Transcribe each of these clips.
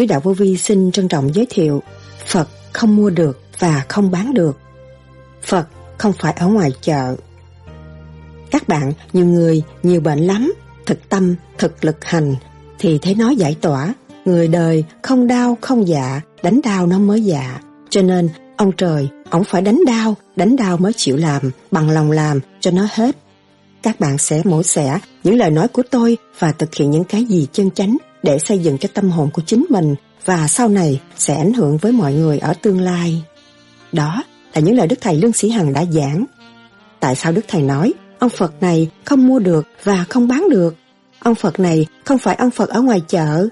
sứ đạo vô vi xin trân trọng giới thiệu Phật không mua được và không bán được. Phật không phải ở ngoài chợ. Các bạn, nhiều người, nhiều bệnh lắm, thực tâm, thực lực hành, thì thấy nói giải tỏa. Người đời không đau không dạ, đánh đau nó mới dạ. Cho nên, ông trời, ông phải đánh đau, đánh đau mới chịu làm, bằng lòng làm, cho nó hết. Các bạn sẽ mổ xẻ những lời nói của tôi và thực hiện những cái gì chân chánh để xây dựng cho tâm hồn của chính mình và sau này sẽ ảnh hưởng với mọi người ở tương lai. Đó là những lời Đức Thầy Lương Sĩ Hằng đã giảng. Tại sao Đức Thầy nói ông Phật này không mua được và không bán được? Ông Phật này không phải ông Phật ở ngoài chợ.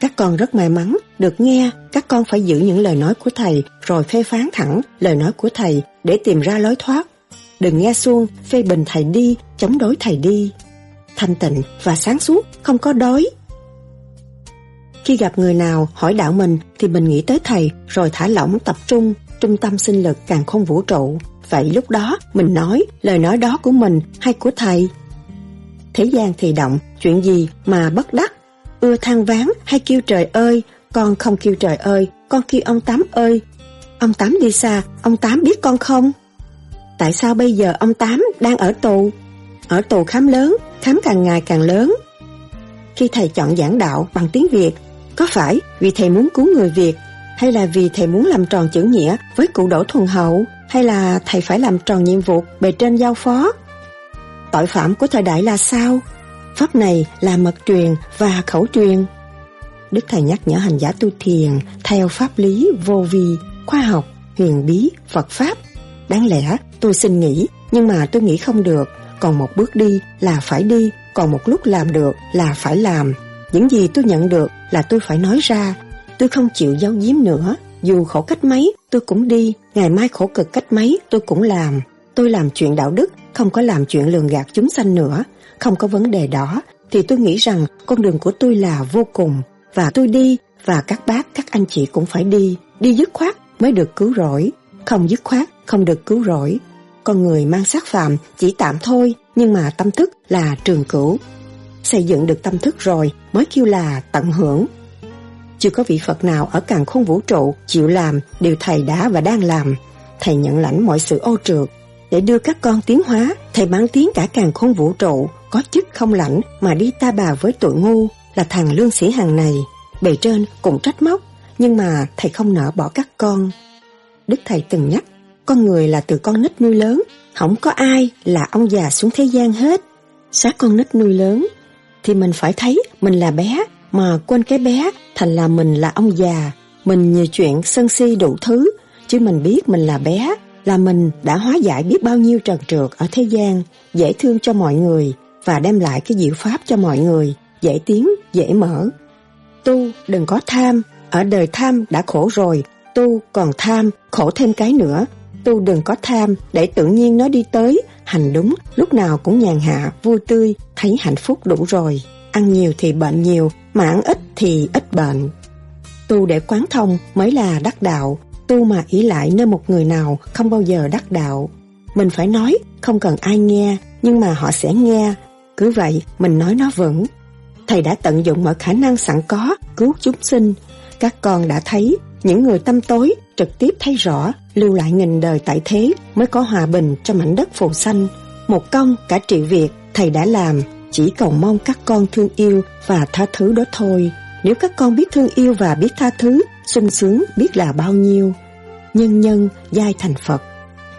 Các con rất may mắn được nghe các con phải giữ những lời nói của Thầy rồi phê phán thẳng lời nói của Thầy để tìm ra lối thoát. Đừng nghe xuông phê bình Thầy đi, chống đối Thầy đi. Thanh tịnh và sáng suốt không có đói khi gặp người nào hỏi đạo mình thì mình nghĩ tới thầy rồi thả lỏng tập trung, trung tâm sinh lực càng không vũ trụ. Vậy lúc đó mình nói lời nói đó của mình hay của thầy? Thế gian thì động, chuyện gì mà bất đắc? Ưa than ván hay kêu trời ơi, con không kêu trời ơi, con kêu ông Tám ơi. Ông Tám đi xa, ông Tám biết con không? Tại sao bây giờ ông Tám đang ở tù? Ở tù khám lớn, khám càng ngày càng lớn. Khi thầy chọn giảng đạo bằng tiếng Việt có phải vì thầy muốn cứu người Việt hay là vì thầy muốn làm tròn chữ nghĩa với cụ Đỗ Thuần Hậu hay là thầy phải làm tròn nhiệm vụ bề trên giao phó? Tội phạm của thời đại là sao? Pháp này là mật truyền và khẩu truyền. Đức Thầy nhắc nhở hành giả tu thiền theo pháp lý vô vi, khoa học, huyền bí, Phật Pháp. Đáng lẽ tôi xin nghĩ, nhưng mà tôi nghĩ không được. Còn một bước đi là phải đi, còn một lúc làm được là phải làm. Những gì tôi nhận được là tôi phải nói ra. Tôi không chịu giấu giếm nữa. Dù khổ cách mấy, tôi cũng đi. Ngày mai khổ cực cách mấy, tôi cũng làm. Tôi làm chuyện đạo đức, không có làm chuyện lường gạt chúng sanh nữa. Không có vấn đề đó, thì tôi nghĩ rằng con đường của tôi là vô cùng. Và tôi đi, và các bác, các anh chị cũng phải đi. Đi dứt khoát mới được cứu rỗi. Không dứt khoát, không được cứu rỗi. Con người mang sát phạm chỉ tạm thôi, nhưng mà tâm thức là trường cửu, xây dựng được tâm thức rồi mới kêu là tận hưởng. Chưa có vị Phật nào ở càng khôn vũ trụ chịu làm điều Thầy đã và đang làm. Thầy nhận lãnh mọi sự ô trượt. Để đưa các con tiến hóa, Thầy mang tiếng cả càng khôn vũ trụ, có chức không lãnh mà đi ta bà với tội ngu là thằng lương sĩ hàng này. Bề trên cũng trách móc, nhưng mà Thầy không nỡ bỏ các con. Đức Thầy từng nhắc, con người là từ con nít nuôi lớn, không có ai là ông già xuống thế gian hết. Xác con nít nuôi lớn, thì mình phải thấy mình là bé mà quên cái bé thành là mình là ông già. Mình nhiều chuyện sân si đủ thứ, chứ mình biết mình là bé là mình đã hóa giải biết bao nhiêu trần trượt ở thế gian, dễ thương cho mọi người và đem lại cái diệu pháp cho mọi người, dễ tiến, dễ mở. Tu đừng có tham, ở đời tham đã khổ rồi, tu còn tham, khổ thêm cái nữa. Tu đừng có tham để tự nhiên nó đi tới, hành đúng, lúc nào cũng nhàn hạ, vui tươi, thấy hạnh phúc đủ rồi. Ăn nhiều thì bệnh nhiều, mà ăn ít thì ít bệnh. Tu để quán thông mới là đắc đạo, tu mà ý lại nơi một người nào không bao giờ đắc đạo. Mình phải nói, không cần ai nghe, nhưng mà họ sẽ nghe. Cứ vậy, mình nói nó vững. Thầy đã tận dụng mọi khả năng sẵn có, cứu chúng sinh. Các con đã thấy, những người tâm tối trực tiếp thấy rõ lưu lại nghìn đời tại thế mới có hòa bình cho mảnh đất phù xanh. Một công cả triệu việc thầy đã làm, chỉ cầu mong các con thương yêu và tha thứ đó thôi. Nếu các con biết thương yêu và biết tha thứ, sung sướng biết là bao nhiêu. Nhân nhân giai thành Phật.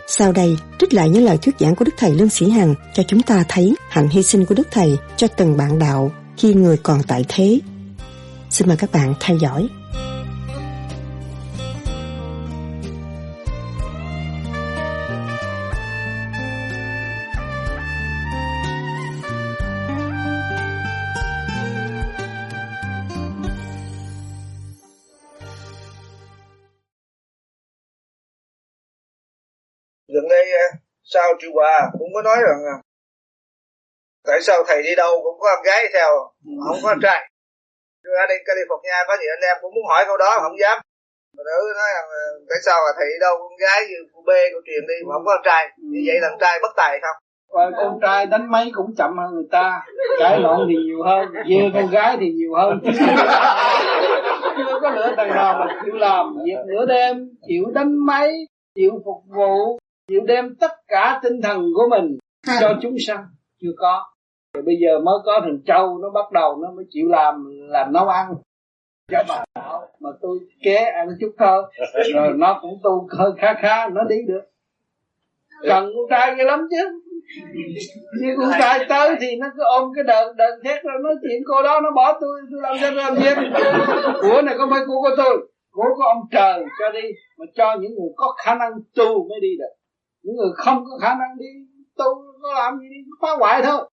Sau đây, trích lại những lời thuyết giảng của Đức Thầy Lương Sĩ Hằng cho chúng ta thấy hạnh hy sinh của Đức Thầy cho từng bạn đạo khi người còn tại thế. Xin mời các bạn theo dõi. Sau triệu hòa cũng có nói rằng tại sao thầy đi đâu cũng có con gái theo không có trai. Rồi ở đây California có nhiều anh em cũng muốn hỏi câu đó không dám. Mà nữ nói rằng tại sao là thầy đi đâu con gái như cô B cô truyền đi mà không có con trai? Như vậy là con trai bất tài không? Và con trai đánh máy cũng chậm hơn người ta cãi lộn thì nhiều hơn dưa con gái thì nhiều hơn. Có lựa thằng nào mà chịu làm việc nửa đêm chịu đánh máy chịu phục vụ chịu đem tất cả tinh thần của mình cho chúng sanh. Chưa có. Rồi bây giờ mới có thằng trâu nó bắt đầu nó mới chịu làm làm nấu ăn cho bà đạo mà tôi ké ăn chút thôi. Rồi nó cũng tu hơi khá khá nó đi được. Cần con trai kia lắm chứ. Như con trai tới thì nó cứ ôm cái đợn đợn thét rồi nói chuyện cô đó nó bỏ tôi tôi làm sao làm gì của này không phải của của tôi? Của của ông trời cho đi. Mà cho những người có khả năng tu mới đi được những người không có khả năng đi tu có làm gì đi phá hoại thôi.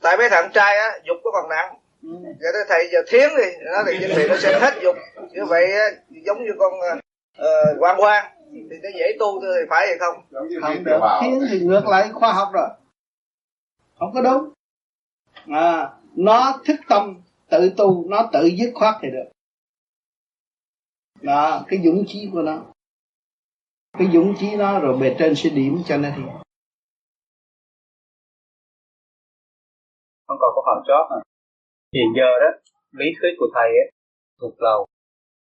Tại mấy thằng trai á dục có còn nặng. Ừ. giờ tới thầy giờ thiến đi nó thì thì nó sẽ hết dục. Như vậy á, giống như con uh, quan quan thì nó dễ tu thì phải hay không? Không được. Thiến thì ngược lại khoa học rồi. Không có đúng. À nó thức tâm tự tu nó tự dứt khoát thì được đó cái dũng chí của nó. Cái dũng chí nó rồi bề trên sẽ điểm cho nó thì. Không còn câu hỏi chót à hiện giờ đó lý thuyết của thầy ấy thuộc lầu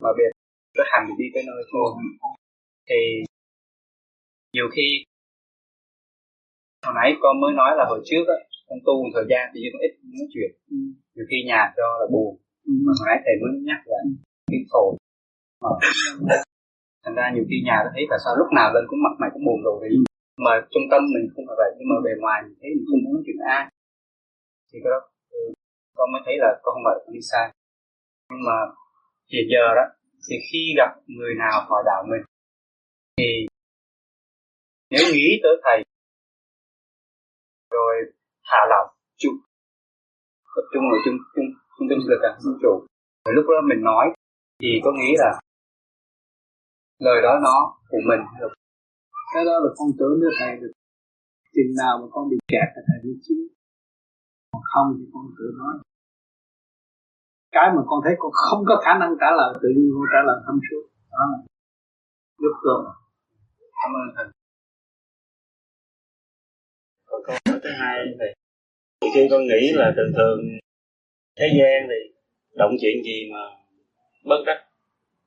mà biệt cái hành đi tới nơi thôi. Thì nhiều khi hồi nãy con mới nói là hồi trước á con tu một thời gian thì con ít nói chuyện. Ừ. nhiều khi nhà cho là buồn. Ừ. mà hồi nãy thầy mới nhắc lại. Cái phổi thành ra nhiều khi nhà tôi thấy tại sao lúc nào lên cũng mặt mày cũng buồn rồi. Thì mà trung tâm mình không phải vậy, nhưng mà bề ngoài mình thấy mình không muốn chuyện ai. Thì cái đó ừ, con mới thấy là con không phải đi sai nhưng mà hiện giờ đó, thì khi gặp người nào họ đạo mình, thì nếu nghĩ tới thầy, rồi thả lỏng chụp tập trung ở trung trung trung tâm lực vũ trụ rồi lúc đó mình nói, thì có nghĩ là lời đó nó của mình được. Cái đó là con tưởng với thầy được. Chừng nào mà con bị kẹt thì thầy biết chứ còn không thì con tự nói. Cái mà con thấy con không có khả năng trả lời, tự nhiên con trả lời thâm suốt đó là giúp tôi cảm ơn thầy. Còn câu hỏi thứ hai thì, khi con nghĩ là thường thường thế gian thì động chuyện gì mà bất đắc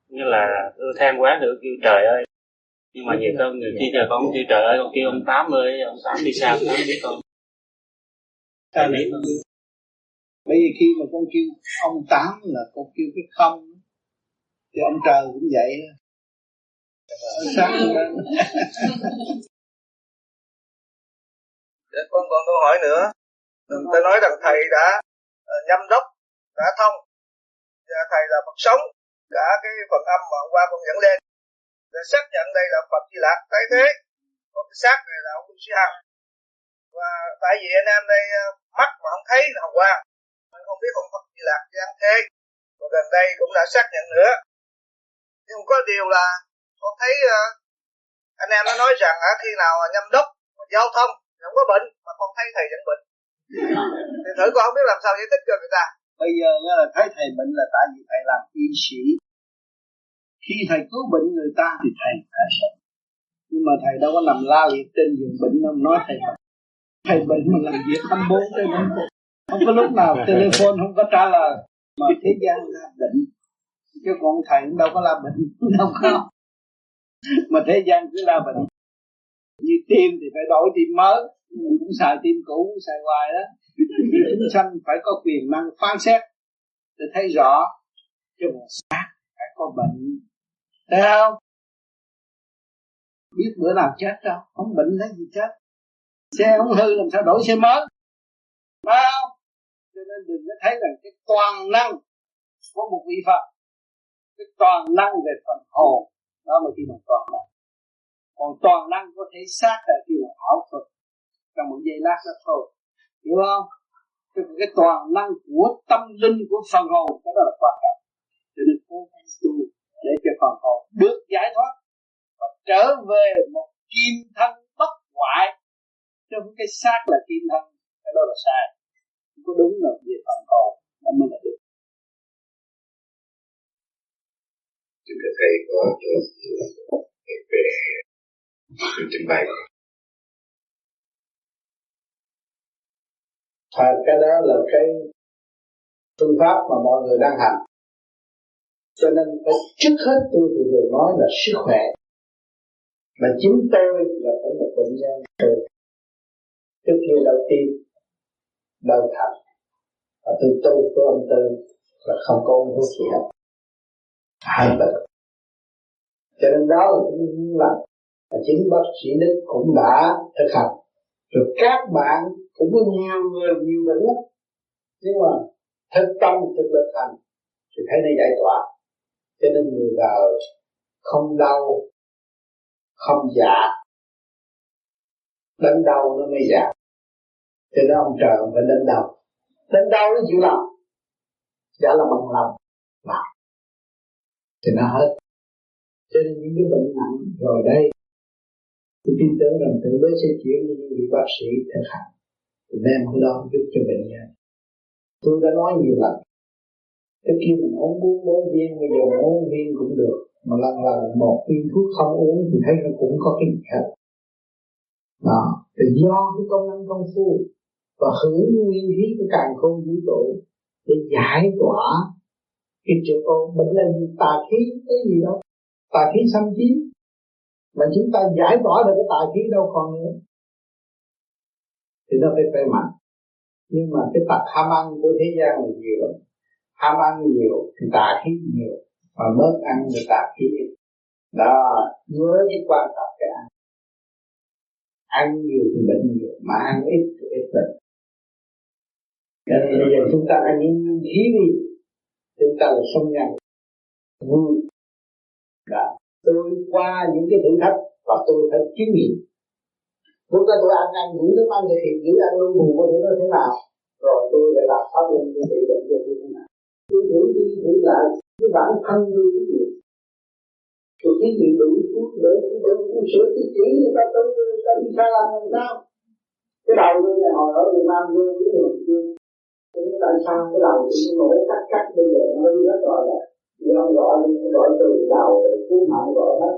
như là ưa than quá nữa kêu trời ơi. Nhưng mà nhiều con người khi giờ con kêu trời ơi con kêu ông tám ơi ông tám đi sao tám biết con. Ta biết bởi vì khi mà con kêu ông tám là con kêu cái không. Thì ông trời cũng vậy sáng lên con còn câu hỏi nữa. Tôi nói rằng thầy đã uh, nhâm đốc đã thông. Và thầy là Phật sống cả cái phần âm mà hôm qua con dẫn lên. Để xác nhận đây là Phật Di Lạc tái thế. Còn cái xác này là ông Tu Sĩ Hằng. Và tại vì anh em đây ờ, mắt mà không thấy là qua mình không biết ông Phật Di Lạc giáng thế. Và gần đây cũng đã xác nhận nữa. Nhưng có điều là con thấy ờ, anh em nó nói rằng ờ, khi nào nhâm đốc giao thông không có bệnh, mà con thấy thầy vẫn bệnh. Thì thử con không biết làm sao giải thích cho người ta bây giờ là thấy thầy bệnh là tại vì thầy làm y sĩ. Khi thầy cứu bệnh người ta thì thầy phải sống. Nhưng mà thầy đâu có nằm la liệt trên giường bệnh đâu, nói thầy bệnh thầy bệnh mà làm việc 24 trên 24 không có lúc nào telephone không có trả lời. Mà thế gian là bệnh. Chứ còn thầy đâu có làm bệnh, đâu có. Mà thế gian cứ là bệnh như tim thì phải đổi tim mới. Mình cũng xài tim cũ cũng xài hoài đó. Chúng sanh phải có quyền năng phán xét để thấy rõ cho mà xác phải có bệnh. Thấy không? Biết bữa nào chết đâu, không bệnh lấy gì chết. Xe không hư làm sao đổi xe mới? Phải không? Cho nên đừng có thấy rằng cái toàn năng của một vị phật, cái toàn năng về phần hồn. Đó là khi mà toàn năng còn toàn năng có thể xác là khi là ảo thuật. Trong một giây lát đó thôi. Hiểu không? Cái, cái toàn năng của tâm linh của phần hồn đó là quan trọng. Cho nên cố gắng tu để cho phần hồn được giải thoát và trở về một kim thân bất hoại. Chứ không cái xác là kim thân cái đó là sai. Không có đúng là về phần hồn nó mới là đúng Chúng thầy có cho về sự trình bày à, cái đó là cái phương pháp mà mọi người đang hành. Cho nên phải trước hết tôi thì người nói là sức khỏe. Mà chính tôi là phải một bệnh nhân. Tôi trước kia đầu tiên đau thật và tôi tu với ông tư là không có ông thuốc gì hết. Hai bệnh. Cho nên đó là cũng là và chính bác sĩ Đức cũng đã thực hành. Rồi các bạn cũng có nhiều người nhiều bệnh lắm. Nhưng mà thực tâm, thực lực hành thì thấy nó giải tỏa. Cho nên người đời không đau, không giả đánh đau nó mới giả cho nên ông trời ông phải đánh đau. Đánh đau nó chịu lòng giả là bằng lòng làm thì nó hết. Cho nên những cái bệnh nặng rồi đây tôi tin tưởng rằng tự bế sẽ chuyển như những vị bác sĩ thực hành đem cái đó giúp cho bệnh nhân. Tôi đã nói nhiều lần. Cái kia mình uống bốn bốn viên bây giờ uống viên cũng được. Mà lần lần một viên thuốc không uống thì thấy nó cũng có cái hết. Đó. Thì do cái công năng công phu và hưởng nguyên khí của càng không vũ trụ để giải tỏa cái triệu ô bệnh là gì? Tà khí cái gì đó, tà khí xâm chiếm mà chúng ta giải tỏa được cái tà khí đâu còn nữa. Thì nó phải khỏe mạnh. Nhưng mà cái tật ham ăn của thế gian là nhiều. Lắm ham ăn nhiều thì tà khí nhiều, mà mất ăn thì tà khí đó nhớ cái quan trọng cái ăn. Ăn nhiều thì bệnh nhiều, mà ăn ít thì ít bệnh. Cho nên bây giờ chúng ta ăn những khí đi. Chúng ta là sống nhanh vui đó tôi qua những cái thử thách và tôi phải chứng nghiệm. Lúc đó tôi ăn ăn những thức ăn thì giữ ăn luôn, bù có thể nó thế nào. Rồi tôi lại làm pháp luân như vậy, bệnh cho tôi thế nào. Tôi thử đi thử lại, cái bản thân tôi cái gì tôi cái gì đủ thứ để để uống sửa cái chỉ người ta tôi người ta đi sai làm làm sao? Cái đầu tôi là hồi ở Việt Nam vô cái người chưa tôi nói tại sao cái đầu tôi nổi cắt cắt, bây giờ nó hư hết rồi thì ông gọi gọi từ đầu từ cứu mạng gọi hết.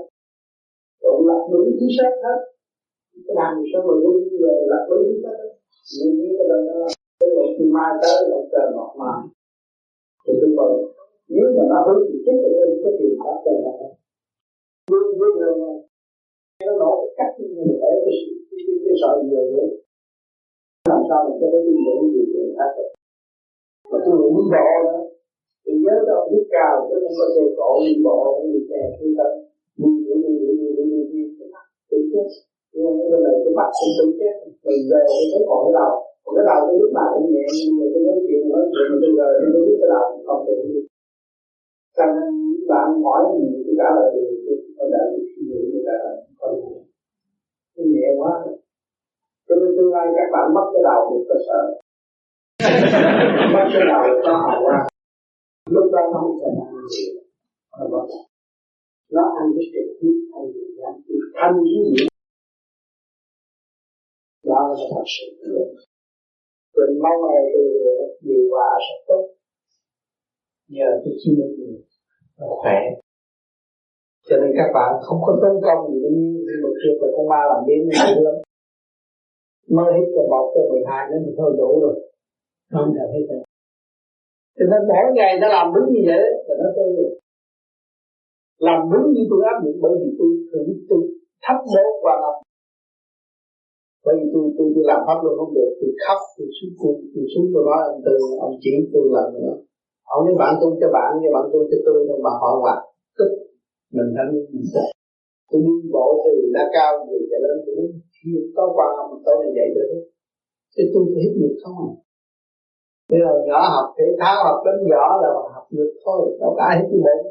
Rồi ông lập đúng chính xác hết. Cái đàn sao mà luôn về lập đúng chính xác hết. Nhưng cái đó cái lúc khi mai tới là trời ngọt mà thì tôi mừng nếu mà nó hư thì chết thì tôi có tiền pháp trên đó luôn luôn rồi mà. Nó nổ cách như người ấy cái cái cái, cái sợi người đấy. Làm sao mà cho nó đi để gì chuyện khác mà tôi nghĩ bộ đó thì nhớ đó biết cao chứ không có xe cổ đi bộ không đi xe không ta đi đi đi đi đi đi đi đi tự chết nhưng mà cái này cái bắt cũng tự chết mình về thì thấy còn cái đầu còn cái đầu tôi lúc nào cũng nhẹ nhưng mà tôi nói chuyện nói chuyện mà tôi về tôi biết cái đầu không tự nhiên cho nên bạn hỏi gì tôi trả lời gì tôi đã suy nghĩ tôi trả lời không tôi nhẹ quá cho nên tương lai các bạn mất cái đầu thì tôi sợ mất cái đầu nó hậu qua lúc đó nó không thể ăn gì. Nó bỏ nó ăn cái trực tiếp, ăn gì ăn cái thanh với gì? Đó là thật sự được mình. Mong ngày điều hòa sẽ tốt. Nhờ cái chi minh nó khỏe. Cho nên các bạn không có tấn công gì như một việc là con ma làm biến nhiều lắm. Mới hết cái một cái mười hai nó thì thôi đủ rồi. Không thể hết rồi cho nên mỗi ngày nó làm đúng như vậy? Là nó tôi được làm đúng như tôi áp dụng bởi vì tôi thử tôi thấp đố và làm bởi vì tôi tôi tôi làm pháp luôn không được tôi khóc tôi xuống tôi, tôi xuống tôi nói ông tư ông chỉ tôi làm nữa ông nói bạn tôi cho bạn như bạn tôi cho tôi nhưng mà họ hoạt tức mình thanh mình sẽ tôi đi bộ từ đá cao về cho lên tôi khi có quan âm tôi này dậy được chứ tôi phải hết được không? à bây giờ nhỏ học thể thao, học đến nhỏ là học được thôi, đâu có ai hết bệnh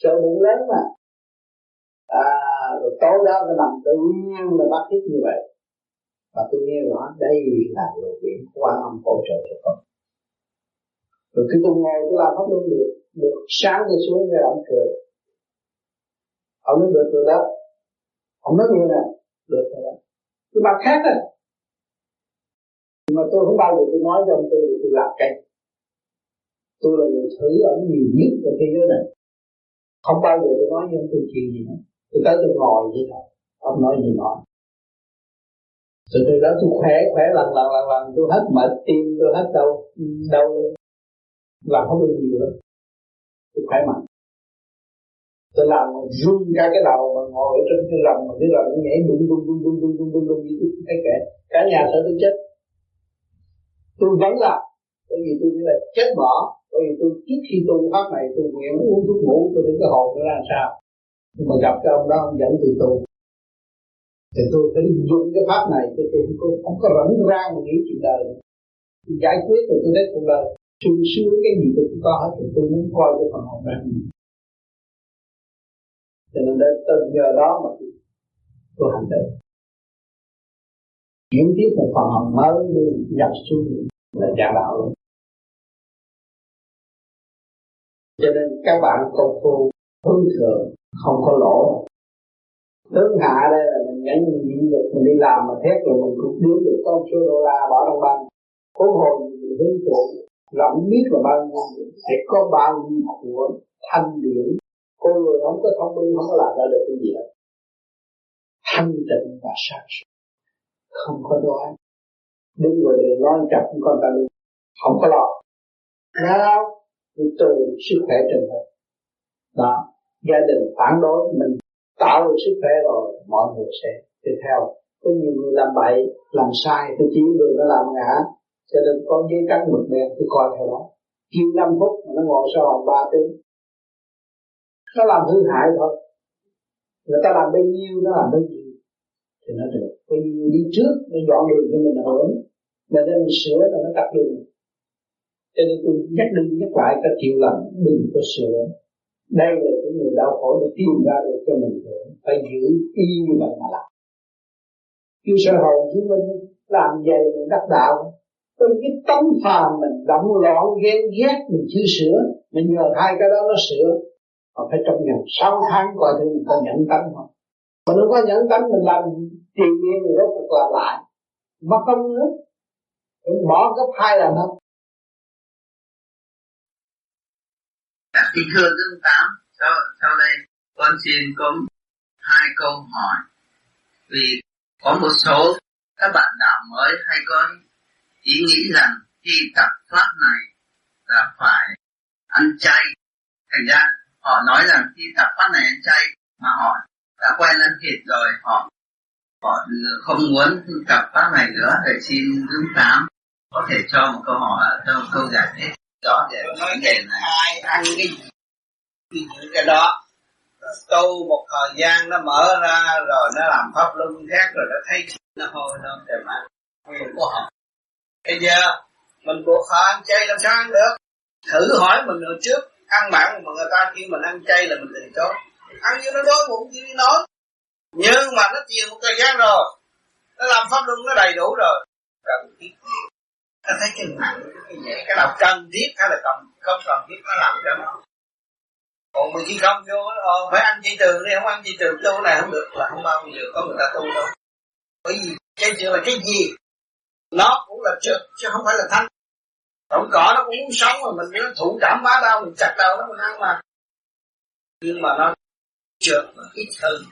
sợ bụng lớn mà. À rồi tối đó nó nằm tự nhiên là bắt thiết như vậy. Và tôi nghe rõ đây là lộ biển quan âm hỗ trợ cho con. Rồi khi tôi ngồi tôi làm pháp luân được được sáng tôi xuống rồi ông cười. Ông nói, được rồi đó. Ông nói như này được rồi đó. Tôi mặt khác rồi nhưng mà tôi không bao giờ tôi nói cho ông tôi tôi làm cái tôi là người thử ở nhiều nhất ở thế giới này không bao giờ tôi nói với ông tôi chuyện gì nữa tôi tới tôi ngồi vậy thôi ông nói gì nói rồi từ đó tôi khỏe khỏe lần lần lần lần tôi hết mệt tim tôi hết đau đau làm không được nhiều lắm tôi khỏe mạnh tôi làm run cả cái đầu mà ngồi ở trên cái rầm mà cái rầm nó nhảy đung đung đung đung đung đung đung đung như tôi thấy kệ cả nhà sợ tôi chết tôi vẫn là, bởi vì tôi nghĩ là chết bỏ bởi vì tôi trước khi tu pháp này tôi nguyện uống thuốc ngủ tôi thấy cái hồn nó ra sao. Nhưng mà gặp cái ông đó ông dẫn từ tu. Thì tôi phải dùng cái pháp này tôi tôi không, không có rảnh ra mà nghĩ chuyện đời. Tôi giải quyết rồi tôi thấy cuộc đời. Sung sướng cái gì tôi cũng có hết thì tôi muốn coi cái phần hồn ra cho nên đến từ giờ đó mà tôi, tôi hành động chuyển tiếp một phần hồn mới nhập xuống là giả đạo luôn cho nên các bạn công phu hướng thường không có lỗ Tướng hạ đây là mình nhảy nhịn dục mình đi làm mà thét rồi mình cũng đưa được con số đô la bỏ trong băng cố hồn mình hướng thượng rộng biết là bao nhiêu sẽ có bao nhiêu của thanh điển. Cô người không có thông minh, không có làm ra được cái gì hết. Thanh tịnh và sáng suốt. Không có đoán đứng ngoài đường nói chặt con ta luôn. Không có lo. Nào tôi từ sức khỏe trên hết đó. Gia đình phản đối mình. Tạo được sức khỏe rồi, mọi người sẽ tiếp theo. Có nhiều người làm bậy, làm sai tôi chỉ người nó làm ngã. Cho nên có giấy cắt mực đen tôi coi theo đó. Chiều năm phút mà nó ngồi sau vòng 3 tiếng. Nó làm hư hại thôi. Người ta làm bao nhiêu, nó làm bao nhiêu. Thì nó được. Bao nhiêu đi trước, nó dọn đường cho mình hưởng là nên mình sửa là nó tắt đường. Cho nên tôi nhắc đi, nhắc lại các triệu lần đừng có sửa. Đây là những người đau khổ để tìm ra được cho mình hưởng phải giữ y như vậy mà làm. Kêu sơ hồn chứng minh, làm vậy mình đắc đạo. Tôi cái tấm phàm mình động loạn, ghen ghét, mình chưa sửa. Mình nhờ hai cái đó nó sửa. Mà phải trong nhận. Sáu tháng coi thử mình có nhận tâm không? Mà nó có nhận tâm, mình làm tiền nhiên người đó cuộc làm lại. Mất công nữa mình bỏ gấp hai lần không dạ, Kính thưa Dương Tám, sau, sau đây con xin có hai câu hỏi. Vì có một số các bạn đạo mới hay có ý nghĩ rằng khi tập pháp này là phải ăn chay. Thành ra họ nói rằng khi tập pháp này ăn chay mà họ đã quen ăn thịt rồi họ họ không muốn tập pháp này nữa để xin đứng Tám có thể cho một câu hỏi cho một câu giải thích rõ để nói cái ai ăn cái gì cái đó. Tu một thời gian nó mở ra rồi nó làm pháp luân khác rồi nó thấy nó hôi nó để mà quyền của họ bây giờ mình buộc họ ăn chay làm sao ăn được? Thử hỏi mình hồi trước ăn mặn mà người ta khi mình ăn chay là mình từ chối ăn như nó đói bụng như nói. Nhưng mà nó chiều một thời gian rồi nó làm pháp luân nó đầy đủ rồi. Cần thiết ta thấy cái nặng cái nhẹ cái nào cần thiết hay là cần không cần thiết nó làm cho nó. Còn mình khi không vô ờ, phải ăn chỉ từ đi không ăn chỉ từ tu này không được là không bao giờ có người ta tu đâu. Bởi vì cái chuyện là cái gì nó cũng là trượt chứ không phải là thanh. Động cỏ nó cũng muốn sống mà mình nó thủ cảm quá đau mình chặt đầu nó mình ăn mà. Nhưng mà nó trượt mà ít hơn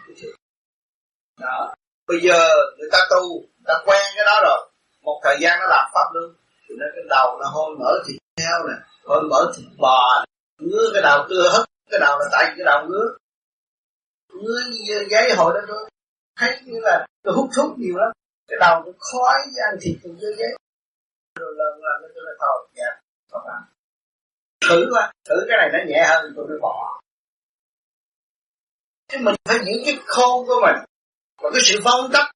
đó. Bây giờ người ta tu người ta quen cái đó rồi. Một thời gian nó làm pháp luôn cho nó cái đầu nó hôi mở thịt heo nè, hôi mở thịt bò ngứa cái đầu, cưa hết cái đầu là tại cái đầu ngứa. Ngứa như giấy hồi đó tôi thấy như là tôi hút thuốc nhiều lắm. Cái đầu cũng khói với ăn thịt cũng như giấy. Rồi lần lần tôi là thôi dạ không ăn. Thử qua thử cái này nó nhẹ hơn tôi mới bỏ. Chứ mình phải giữ cái khôn của mình và cái sự phong cách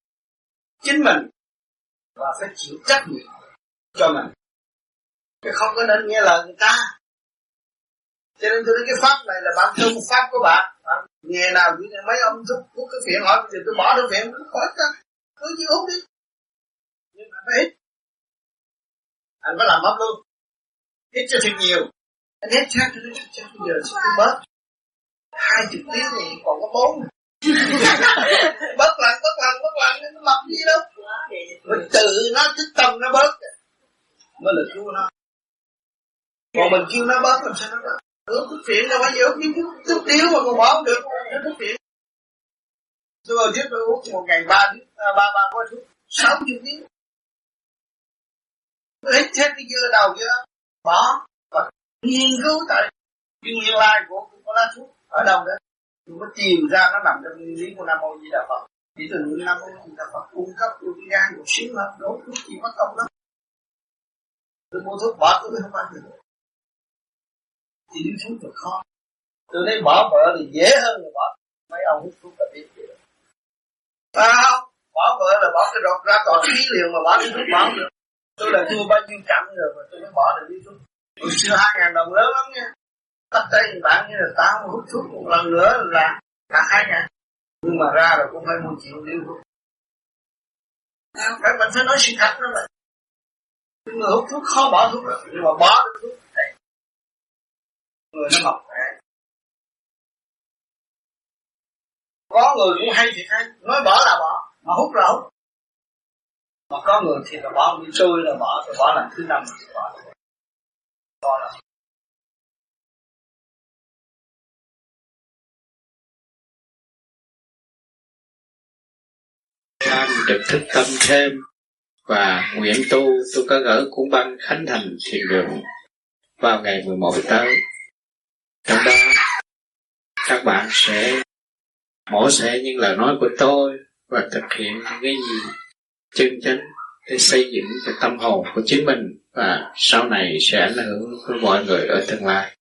chính mình và phải chịu trách nhiệm cho mình. Chứ không có nên nghe lời người ta. Cho nên tôi nói cái pháp này là bản thân pháp của bạn. Bạn nghe nào như mấy ông thúc hút cái phiện hỏi thì tôi bỏ được phiện cứ khỏi ta cứ như hút đi. Nhưng mà phải hít. Anh phải làm mất luôn. Hít cho thiệt nhiều. Anh hít chắc cho nó chắc bây giờ sẽ bớt. Hai chục tiếng thì còn có bốn. Bớt lần bớt lần bớt lần, nó mập gì đâu. Mình tự nó thức tâm nó bớt mới là cứu nó. Còn mình kêu nó bớt làm sao nó bớt ước thuốc phiện đâu bao giờ uống chút, chút điếu mà còn bỏ không được Hứa thuốc phiện Tôi vào trước tôi uống một ngày ba à, ba ba gói thuốc sáu chục điếu. Hết hết cái dưa đầu kia Bỏ. Và nghiên cứu tại cái nguyên lai của, của lá thuốc ở đâu đó. Tôi có tìm ra nó nằm trong nguyên lý của nam mô di đà phật. Chỉ từ nam mô di đà phật cung cấp cho cái gan một xíu hơn đốt thuốc chỉ mất công lắm tôi mua thuốc bỏ tôi không ăn được. Thì đi thuốc thật khó. Tôi thấy bỏ vợ thì dễ hơn là bỏ mấy ông hút thuốc là biết vậy sao? Bỏ vợ là bỏ cái rột ra còn khí liền mà bỏ cái thuốc bỏ được. Tôi là thua bao nhiêu chậm rồi mà tôi mới bỏ được đi thuốc. Hồi xưa hai ngàn đồng lớn lắm nha. Tất cả những bạn như là tao hút thuốc một lần nữa là cả hai ngàn. Nhưng mà ra là cũng phải mua triệu điếu thuốc. Phải mình phải nói sự thật đó mà người hút thuốc, khó bỏ thuốc được nhưng mà bỏ được thuốc này, người nó mọc khỏe có người cũng hay thì hay nói bỏ là bỏ, mà hút là hút. Mà có người thì là bỏ, đi trôi là bỏ, rồi bỏ lần thứ năm thì bỏ. Bỏ là Nam được thức tâm thêm và nguyện tu, tôi có gửi cuốn băng khánh thành thiền đường vào ngày 11 tới. Trong đó, các bạn sẽ, mổ xẻ những lời nói của tôi và thực hiện những cái gì chân chánh để xây dựng cái tâm hồn của chính mình và sau này sẽ ảnh hưởng với mọi người ở tương lai.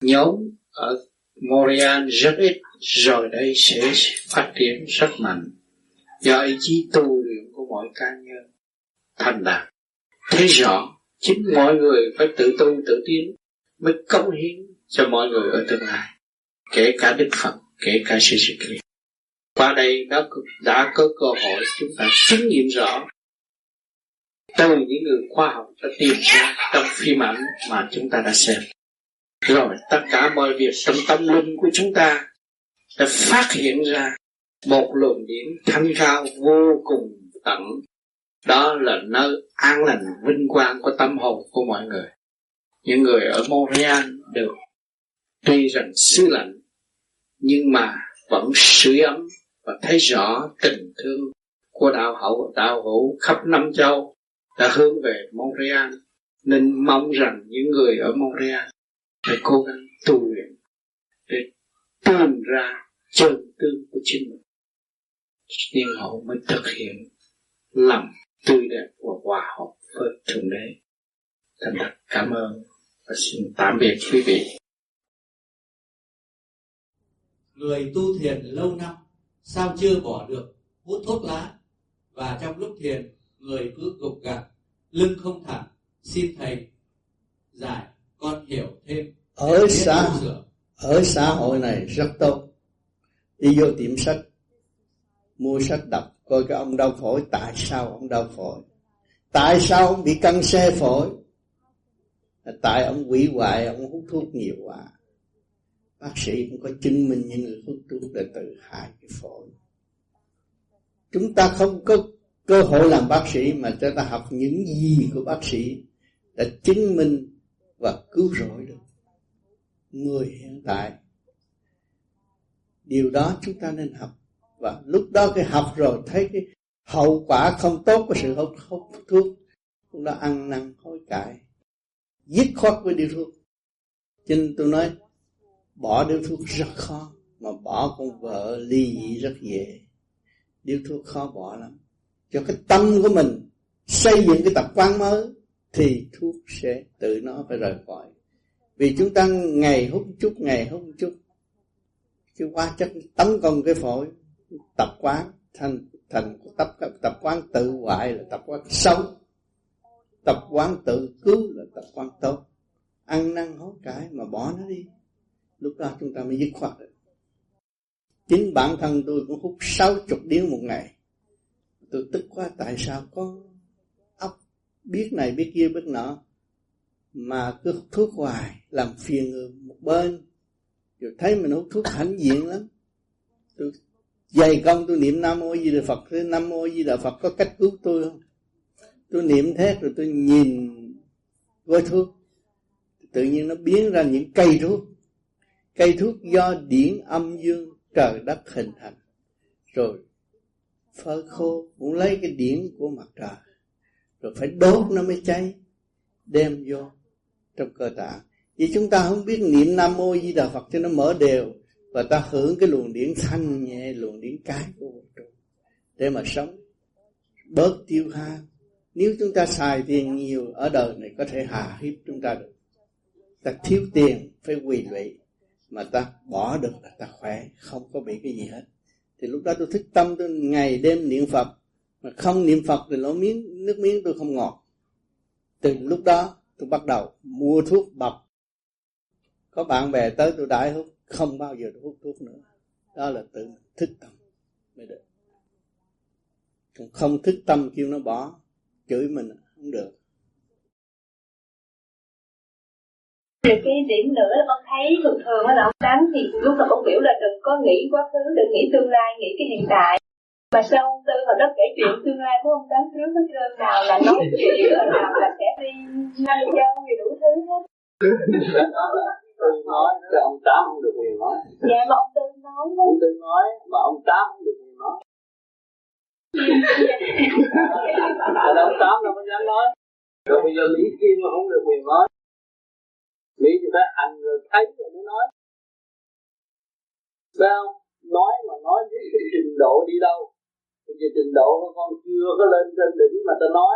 Nhóm ở Montreal rất ít, rồi đây sẽ phát triển rất mạnh do ý chí tu mọi cá nhân. Thành đạt thấy rõ chính mọi người phải tự tu tự tiến mới công hiến cho mọi người ở tương lai kể cả đức phật kể cả sư sư kia. Qua đây đã, đã có cơ hội chúng ta chứng nghiệm rõ từ những người khoa học đã tìm ra trong phim ảnh mà chúng ta đã xem. Rồi tất cả mọi việc trong tâm linh của chúng ta đã phát hiện ra một luồng điển thanh cao vô cùng tận đó là nơi an lành, vinh quang của tâm hồn của mọi người. Những người ở Montreal được tuy rằng xứ lạnh, nhưng mà vẫn sưởi ấm và thấy rõ tình thương của đạo hậu, đạo hữu khắp năm châu đã hướng về Montreal nên mong rằng những người ở Montreal phải cố gắng tu luyện để tìm ra chân tương của chính mình. Nhưng họ mới thực hiện lòng tươi đẹp và hòa hợp với thượng đế. Thành thật cảm ơn và xin tạm biệt quý vị. Người tu thiền lâu năm sao chưa bỏ được hút thuốc lá? Và trong lúc thiền người cứ gục gặt lưng không thẳng xin thầy giải con hiểu thêm. Ở xã ở xã hội này rất tốt. Đi vô tiệm sách mua sách đọc coi cái ông đau phổi. Tại sao ông đau phổi? Tại sao ông bị căng xe phổi? Tại ông quỷ hoại ông hút thuốc nhiều quá. Bác sĩ cũng có chứng minh những người hút thuốc đã tự hại cái phổi. Chúng ta không có cơ hội làm bác sĩ mà chúng ta học những gì của bác sĩ đã chứng minh và cứu rỗi được người hiện tại. Điều đó chúng ta nên học và lúc đó cái học rồi thấy cái hậu quả không tốt của sự hút, hút thuốc cũng đã ăn năn hối cải. Dứt khoát với điều thuốc. Cho nên tôi nói bỏ điếu thuốc rất khó mà bỏ con vợ ly dị rất dễ. Điếu thuốc khó bỏ lắm. Cho cái tâm của mình xây dựng cái tập quán mới thì thuốc sẽ tự nó phải rời khỏi. Vì chúng ta ngày hút chút ngày hút chút cái hóa chất tấn công cái phổi tập quán, thành thành tập tập quán tự hoại là tập quán xấu. Tập quán tự cứu là tập quán tốt. Ăn năn hối cải mà bỏ nó đi. Lúc đó chúng ta mới dứt khoát được. Chính bản thân tôi cũng hút sáu chục điếu một ngày. Tôi tức quá, tại sao có ốc biết này biết kia biết nọ mà cứ hút thuốc hoài, làm phiền người một bên. Rồi thấy mình hút thuốc hãnh diện lắm. Tôi dày công tôi niệm nam mô di đà phật. Thế nam mô di đà phật có cách cứu tôi không? Tôi niệm thế rồi tôi nhìn gói thuốc. Tự nhiên nó biến ra những cây thuốc. Cây thuốc do điển âm dương trời đất hình thành. Rồi phơi khô cũng lấy cái điển của mặt trời. Rồi phải đốt nó mới cháy, đem vô trong cơ tạng. Vì chúng ta không biết niệm nam mô di đà phật cho nó mở đều và ta hưởng cái luồng điển thanh nhẹ, luồng điển cái của vũ trụ để mà sống bớt tiêu hao. Nếu chúng ta xài tiền nhiều ở đời này, có thể hà hiếp chúng ta được. Ta thiếu tiền phải quỳ lụy, mà ta bỏ được là ta khỏe, không có bị cái gì hết. Thì lúc đó tôi thức tâm, tôi ngày đêm niệm phật. Mà không niệm phật thì lỗ miếng, nước miếng tôi không ngọt. Từ lúc đó tôi bắt đầu mua thuốc bập có bạn bè tới tôi đãi hút không bao giờ hút thuốc nữa. Đó là tự thức tâm. Mới được. Còn không thức tâm kêu nó bỏ chửi mình không được. Thì cái điểm nữa là con thấy thường thường là ông tám thì lúc nào cũng biểu là đừng có nghĩ quá khứ đừng nghĩ tương lai nghĩ cái hiện tại. Mà sao ông tư hồi đó kể chuyện tương lai của ông tám trước hết trơn nào là nói chuyện nào là sẽ đi năm châu gì đủ thứ hết tư nói chứ ông tám không được quyền nói. Dạ mà ông tư nói đó ông tư nói mà ông tám không được quyền nói. Là ông tám đâu có dám nói. Rồi bây giờ mỹ kim mà không được quyền nói. Mỹ thì phải hành rồi thấy rồi mới nói. Sao nói mà nói với cái trình độ đi đâu. Bây giờ trình độ của con chưa có lên trên đỉnh mà ta nói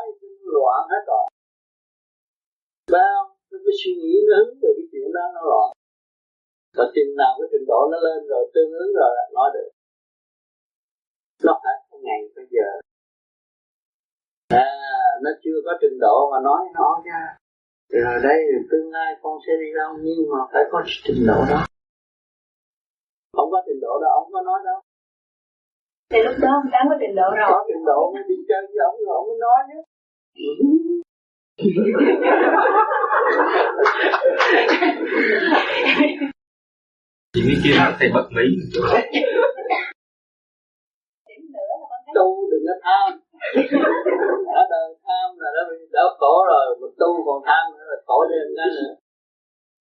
loạn hết rồi. Sao nó cái suy nghĩ nó hướng về cái chuyện đó nó loạn và chừng nào cái trình độ nó lên rồi tương ứng rồi là nói được. Nó phải có ngày bây giờ. À nó chưa có trình độ mà nói nó ra. Rồi đây tương lai con sẽ đi đâu nhưng mà phải có trình độ đó. Không có trình độ đó ông có nói đâu. Thì lúc đó ông tám có trình độ rồi. Có trình độ mới đi chơi với ông rồi ông mới nói chứ Chị mới kia là thầy bật mí tu đừng có tham. Ở đời tham là đã bị đỡ khổ rồi, mà tu còn tham nữa là khổ thêm cái nữa.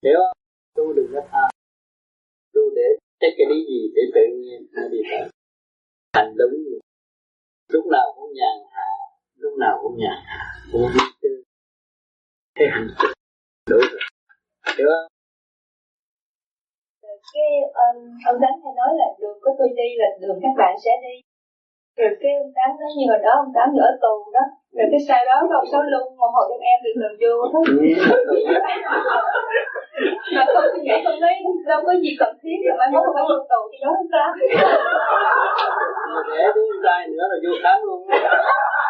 Hiểu không? Tu đừng có tham. Tu để take cái lý gì để tự nhiên nó đi tới thành đúng. Lúc nào cũng nhàn hạ, lúc nào cũng nhàn hạ. Cũng biết tư cái hành đủ rồi hiểu không cái um, ông Tánh hay nói là đường của tôi đi là đường các bạn sẽ đi. Rồi cái ông Tám nói như hồi đó ông Tám ở tù đó. Rồi cái sau đó ông Sáu Luân một hồi em em được lần vô hết mà không suy nghĩ không thấy đâu có gì cần thiết rồi mai mốt phải vô tù thì đó ông Tám để đứa trai nữa là vô khám luôn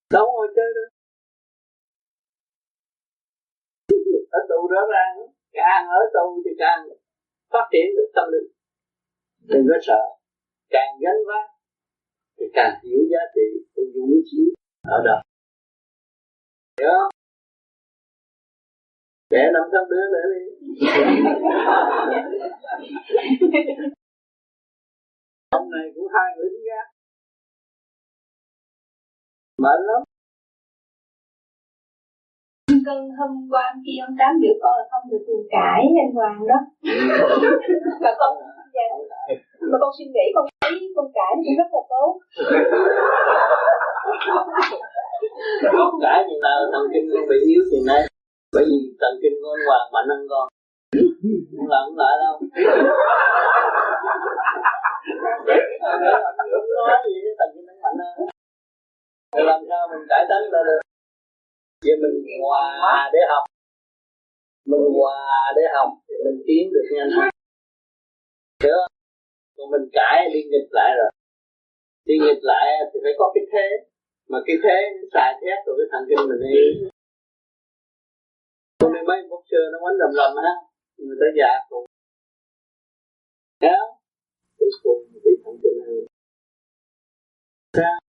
đâu ngồi chơi đâu ở tù rõ ràng càng ở tù thì càng phát triển được tâm linh. Đừng có sợ. Càng gánh vác thì càng hiểu giá trị của dũng chí ở đời hiểu không? Để năm trăm đứa nữa đi. Ông này cũng hai lính gác mệt lắm. Cân hôm qua khi ông tám biểu con là không được cùng cãi anh Hoàng đó. Mà con dạ, mà con suy nghĩ con thấy con cãi cũng rất là tốt. Không cãi thì nào thần kinh con bị yếu thì nay. Bởi vì thần kinh của anh Hoàng mạnh hơn con. Không làm không lại đâu. Nói gì thần kinh nó mạnh hơn làm sao mình cải tánh ra được? Vậy mình hòa để học. Mình hòa để học thì mình tiến được nhanh hơn. Hiểu không? Còn mình cãi đi nghịch lại rồi. Đi nghịch lại thì phải có cái thế. Mà cái thế nó xài thét rồi cái thần kinh mình đi. Hôm nay mấy bốc xưa nó quánh lầm lầm á, người ta già cùng Hiểu không? Cùng bị thần kinh hơn sao?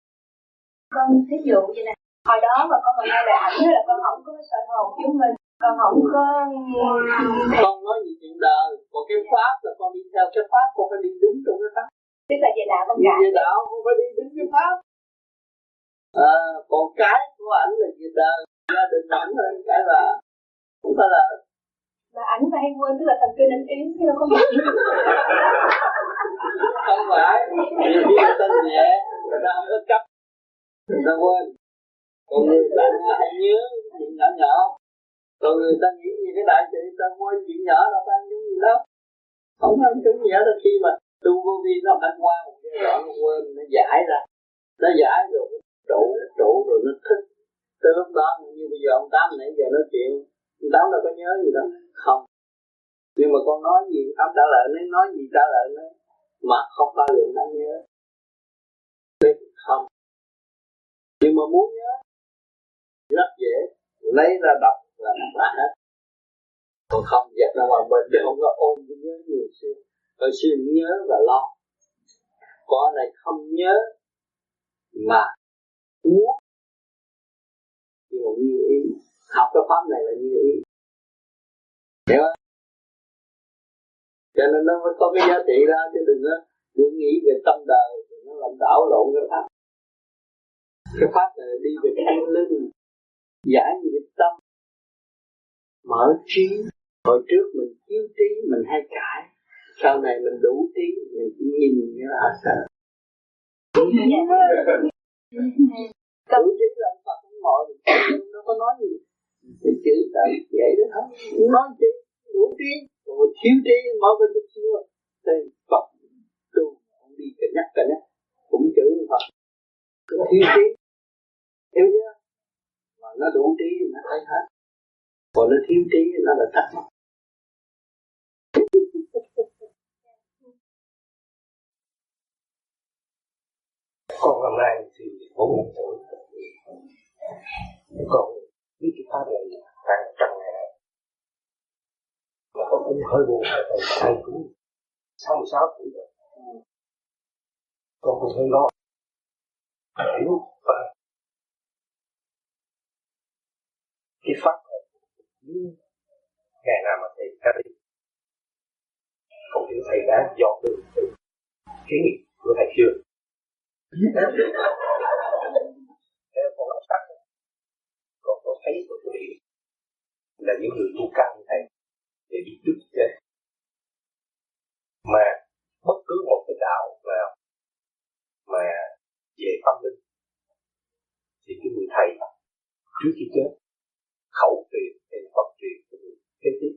Con thí dụ như này hồi đó mà con mà nghe lời ảnh là con không có sợ hồn chúng mình con không có con nói gì chuyện đời còn cái pháp là con đi theo cái pháp con phải đi đúng trong cái pháp. Tức là về đạo con cả về đạo con phải đi đúng cái pháp. À, còn cái của ảnh là về đời gia đình ảnh hơn cái là không phải là mà ảnh phải hay quên tức là thần kinh anh yếu chứ đâu có biết không phải khi người ta nhẹ người ta không có chấp người ta quên. Còn người ta hay nhớ chuyện nhỏ nhỏ. Còn người ta nghĩ gì cái đại sự, ta quên chuyện nhỏ là ta nhớ gì đó. Không ăn chúng gì hết khi mà tu vô vi nó phải qua một giai đoạn, nó quên, nó giải ra. Nó giải rồi, trụ trụ rồi nó thích tới lúc đó, như bây giờ ông tám nãy giờ nói chuyện, ông tám đâu có nhớ gì đâu. Không. Nhưng mà con nói gì, ông trả lời nó, nói gì trả lời nó, mà không bao giờ nó nhớ. Không nhưng mà muốn nhớ rất dễ, lấy ra đọc là đã hết. Còn không dẹp ra ngoài bên chứ không có ôm cái nhớ nhiều xưa hồi xưa nhớ và lo. Có này không nhớ mà muốn. Nhưng mà như ý, học cái pháp này là như ý. Hiểu không? Cho nên nó mới có cái giá trị ra chứ đừng có, đừng nghĩ về tâm đời nó làm đảo lộn cái pháp cái pháp này đi về cái linh, giải nghiệp tâm, mở trí, hồi trước mình thiếu trí, mình hay cãi, sau này mình đủ trí, mình chỉ nhìn như là sợ đủ trí là Phật không mọi nó có nói gì? Thì chữ là vậy đó thôi nói chi? Đủ trí. Rồi thiếu trí, mở bên chút xíu thì Phật tu ông đi cân nhắc cân nhắc. Cũng chữ Phật thiếu trí hiểu chưa? Mà nó đủ trí nó thấy hết. Còn nó thiếu trí nó là thắc mắc. Con hôm nay thì bốn mươi tuổi con biết cái pháp này hàng trăm ngàn. Mà con cũng hơi buồn thầy thầy cũng sáu mươi sáu tuổi rồi con cũng hơi lo hiểu và cái pháp này ngày nào mà thầy ra đi. Không hiểu thầy đã dọn đường từ kiến nghị của thầy chưa? Theo con làm sao còn có thấy và tôi hiểu là những người tu cao như thầy để đi trước thế mà bất cứ một cái đạo nào mà về tâm linh. Thì cái người thầy trước khi chết, khẩu truyền hay Phật truyền cho người kế tiếp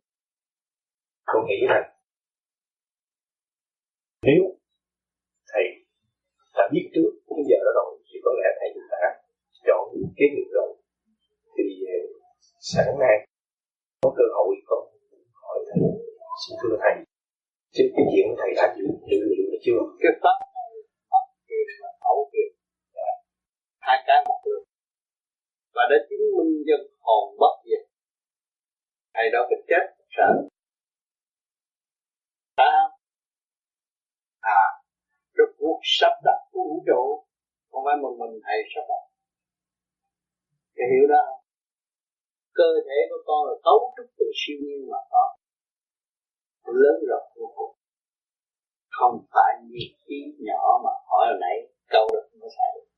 con nghĩ rằng nếu thầy đã biết trước cái giờ đó rồi, thì có lẽ thầy cũng đã chọn cái nghiệp rồi thì ờ, sáng nay có cơ hội con hỏi thầy, xin thưa thầy, trên cái chuyện thầy đã dự dự liệu là chưa? Cái pháp này pháp truyền và khẩu truyền hai cái một đường. Và đã chứng minh dân hồn bất diệt thầy đó phải chết sợ. Ta à rốt cuộc sắp đặt của vũ trụ, không phải một mình thầy sắp đặt. Thầy hiểu đó cơ thể của con là cấu trúc từ siêu nhiên mà có. Lớn rộng vô cùng. Không phải như khí nhỏ mà hỏi hồi nãy, câu được mới xài được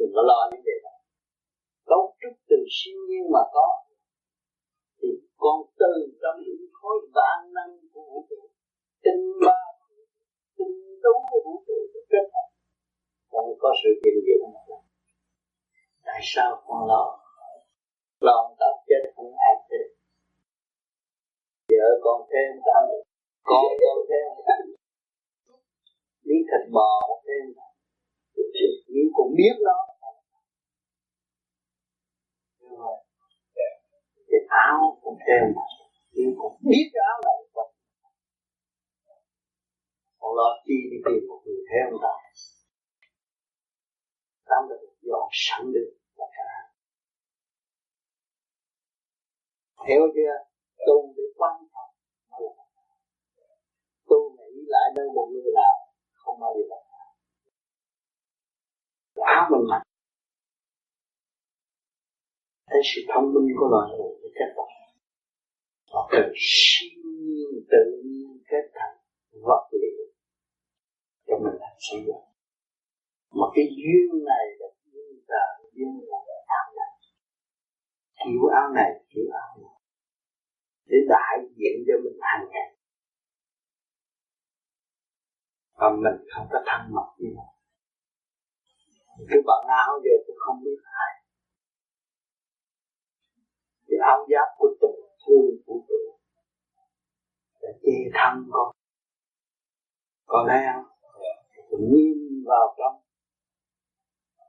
đừng có lo những điều đó cấu trúc từ siêu nhiên mà có, thì con từ trong những khối vạn năng của vũ trụ, tinh ba tinh đấu của vũ trụ được kết hợp, con có sự hiện diện mà tại sao con lo? Lo tập chết không ai thế vợ con thêm tâm con con thêm tâm lý thịt bò thêm nhưng cũng biết nó cái áo cũng thêm. Nhưng cũng biết cái áo này. Còn còn lo chi đi tìm một người theo ông ta. Tám được sẵn được là cả. Hiểu chưa tu để quan trọng tu nghĩ lại nơi một người nào, không bao giờ là áo mình mặc thấy sự thông minh của loài người với kết tập họ cần siêu nhiên tự nhiên kết thành vật liệu cho mình làm sử dụng mà cái duyên này là duyên trời duyên là áo này kiểu áo này kiểu áo này để đại diện cho mình hàng ngày và mình không có thân mật như vậy cái bạn áo giờ tôi không biết ai cái áo giáp của tình thương của tôi để che thân con. Con thấy không? Yeah. nhìn vào trong.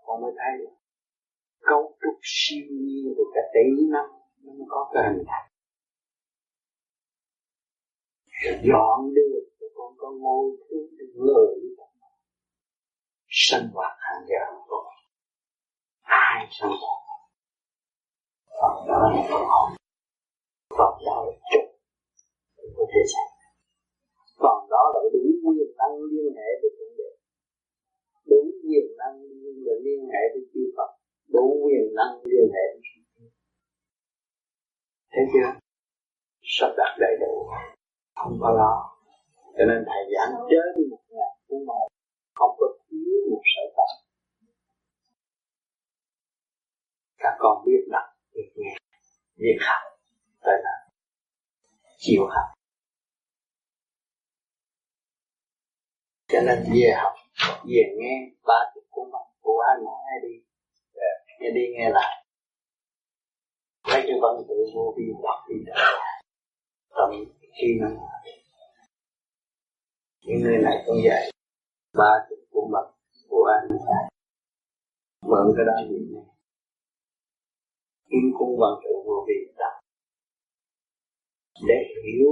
Con mới thấy cấu trúc siêu nhiên của cả tỷ năm nó mới có cái hình thành. Dọn được cho con có ngôi thứ để lợi, sinh hoạt hàng giờ của ai sinh hoạt? Phần đó là phần học. Phần đó là trục của thế gian phần đó là đủ quyền năng liên hệ với thượng đế. Đủ quyền năng liên hệ với chư Phật. Đủ quyền năng liên hệ với thấy chưa? Sắp đặt đầy đủ. Không có lo. Cho nên thầy giảng trên một ngàn cuốn một không có thiếu một sở tập. Các con biết đặt việc nghe việc học rồi là chịu học. Cho nên về học, về nghe ba chục cuốn bằng của ai mỗi ai đi nghe đi nghe lại. Thấy cái văn tự vô vi đọc đi trở tâm khi nó những nơi này cũng vậy. Ba chục cuốn bằng của ai mỗi ai mượn cái đó gì nghe kim cung văn tự vô vi đọc để hiểu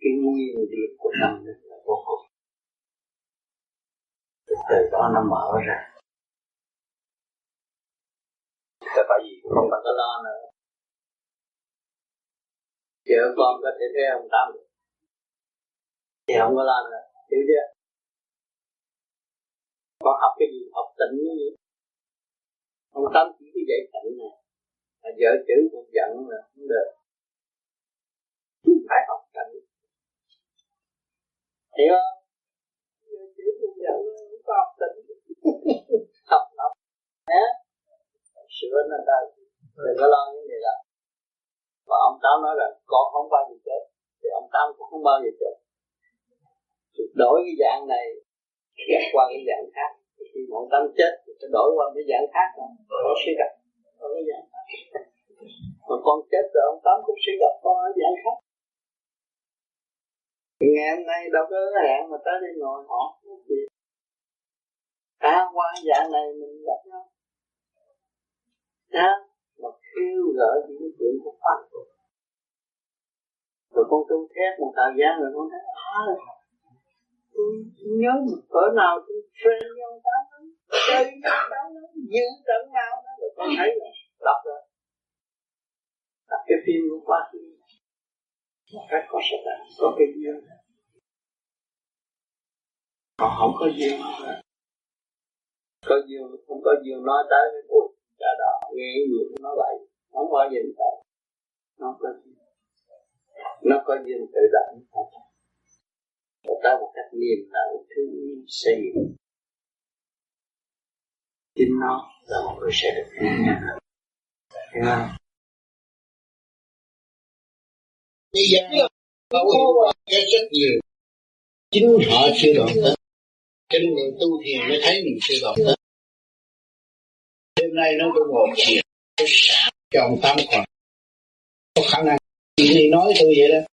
cái nguyên lý của tâm linh là vô cùng. Từ đó nó mở ra. Là tại vì không cần có lo nữa. Vợ con có thể thấy ông tâm thì không có lo nữa, hiểu chưa? Con học cái gì, học tịnh như vậy. Ông tâm chỉ dạy tịnh này mà vợ chữ con giận là không được. Phải học tịnh hiểu không? Vợ chữ con giận không có học tịnh học học. Nhé sửa nó ra đừng có lo những gì đó và ông tám nói là con không bao giờ chết thì ông tám cũng không bao giờ chết. Đổi cái dạng này ghét qua cái dạng khác khi mà tâm chết, thì sẽ đổi qua cái dạng khác rồi có suy gặp. Có cái dạng khác. Mà con chết rồi, ông tám cũng suy gặp con ở dạng khác. Ngày hôm nay đâu có hẹn mà tới đây ngồi họ gì. À qua dạng này mình gặp nhau. Đó mà kêu gợi những cái chuyện của Pháp. Rồi con tu thét một thời gian rồi con thấy à tôi nhớ một cỡ nào tôi train nhau ông lắm chơi nhau ông lắm giữ trận nào đó rồi con thấy là đọc rồi đọc cái phim của Pháp một cách có sự thật có cái duyên còn không có duyên có duyên không có duyên nói tới cái cuộc cha đó nghe người nó lại không có giờ tới nó có nó có duyên tự động và ta một cách niềm nở thương yêu xây dựng chính nó là một người sẽ được nghe. Thấy không? Bây giờ họ hiểu cái rất nhiều. Chính họ chưa đoạn tới. Nên người tu thiền mới thấy mình chưa đoạn tới. Đêm nay nó có ngồi thiền sáng ông tám còn có khả năng chị này nói tôi vậy đó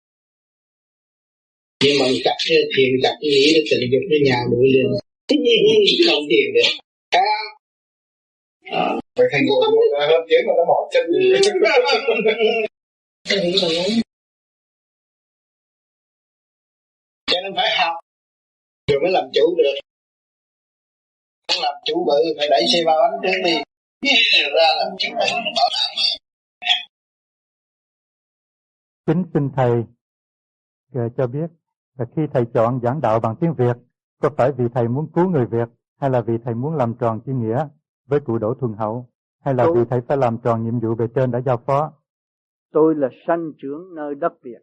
nhưng mà cặp thiền cặp nghĩ để tình dục với nhà bụi lên không thiền được. À, Vậy thành ngồi hơn tiếng mà nó bỏ chân cho nên phải học. Rồi mới làm chủ được. Làm chủ bự phải đẩy xe ba bánh trước đi. Ra làm chủ bự bảo đảm kính xin thầy cho biết là khi thầy chọn giảng đạo bằng tiếng Việt có phải vì thầy muốn cứu người Việt hay là vì thầy muốn làm tròn chữ nghĩa với cụ Đỗ Thuần Hậu hay là tôi, vì thầy phải làm tròn nhiệm vụ về trên đã giao phó? Tôi là sanh trưởng nơi đất Việt.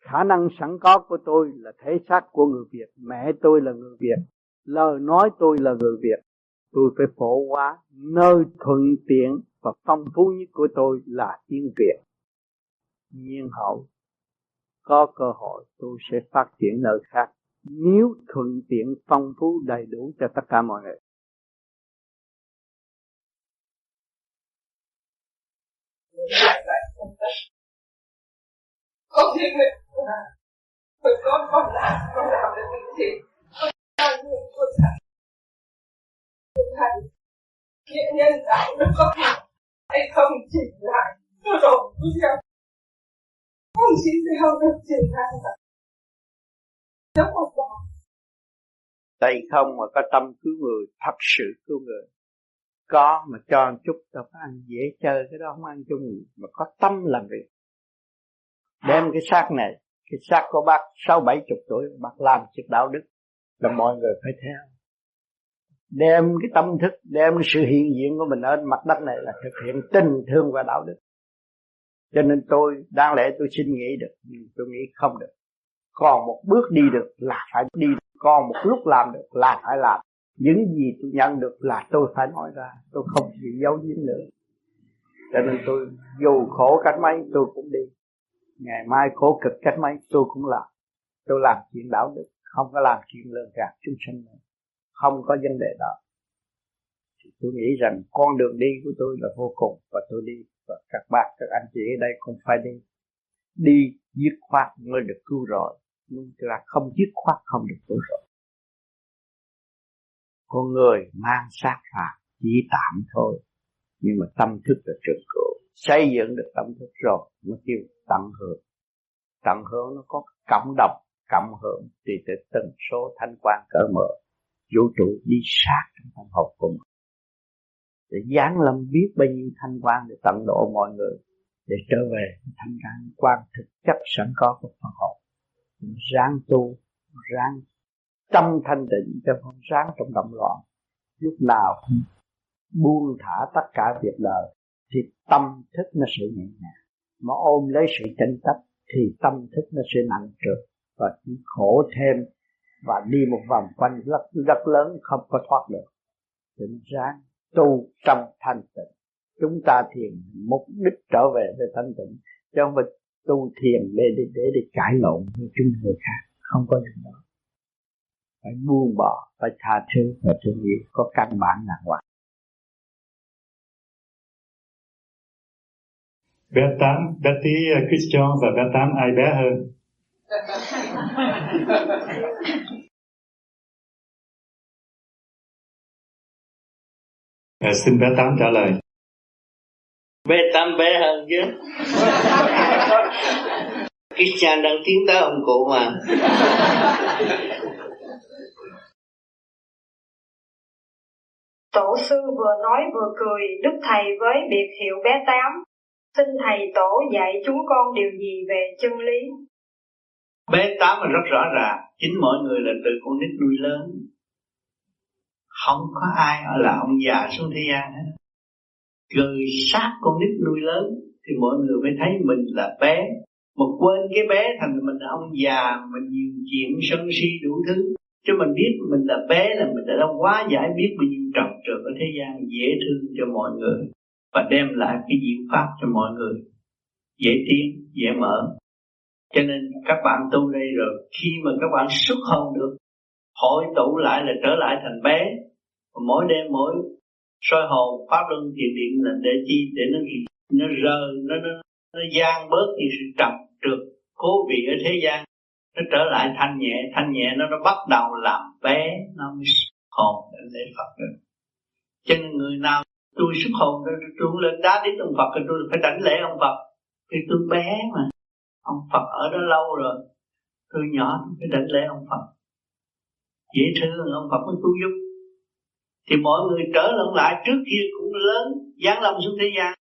Khả năng sẵn có của tôi là thể xác của người Việt. Mẹ tôi là người Việt. Lời nói tôi là người Việt. Tôi phải phổ hóa nơi thuận tiện và phong phú nhất của tôi là tiếng Việt. Nhiên hậu có cơ hội tôi sẽ phát triển nơi khác nếu thuận tiện phong phú đầy đủ cho tất cả mọi người. Không thiên nguyện với con con làm con làm được những gì? Con làm là con của con thầy nghĩa nhân đạo nó có thể hay không chỉ lại tôi rồi tôi theo không chỉ theo được triển khai một đạo tay không mà có tâm cứu người, thật sự cứu người. Có mà cho một chút đâu, có ăn dễ chơi, cái đó không ăn chung mà có tâm làm việc. Đem cái xác này, cái xác của bác sáu bảy chục tuổi, bác làm sự đạo đức, là mọi người phải theo. Đem cái tâm thức, đem cái sự hiện diện của mình ở mặt đất này là thực hiện tình thương và đạo đức cho nên tôi, đáng lẽ tôi xin nghĩ được, nhưng tôi nghĩ không được. Còn một bước đi được là phải đi, còn một lúc làm được là phải làm. Những gì tôi nhận được là tôi phải nói ra, tôi không bị giấu giếm nữa. Cho nên tôi, dù khổ cách mấy, tôi cũng đi. Ngày mai khổ cực cách mấy, tôi cũng làm. Tôi làm chuyện đạo đức, không có làm chuyện lừa gạt chúng sinh nữa. Không có vấn đề đó. Thì tôi nghĩ rằng con đường đi của tôi là vô cùng và tôi đi và các bạn, các anh chị ở đây cũng phải đi đi dứt khoát mới được cứu rồi, nhưng là không dứt khoát không được cứu rồi. Con người mang sát phạt chỉ tạm thôi, nhưng mà tâm thức là trường cửu xây dựng được tâm thức rồi, nó kêu tận hưởng. Tận hưởng nó có cộng đồng cộng hưởng, thì từ tần số thanh quan cỡ mở, vũ trụ đi sát trong tâm hồn của mình để giáng lâm biết bao nhiêu thanh quan, để tận độ mọi người, để trở về thanh quan thực chất sẵn có của phần hồn ráng tu, ráng tâm thanh tịnh cho con ráng trong động loạn. Lúc nào buông thả tất cả việc đời, thì tâm thức nó sẽ nhẹ nhàng. Mà ôm lấy sự tranh chấp thì tâm thức nó sẽ nặng trược và chỉ khổ thêm và đi một vòng quanh rất rất lớn, không có thoát được. Định ráng tu trong thanh tịnh. Chúng ta thiền mục đích trở về với thanh tịnh cho không phải tu thiền để để để, để cãi lộn với chúng người khác. Không có điều đó. Phải buông bỏ phải tha thứ và thương yêu. Có căn bản là hoàng bé tám bé tí Christian và bé tám ai bé hơn à, xin bé tám trả lời bé tám bé hơn chứ Christian đang tiến tới ông cụ mà Tổ sư vừa nói vừa cười Đức Thầy với biệt hiệu bé Tám. Xin Thầy Tổ dạy chúng con điều gì về chân lý? Bé Tám là rất rõ ràng. Chính mọi người là từ con nít nuôi lớn. Không có ai ở là ông già xuống thế gian hết. Người sát con nít nuôi lớn thì mọi người mới thấy mình là bé. mà quên cái bé thành mình là ông già, mình nhiều chuyện sân si đủ thứ chứ mình biết mình là bé là mình đã quá giải biết bao nhiêu trật trượt ở thế gian dễ thương cho mọi người và đem lại cái diệu pháp cho mọi người dễ tiến dễ mở cho nên các bạn tu đây rồi khi mà các bạn xuất hồn được hội tụ lại là trở lại thành bé mỗi đêm mỗi soi hồn pháp luân thiền điện là để chi? Để nó nó rơi nó nó nó gian bớt đi sự trầm trượt cố vị ở thế gian. Nó trở lại thanh nhẹ thanh nhẹ nó nó bắt đầu làm bé nó mới hồn để lễ Phật được. Cho nên người nào tôi xuất hồn tôi, tôi lên đá đến ông Phật thì tôi phải đảnh lễ ông Phật. Thì tôi bé mà ông Phật ở đó lâu rồi tôi nhỏ tôi phải đảnh lễ ông Phật. Dễ thương ông Phật mới cứu giúp thì mọi người trở lẫn lại trước kia cũng lớn, giáng lâm xuống thế gian.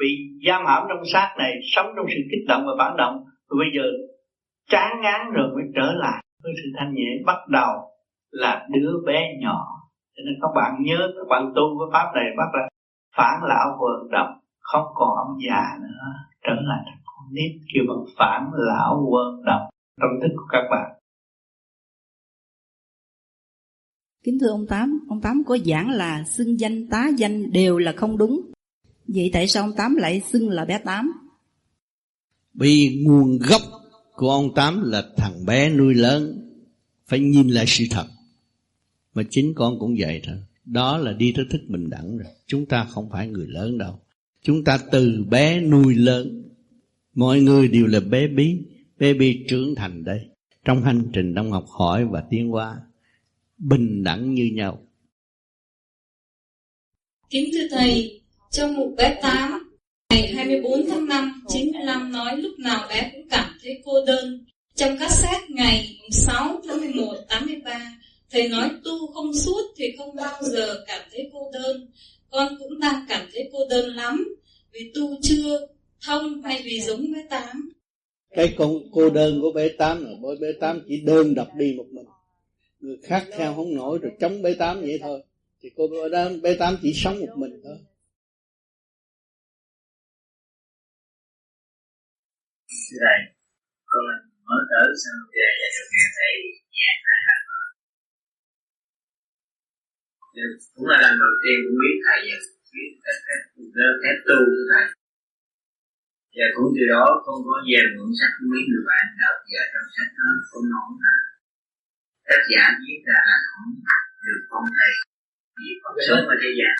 Bị giam hãm trong xác này, sống trong sự kích động và phản động. Rồi bây giờ, chán ngán rồi mới trở lại với sự thanh nhẹ, bắt đầu là đứa bé nhỏ. Cho nên các bạn nhớ, các bạn tu với pháp này, bắt là phản lão quần động không còn ông già nữa. Trở lại thành con nít, kêu bằng phản lão quần động tâm thức của các bạn. Kính thưa ông Tám, ông Tám có giảng là xưng danh tá danh đều là không đúng. Vậy tại sao ông Tám lại xưng là bé Tám? Vì nguồn gốc của ông Tám là thằng bé nuôi lớn. Phải nhìn lại sự thật. Mà chính con cũng vậy thôi. Đó là đi tới thức bình đẳng rồi. Chúng ta không phải người lớn đâu. Chúng ta từ bé nuôi lớn. Mọi người đều là bé bí. Bé bí trưởng thành đây. Trong hành trình trong học hỏi và tiến hóa bình đẳng như nhau. Kính thưa Thầy, trong mục bé 8, ngày 24 tháng 5, 95 nói lúc nào bé cũng cảm thấy cô đơn. Trong các xét ngày 6 tháng 11, 83, Thầy nói tu không suốt thì không bao giờ cảm thấy cô đơn. Con cũng đang cảm thấy cô đơn lắm, vì tu chưa thông hay vì giống bé Tám. Cái con cô đơn của bé Tám là bởi bé Tám chỉ đơn độc đi một mình người khác theo không nổi rồi chống b tám vậy thôi. Thì cô b tám chỉ sống một mình thôi. Thầy, con mới tới sân về và được nghe Thầy giảng hai lần dạ, Cũng là lần đầu tiên cũng biết Thầy và biết các các tu của Thầy Và cũng từ đó con có về mượn sách của mấy người bạn đọc và dạ, trong sách đó con nói là tác giả viết ra là không được con thầy. Vì Phật sống ở thế gian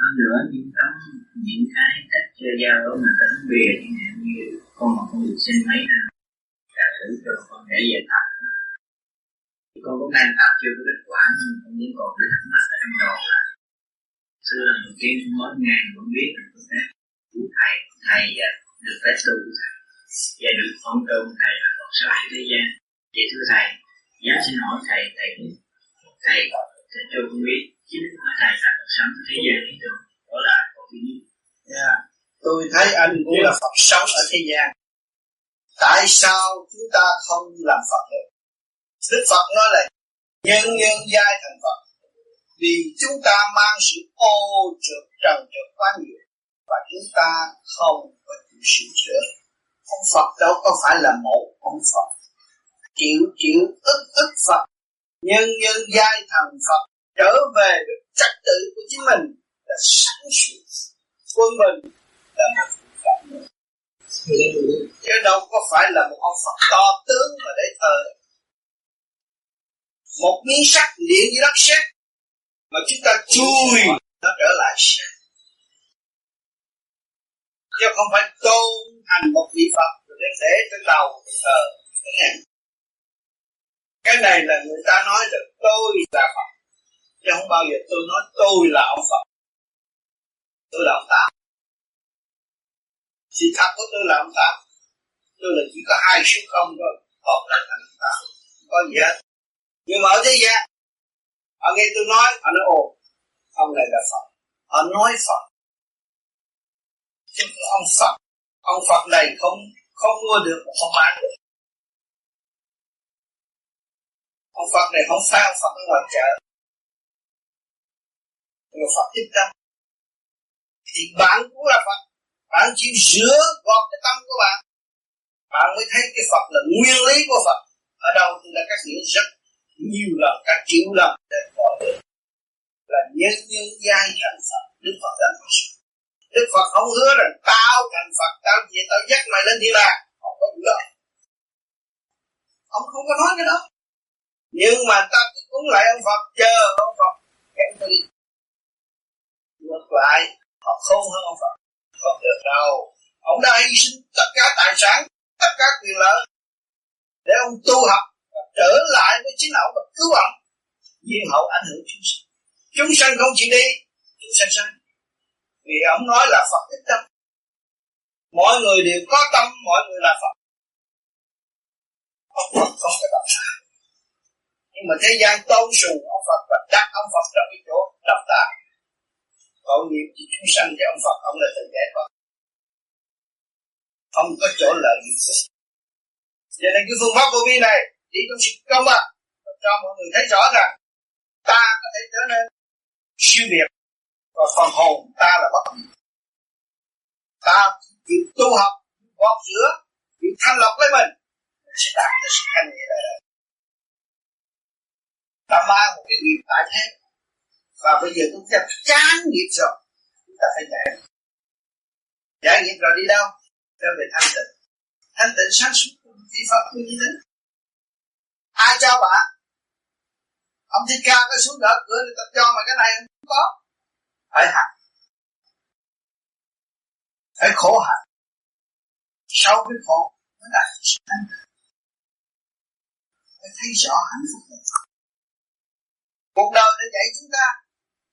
hơn nữa, những tấm, những cái cách chơi giao đó mà tấm bìa chẳng hạn như con mà con được xin mấy năm, giả thử cho con để về tập con cũng đang tập chưa có kết quả, nhưng con vẫn còn cái thắc mắc ở trong đầu. Là xưa là đầu tiên con mới nghe con biết được cái phép của thầy. Thầy và được phép tu. Của thầy và được phong tôn thầy là Phật thế gian. Vậy thưa thầy, giáo xin hỏi thầy thầy thầy sẽ cho con biết chính của thầy là Phật sống thế gian hay không đó là câu thứ nhất yeah. tôi thấy anh cũng là Phật sống ở thế gian. Tại sao chúng ta không làm Phật được? Đức Phật nói là nhân nhân giai thành Phật. Vì chúng ta mang sự ô trượt trần trượt quá nhiều và chúng ta không có chịu sửa chữa ông Phật đâu có phải là một ông Phật. Chịu chịu ức ức Phật. Nhân nhân giai thần Phật trở về với trật tự của chính mình là sáng suốt. Quân mình là một Phật chứ đâu có phải là một ông Phật to tướng mà để thờ. Một miếng sắt liền với đất sét mà chúng ta chui, nó trở lại sét chứ không phải tôn thành một vị Phật rồi đem để trên đầu thờ cái này. Là người ta nói là tôi là Phật, chứ không bao giờ tôi nói tôi là ông Phật. Tôi là ông Tám. Sự thật của tôi là ông Tám. Tôi là chỉ có hai số không thôi một là thành Tám. Không có gì hết. Nhưng mà ở thế gian, họ nghe tôi nói, họ nói, ồ, ông này là Phật. Họ nói Phật chứ ông Phật ông Phật này không không mua được không bán được ông Phật này không phải ông Phật ở ngoài chợ người Phật thích tâm. Thì bạn cũng là Phật. Bạn chịu sửa gọt cái tâm của bạn. Bạn mới thấy cái Phật là nguyên lý của Phật. Ở đâu tôi là các nghĩa rất nhiều lần cả triệu lần để gọi được. Là nhân nhân giai thành Phật, Đức Phật đã nói. Đức Phật không hứa rằng tao thành Phật, tao gì tao dắt mày lên thiên đàng không có được ông không có nói cái đó. Nhưng mà ta cũng lại ông Phật, chờ ông Phật kém đi ngược lại, họ không hơn ông Phật. Không được đâu. Ông đã hy sinh tất cả tài sản, tất cả quyền lợi để ông tu học và trở lại với chính ông và cứu ông. Nhưng hậu ảnh hưởng chúng sanh chúng sanh không chịu đi, chúng sanh sanh vì ông nói là Phật thích tâm. Mọi người đều có tâm, mọi người là Phật. Ông Phật không có độc tài nhưng mà thế gian tôn sùng ông Phật và đặt ông Phật trong cái chỗ độc tài tội nghiệp chỉ chúng sanh cho ông Phật, ông là tự giải thoát. Không có chỗ lợi gì hết cho nên cái phương pháp vô vi này, chỉ trong sự công bằng. Cho mọi người thấy rõ rằng, ta có thể trở nên siêu việt và phần hồn ta là bất diệt ta chịu tu học gọt rửa chịu thanh lọc lấy mình. Sẽ đạt được sự thanh nhẹ đời đời ta mang một cái nghiệp tại thế. Và bây giờ chúng ta chán nghiệp rồi. Chúng ta phải giải giải nghiệp rồi đi đâu? Trở về thanh tịnh. Thanh tịnh sáng suốt vi pháp như thế ai cho bạn? Ông thích ca cái xuống đỡ cửa thì ta cho mà cái này không có phải hành. Phải khổ hạnh sau cái khổ mới đạt sự thanh tịnh phải thấy rõ hạnh phúc của Phật. Cuộc đời để dạy chúng ta,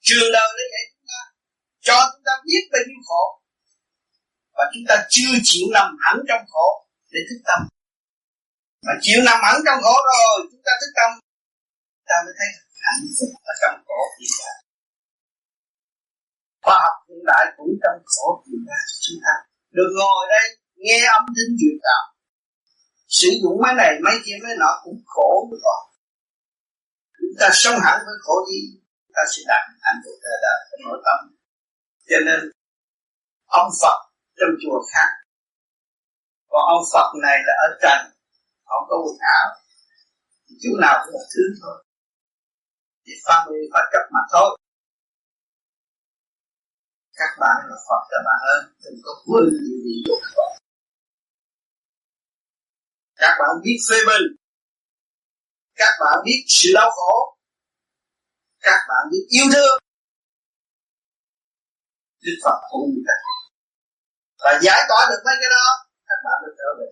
trường đời để dạy chúng ta, cho chúng ta biết bao nhiêu khổ. Và chúng ta chưa chịu nằm hẳn trong khổ để thức tâm. Mà chịu nằm hẳn trong khổ rồi, chúng ta thức tâm, ta mới thấy hạnh phúc ở trong khổ. hiện tại khoa học hiện đại cũng trong khổ hiện tại chúng ta. Được ngồi đây, nghe âm thanh duyệt đạo. Sử dụng máy này máy kia máy nọ cũng khổ mới còn chúng ta sống hẳn với khổ gì ta sẽ đạt hạnh phúc đời đời trong nội tâm. Cho nên, ông Phật trong chùa khác. Còn ông Phật này là ở trần, không có quần áo. Chỗ nào cũng một thứ thôi. Thì pha mê pha chấp mà thôi các bạn là Phật các bạn ơi, đừng có quên những gì dục các bạn biết phê bình. Các bạn biết sự đau khổ. Các bạn biết yêu thương. Đức Phật cũng như vậy và giải tỏa được mấy cái đó, các bạn được trở về.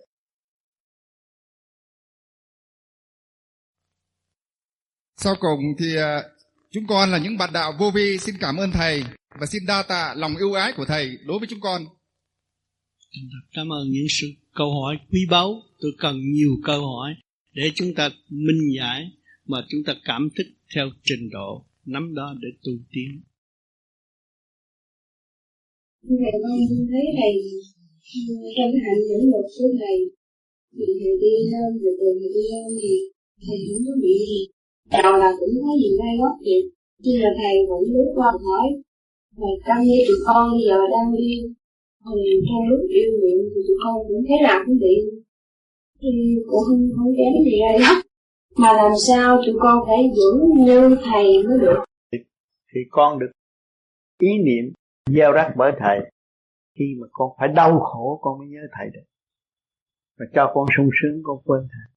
Sau cùng thì à, chúng con là những bạn đạo vô vi. Xin cảm ơn Thầy và xin đa tạ lòng yêu ái của Thầy đối với chúng con. Cảm ơn những sự câu hỏi quý báu. Tôi cần nhiều câu hỏi để chúng ta minh giải mà chúng ta cảm thức theo trình độ nắm đó để tu tiến. Ngày con thấy thầy trong hạnh dẫn luật của thầy thì thầy đi hơn rồi từ thầy đi hơn thì thầy không có bị gì đầu là cũng có gì gai góc vậy nhưng là thầy vẫn lúc qua hỏi thầy căng như tụi con giờ đang đi thì trong lúc yêu nguyện thì tụi con cũng thế nào cũng bị thì cũng không không kém gì ai hết. Mà làm sao tụi con phải giữ như thầy mới được? Thì con được ý niệm gieo rắc bởi thầy. Khi mà con phải đau khổ, con mới nhớ thầy được. Mà cho con sung sướng, con quên thầy.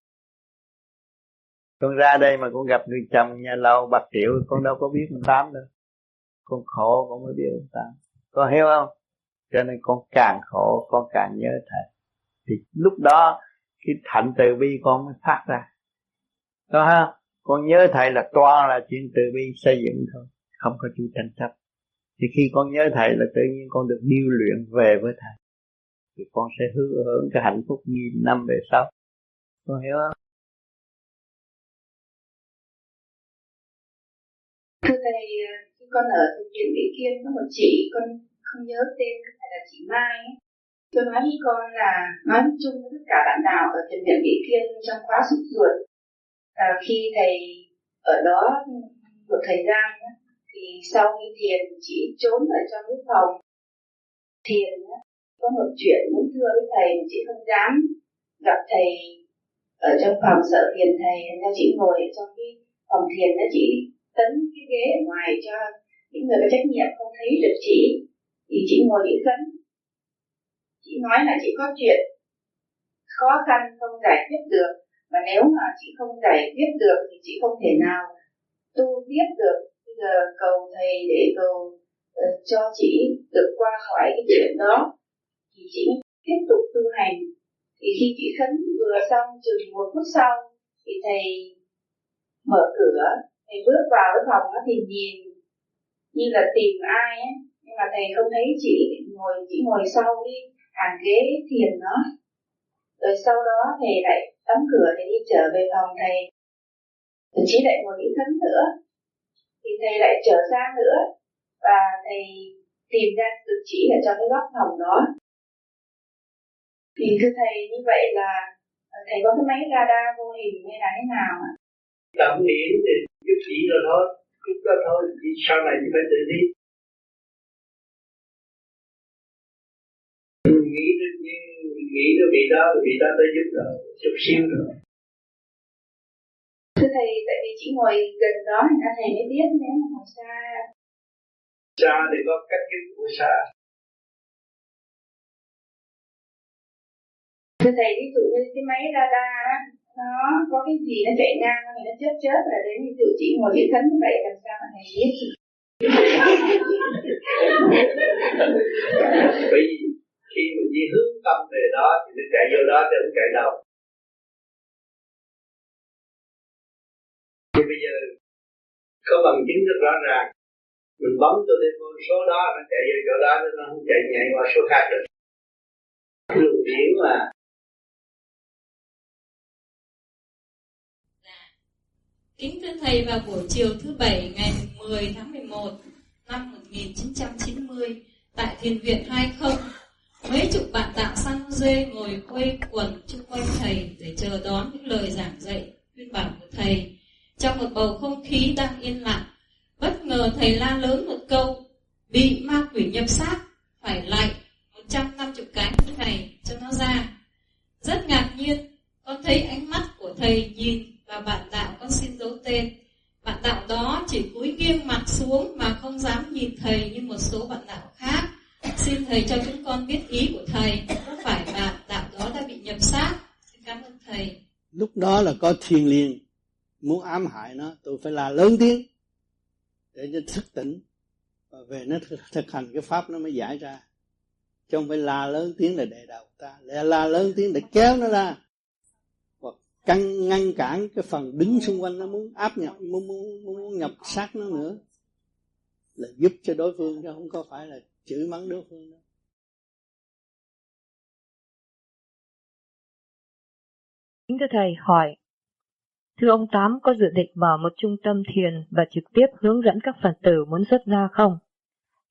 Con ra đây mà con gặp người chồng nhà lầu bạc triệu, con đâu có biết mình tám đâu con khổ con mới biết ông tám con hiểu không? Cho nên con càng khổ, con càng nhớ thầy. Thì lúc đó, cái thạnh từ bi con mới phát ra. Đó ha con nhớ thầy là toàn là chuyện từ bi xây dựng thôi, không có chuyện tranh chấp. Thì khi con nhớ thầy là tự nhiên con được điêu luyện về với thầy. Thì con sẽ hứa hưởng cái hạnh phúc nghìn năm về sau. Con hiểu không? Thưa thầy con ở bệnh viện Mỹ Kiên có một chị con không nhớ tên phải là chị Mai ấy. tôi nói với con là, nói chung với tất cả bạn nào ở bệnh viện Mỹ Kiên trong khóa sụp ruột là khi thầy ở đó một thời gian thì sau khi thiền chị trốn ở trong cái phòng thiền có một chuyện muốn thưa với thầy mà chị không dám gặp thầy ở trong phòng sợ phiền thầy, nên chị ngồi ở trong cái phòng thiền đó chị tấn cái ghế ở ngoài cho những người có trách nhiệm không thấy được chị thì chị ngồi nghĩ khấn chị nói là chị có chuyện khó khăn không giải quyết được và nếu mà chị không giải quyết được thì chị không thể nào tu biết được. Bây giờ cầu thầy để cầu uh, cho chị được qua khỏi cái chuyện đó thì chị tiếp tục tu hành. Thì khi chị khấn vừa xong chừng một phút sau thì thầy mở cửa thầy bước vào cái phòng đó thì nhìn, như là tìm ai ấy nhưng mà thầy không thấy chị ngồi, chỉ ngồi sau cái hàng ghế thiền đó. Rồi sau đó thầy lại đóng cửa để đi trở về phòng thầy. Thậm chí lại ngồi nghĩ thánh nữa. Thì thầy lại trở ra nữa. Và thầy tìm ra được chỉ ở trong cái góc phòng đó. Thì thưa thầy, như vậy là thầy có cái máy radar vô hình hay là thế nào ạ? Động niệm thì giúp chỉ rồi thôi, lúc đó thôi, thì sau này thì phải tự đi. Mình nghĩ được như mình nghĩ được vị đó, vị đó tới giúp rồi, chút xíu rồi. Thưa thầy, tại vì chỉ ngồi gần đó thì thầy mới biết nếu mà ngồi xa. Xa thì có cách giúp của xa. Thưa thầy, ví dụ như cái máy radar á, nó có cái gì nó chạy ngang nó nó chớp chớp là đến như tự chỉ ngồi địa khấn như vậy, làm sao mà thầy biết. Bởi vì khi mình đi hướng tâm về đó, thì nó chạy vô đó, chứ không chạy đâu. Thì bây giờ, có bằng chứng rất rõ ràng. Mình bấm tôi lên vô số đó, nó chạy vô chỗ đó, nó không chạy nhảy qua số khác được. Luồng điển mà Kính thưa Thầy vào buổi chiều thứ Bảy ngày 10 tháng 11 năm 1990 tại Thiền viện 20 mấy chục bạn đạo San Jose ngồi quây quần chung quanh Thầy để chờ đón những lời giảng dạy khuyên bảo của Thầy. Trong một bầu không khí đang yên lặng, bất ngờ Thầy la lớn một câu bị ma quỷ nhập xác phải lạnh 150 cái có thiên liêng muốn ám hại nó, tôi phải là lớn tiếng để cho thức tỉnh. Và về nó thực, hành cái pháp nó mới giải ra. Chứ không phải la lớn tiếng để đề đầu ta. Là la lớn tiếng để kéo nó ra. Hoặc căng ngăn cản cái phần đứng xung quanh nó muốn áp nhập muốn, muốn, muốn nhập sát nó nữa. Là giúp cho đối phương chứ không có phải là chửi mắng đối phương đâu. Kính thưa Thầy, hỏi. Thưa ông Tám có dự định mở một trung tâm thiền và trực tiếp hướng dẫn các Phật tử muốn xuất gia không?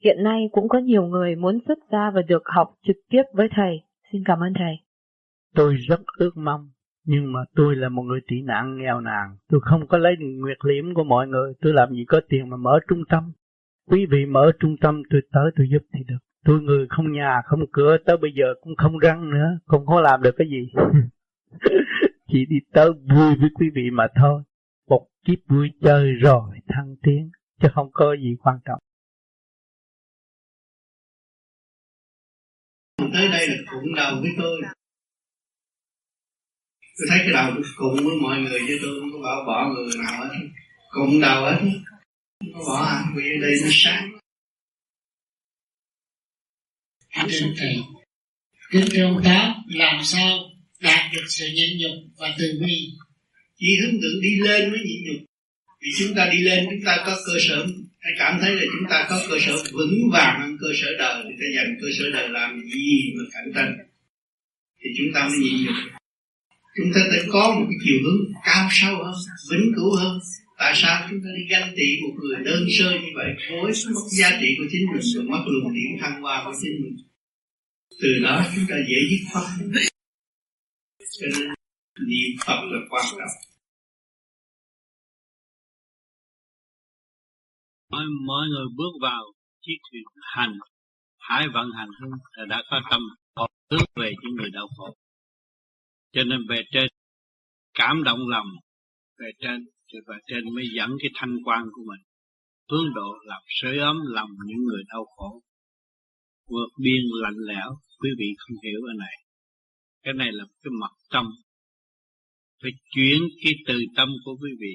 Hiện nay cũng có nhiều người muốn xuất gia và được học trực tiếp với Thầy. Xin cảm ơn Thầy. Tôi rất ước mong nhưng mà tôi là một người tị nạn nghèo nàn, tôi không có lấy nguyệt liễm của mọi người, tôi làm gì có tiền mà mở trung tâm. Quý vị mở trung tâm tôi tới tôi giúp thì được. Tôi người không nhà, không cửa, tới bây giờ cũng không răng nữa, không có làm được cái gì. Chỉ đi tới vui với quý vị mà thôi. Một kiếp vui chơi rồi thăng tiến, chứ không có gì quan trọng. Tới đây là cũng đầu với tôi, tôi thấy cái đầu cùng với mọi người chứ tôi không có bảo bỏ người nào hết cùng đầu hết không có bỏ ai vì ở đây nó sáng kính thưa thầy kính thưa ông tám làm sao đạt được sự nhẫn nhục và từ bi. Chỉ hướng tượng đi lên mới nhịn nhục. Vì chúng ta đi lên, chúng ta có cơ sở. Hay cảm thấy là chúng ta có cơ sở vững vàng hơn cơ sở đời. Thì ta dành cơ sở đời làm gì mà cạnh tranh. Thì chúng ta mới nhịn nhục. Chúng ta phải có một cái chiều hướng cao sâu hơn, vĩnh cửu hơn. Tại sao chúng ta đi ganh tị một người đơn sơ như vậy? Với mất giá trị của chính mình và mất luồng điểm thăng hoa của chính mình. Từ đó chúng ta dễ dứt khoát cho nên niệm phật là quan trọng mọi, mọi người bước vào chiếc thuyền hành. Hải vận hành là đã có tâm hướng về những người đau khổ. Cho nên về trên cảm động lòng về trên thì về trên mới dẫn cái thanh quan của mình. Hướng độ làm sới ấm lòng những người đau khổ. Vượt biên lạnh lẽo quý vị không hiểu ở này cái này là cái mặt tâm phải chuyển cái từ tâm của quý vị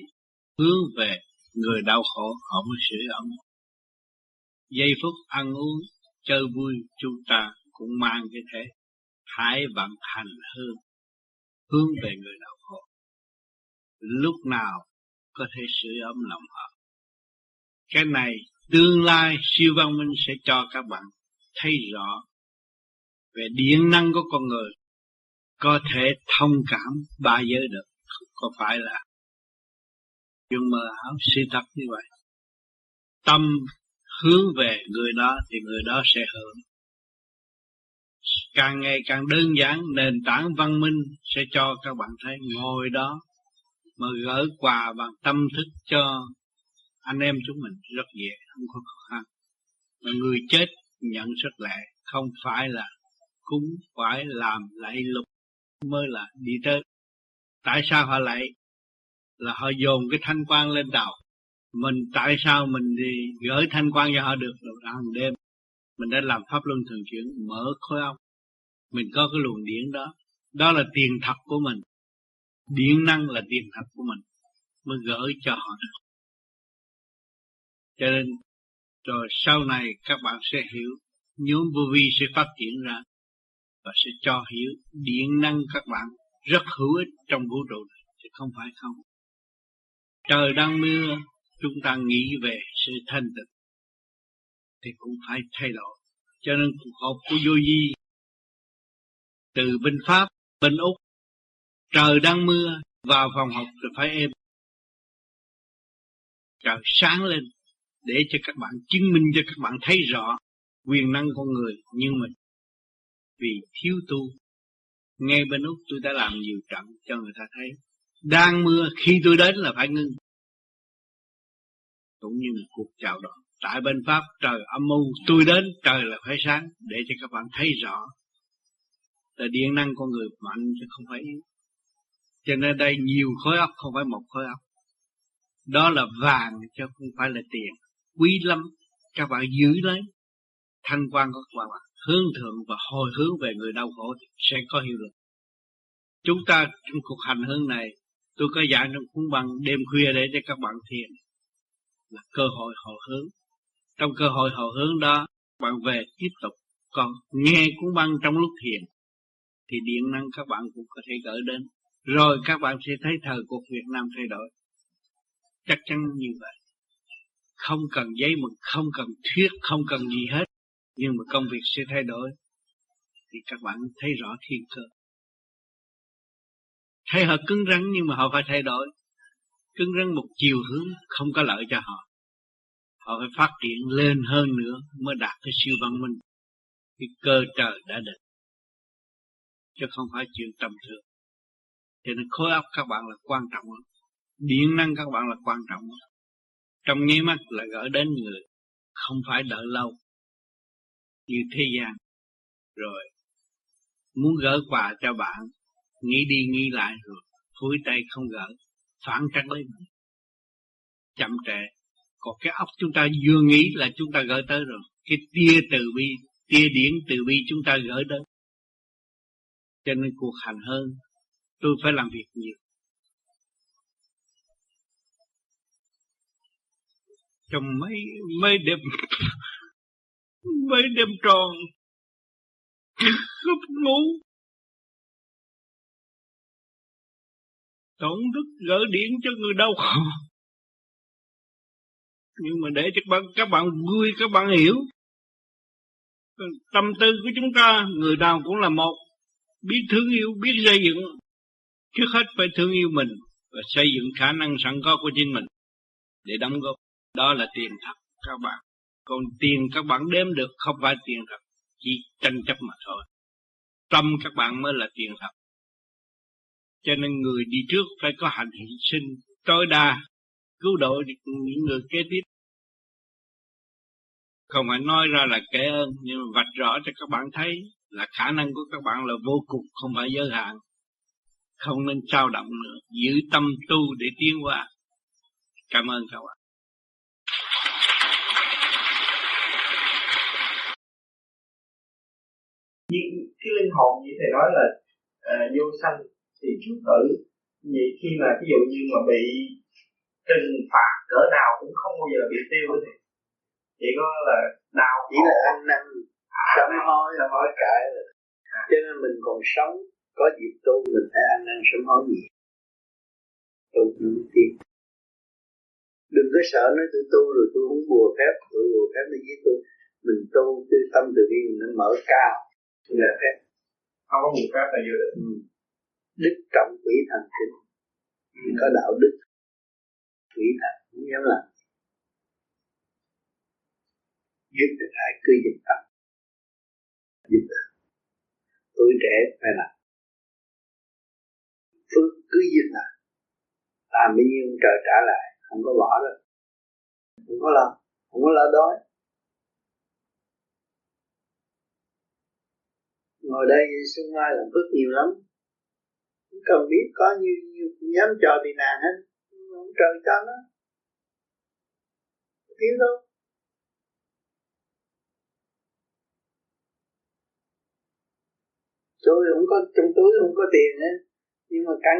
hướng về người đau khổ, họ mới sửa ấm giây phút ăn uống, chơi vui chúng ta cũng mang cái thế thái vận hành hơn, hướng về người đau khổ. Lúc nào có thể sửa ấm lòng họ. Cái này tương lai siêu văn minh sẽ cho các bạn thấy rõ về điện năng của con người có thể thông cảm ba giới được. Không có phải là chuyện mơ ảo suy thật như vậy. Tâm hướng về người đó thì người đó sẽ hưởng. Càng ngày càng đơn giản, nền tảng văn minh sẽ cho các bạn thấy ngồi đó mà gỡ quà bằng tâm thức cho anh em chúng mình rất dễ, không có khó khăn. Mà người chết nhận rất lẹ, không phải là cúng, phải làm lạy lục mới là đi tới. Tại sao họ lại là họ dồn cái thanh quan lên đầu mình tại sao mình thì gửi thanh quan cho họ được? Rồi hàng đêm, mình đã làm pháp luân thường chuyển, mở khối óc. Mình có cái luồng điển đó. Đó là tiền thật của mình. Điện năng là tiền thật của mình mới gửi cho họ được. Cho nên, rồi sau này các bạn sẽ hiểu, nhóm vô vi sẽ phát triển ra và sẽ cho hiểu điện năng các bạn rất hữu ích trong vũ trụ này, chứ không phải không. Trời đang mưa, chúng ta nghĩ về sự thanh tịnh, thì cũng phải thay đổi. Cho nên cuộc họp của vô di từ bên pháp, bên úc, trời đang mưa, vào phòng học thì phải êm. Trời sáng lên, để cho các bạn chứng minh, cho các bạn thấy rõ quyền năng con người, nhưng mình vì thiếu tu. Ngay bên úc tôi đã làm nhiều trận cho người ta thấy. Đang mưa, khi tôi đến là phải ngưng. Cũng như một cuộc chào đón. Tại bên pháp, trời âm u. Tôi đến, trời là phải sáng, để cho các bạn thấy rõ. Là điện năng con người mạnh chứ không phải yếu. Cho nên đây nhiều khối óc, không phải một khối óc. Đó là vàng chứ không phải là tiền. Quý lắm. Các bạn giữ lấy. Thanh quan của các bạn hướng thượng và hồi hướng về người đau khổ sẽ có hiệu lực. Chúng ta, trong cuộc hành hương này, tôi có dạy trong cuốn băng đêm khuya để cho các bạn thiền. Là cơ hội hồi hướng. Trong cơ hội hồi hướng đó bạn về tiếp tục. Còn nghe cuốn băng trong lúc thiền, thì điện năng các bạn cũng có thể gửi đến. Rồi các bạn sẽ thấy thời cuộc Việt Nam thay đổi. Chắc chắn như vậy. Không cần giấy mực, không cần thuyết, không cần gì hết nhưng mà công việc sẽ thay đổi. Thì các bạn thấy rõ thiên cơ. Thấy họ cứng rắn nhưng mà họ phải thay đổi. Cứng rắn một chiều hướng không có lợi cho họ. Họ phải phát triển lên hơn nữa mới đạt cái siêu văn minh. Cái cơ trời đã định. Chứ không phải chuyện tầm thường. Cho nên khối óc các bạn là quan trọng lắm điện năng các bạn là quan trọng lắm trong nháy mắt là gửi đến người. Không phải đợi lâu như thế gian. Rồi, muốn gỡ quà cho bạn, nghĩ đi nghĩ lại rồi phủi tay không gỡ, phản trắc lấy mình chậm trễ. Còn cái óc chúng ta vừa nghĩ là chúng ta gỡ tới rồi. Cái tia từ bi, tia điển từ bi chúng ta gỡ đến cho nên cuộc hành hơn tôi phải làm việc nhiều. Trong mấy mấy đêm mấy đêm tròn không ngủ tổn đức gỡ điện cho người đau khổ. Nhưng mà để cho các bạn, các bạn vui các bạn hiểu. Tâm tư của chúng ta người nào cũng là một. Biết thương yêu biết xây dựng. Trước hết phải thương yêu mình và xây dựng khả năng sẵn có của chính mình để đóng góp. Đó là tiền thật các bạn còn tiền các bạn đếm được không phải tiền thật, chỉ tranh chấp mà thôi. Tâm các bạn mới là tiền thật. Cho nên người đi trước phải có hành hy sinh tối đa, cứu độ những người kế tiếp. Không phải nói ra là kể ơn, nhưng mà vạch rõ cho các bạn thấy là khả năng của các bạn là vô cùng, không phải giới hạn. Không nên trao động nữa, giữ tâm tu để tiến qua cảm ơn các bạn. Nhưng cái linh hồn như thầy nói là à, vô sanh thì chú tử. Vậy khi mà ví dụ như mà bị trừng phạt cỡ nào cũng không bao giờ bị tiêu thì chỉ có là đau chỉ là ăn năn. Sám hối. sám hối. Cải à. cho nên mình còn sống có dịp tu mình phải ăn năn sám hối nhiều. Tu nó tiến đừng có sợ nói tôi tu rồi tôi không bùa phép tôi bùa phép nó với tôi. Mình tu tư tâm từ bi mình nó mở cao là phép không có bùa phép là vô được ừ. đức trọng quỷ thần kính ừ. có đạo đức quỷ thật không dám làm giúp được ai cứ dịch tâm giúp được tuổi trẻ phải làm. Phước cứ giúp làm làm bao nhiêu trời trả lại không có bỏ đâu. Không có lo không có lo đói ngồi đây xuân mai làm phước nhiều lắm. Không cần biết có như, như dám cho bị nạn hết. Không trời cho nó. Tiến đâu. Tôi không có trong túi không có tiền á. Nhưng mà căn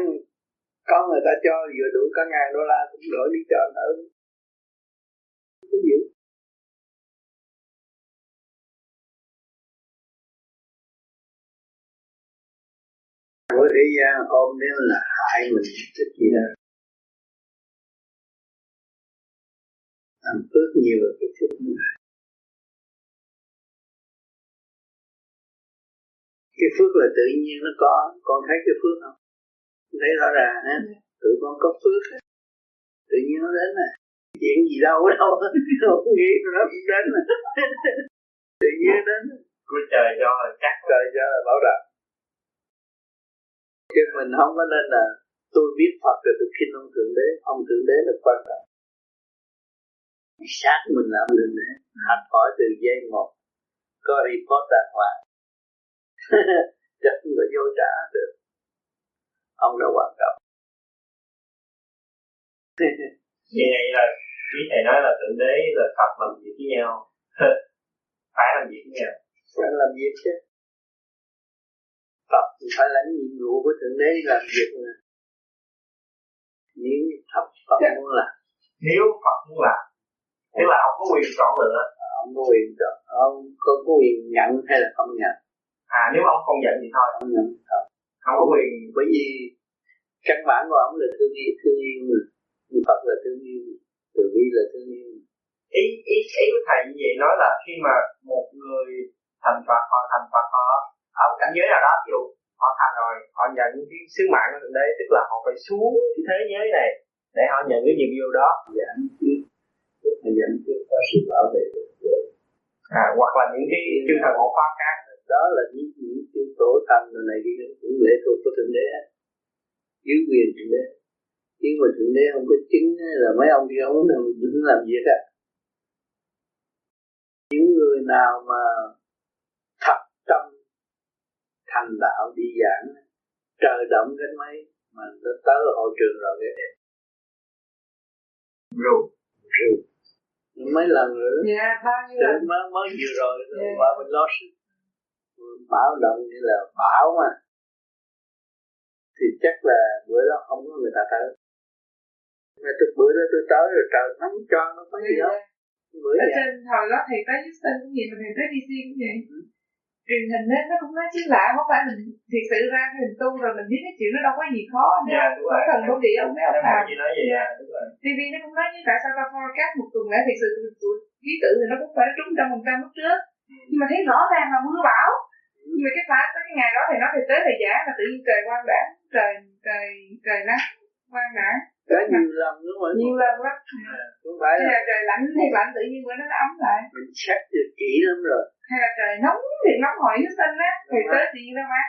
có người ta cho vừa đủ cả ngàn đô la cũng đổi đi cho nó. Cứ giữ của thế gian ôm đến là hại mình cái gì đó. Làm phước nhiều là cái phước này cái phước là tự nhiên nó có. Con thấy cái phước không? Thấy rõ ràng ha tự con có phước tự nhiên nó đến nè. Chuyện gì đâu đâu không nghĩ nó cũng đến nè. Tự nhiên đến của trời cho là chắc. Trời cho là bảo đảm chứ mình không có nên là tôi biết Phật rồi tôi khinh ông Thượng Đế. Ông Thượng Đế là quan trọng. Sát mình là ông Thượng Đế. Học hỏi từ giây một. Có report đàng hoàng. Chắc không có vô trả được. Ông đã quan trọng. Như vậy là quý thầy nói là thượng đế là phật làm việc với nhau. Phải làm việc với nhau. Phải làm việc chứ Phật phải lãnh nhiệm vụ của thượng đế làm việc mà nếu Phật Phật muốn làm. Nếu Phật muốn làm tức là ông có quyền chọn lựa. Ông có quyền chọn ông có, có quyền nhận hay là không nhận? À nếu ông không nhận thì thôi. Không nhận thôi. Không có quyền. Bởi vì căn bản của ông là thương yêu thương yêu mà. Phật là thương yêu từ bi là thương yêu ý ý ý của thầy như vậy nói là khi mà một người thành Phật họ thành Phật họ ở một cảnh giới nào đó ví dụ họ thành rồi họ nhận cái sứ mạng của thượng đế tức là họ phải xuống cái thế giới này để họ nhận cái nhiệm vụ đó. Phải giảng trước có sự bảo vệ được à, hoặc là những cái chương thần hộ pháp khác. Đó là những những cái tổ thần này kia cũng lệ thuộc của thượng đế. Dưới quyền thượng đế. Nếu mà thượng đế không có chứng là mấy ông kia không làm đừng làm việc á. Những người nào mà thật tâm thành đạo đi giảng trời động cái mấy mà nó tới hội trường rồi cái đẹp. Rồi. Rồi. Mấy lần nữa. Dạ bao nhiêu lần? mới mới vừa rồi yeah. qua bên lo báo động như là bão mà. Thì chắc là bữa đó không có người ta tới. Mà từ bữa đó tôi tới rồi trời nắng cho nó có gì đó. Bữa ở trên hồi đó thầy tới Houston cũng vậy mà thầy tới DC cũng vậy. Ừ. truyền hình đó nó cũng nói chứ lạ không phải mình thiệt sự ra cái mình tu rồi mình biết cái chuyện nó đâu có gì khó dạ, đúng rồi. thần đúng địa ông mấy ông làm dạ. TV nó cũng nói như tại sao ta forecast một tuần lễ thiệt sự tụi ký tự thì nó cũng phải trúng trăm phần trăm lúc trước ừ. nhưng mà thấy rõ ràng là mưa bão ừ. nhưng mà cái phá tới cái ngày đó thì nó thì tới thầy giả là tự nhiên trời quang đảng trời trời trời nắng quang đảng có nhiều lần nữa mà nhiều lần lắm. Không phải là, là trời lạnh thì lạnh tự nhiên bữa nó ấm lại. mình xét được kỹ lắm rồi. Hay là trời nóng thì nóng hỏi nó xanh á thì tới tự nhiên nó mát.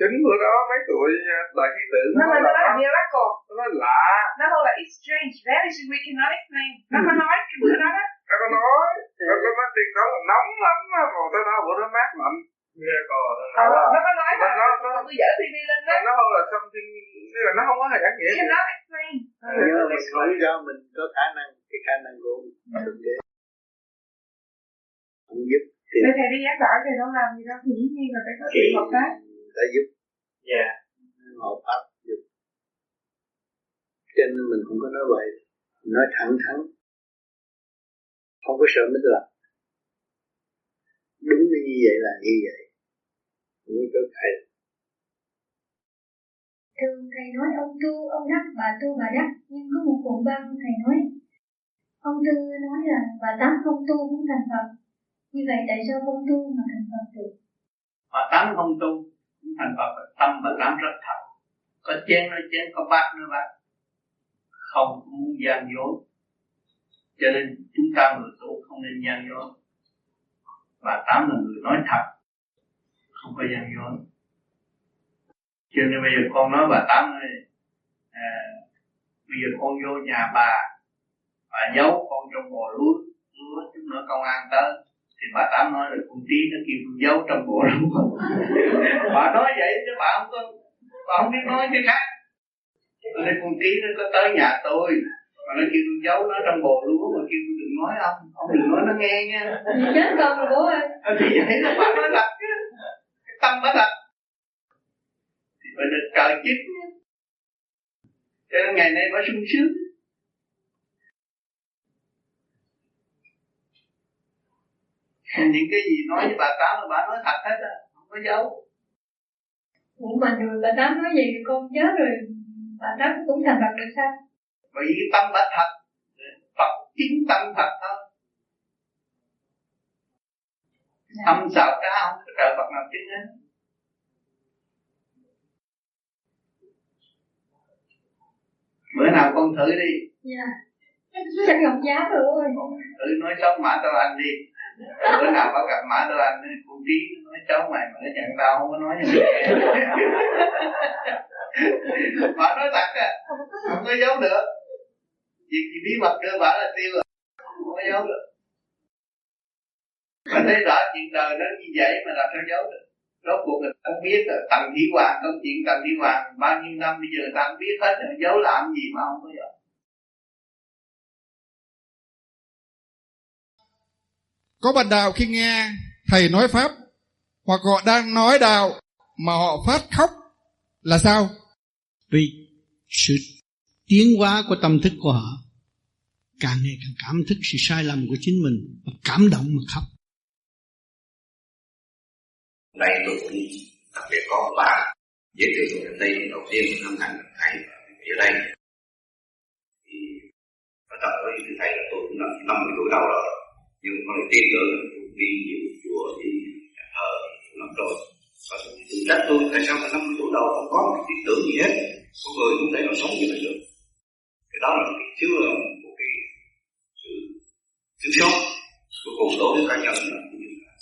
Chính bữa đó mấy tuổi đại khí tử nó nói là miracle nó nói lạ. Nó nói là it's strange very strange we cannot explain. Nó có nói cái bữa đó đó. Nó có nói. Nó có nói tiền đó là nóng lắm á còn tới đó bữa đó mát lạnh miracle ờ, nó có nói là nó nó tôi dở TV lên đó nó không là something tức là nó không có hề đáng nghĩa cannot explain. Nhưng mà mình có khả năng cái khả năng của mình. Để không giúp. Thì thầy đi giảng giỏi thì đâu làm gì đâu thì dĩ nhiên là phải có sự hợp tác. Đã giúp. Dạ. Hợp tác giúp. Cho nên mình không có nói vậy nói thẳng thắn. Không có sợ mới làm đúng như vậy là như vậy như có thầy thường thầy nói ông tu ông đắc bà tu bà đắc nhưng có một cuộn băng thầy nói. Ông tư nói là bà tám không tu cũng thành phật. Như vậy tại sao không tu mà thành phật được? Bà tám không tu cũng thành phật tâm bà tám rất thật. Có chén nói chén có bát nữa bát. Không muốn gian dối. Cho nên chúng ta người tu không nên gian dối. Bà tám là người nói thật không có gian dối. Cho nên bây giờ con nói bà tám ơi à, bây giờ con vô nhà bà bà giấu con trong bò lúa lúa chút nữa công an tới. Thì bà tám nói là con tí nó kêu con giấu trong bộ lúa. Bà nói vậy chứ bà không có bà không biết nói cái khác. Tôi nói con tí nó có tới nhà tôi mà nó kêu tôi giấu nó trong bồ lúa mà kêu tôi đừng nói ông ông đừng nói nó nghe nha. Chết con rồi bố ơi. Thì vậy nó bà nói cái tâm nó thật thì phải được trời chức cho nên ngày nay mới sung sướng. Những cái gì nói với bà tám là bà nói thật hết á không có giấu. Ủa mà rồi bà tám nói gì con chết rồi bà tám cũng thành Phật được sao? bởi vì cái tâm đã thật Phật chính tâm thật thôi âm xạo cá không có trời Phật nào chứng hết bữa nào con thử đi. Dạ. Chắc không dám rồi thử nói xấu mã tao anh đi. Bữa nào có gặp mã tao anh con trí nói xấu mày mà nó nhận tao không có nói gì. Mà nói thật à không có. Giấu được. Việc gì bí mật đưa bà là tiêu rồi. Không có giấu được mà thấy rõ chuyện đời nó như vậy mà làm sao giấu được rốt cuộc người ta biết rồi tầng thí hoàng câu chuyện tầng thí hoàng bao nhiêu năm bây giờ ta không biết hết rồi giấu làm gì mà không có giấu Có bạn đạo khi nghe thầy nói Pháp hoặc họ đang nói đạo mà họ phát khóc là sao? Vì sự tiến hóa của tâm thức của họ càng ngày càng cảm thức sự sai lầm của chính mình và cảm động mà khóc. Đây tôi cũng đặc biệt có một bạn giới thiệu tôi đến đây đầu tiên năm thành thầy ở đây thì bắt đầu với thầy là tôi cũng là năm mươi tuổi đầu rồi. Nhưng mà con tin tưởng đi nhiều chùa, đi thờ lắm rồi. Và tự trách tôi, tại sao mà năm mươi tuổi đầu không có một tin tưởng gì hết? Có người cũng thể nào sống như vậy được. Cái đó là cái chứa, một cái sự thiếu sót cuối cùng đối với cá nhân là cũng như là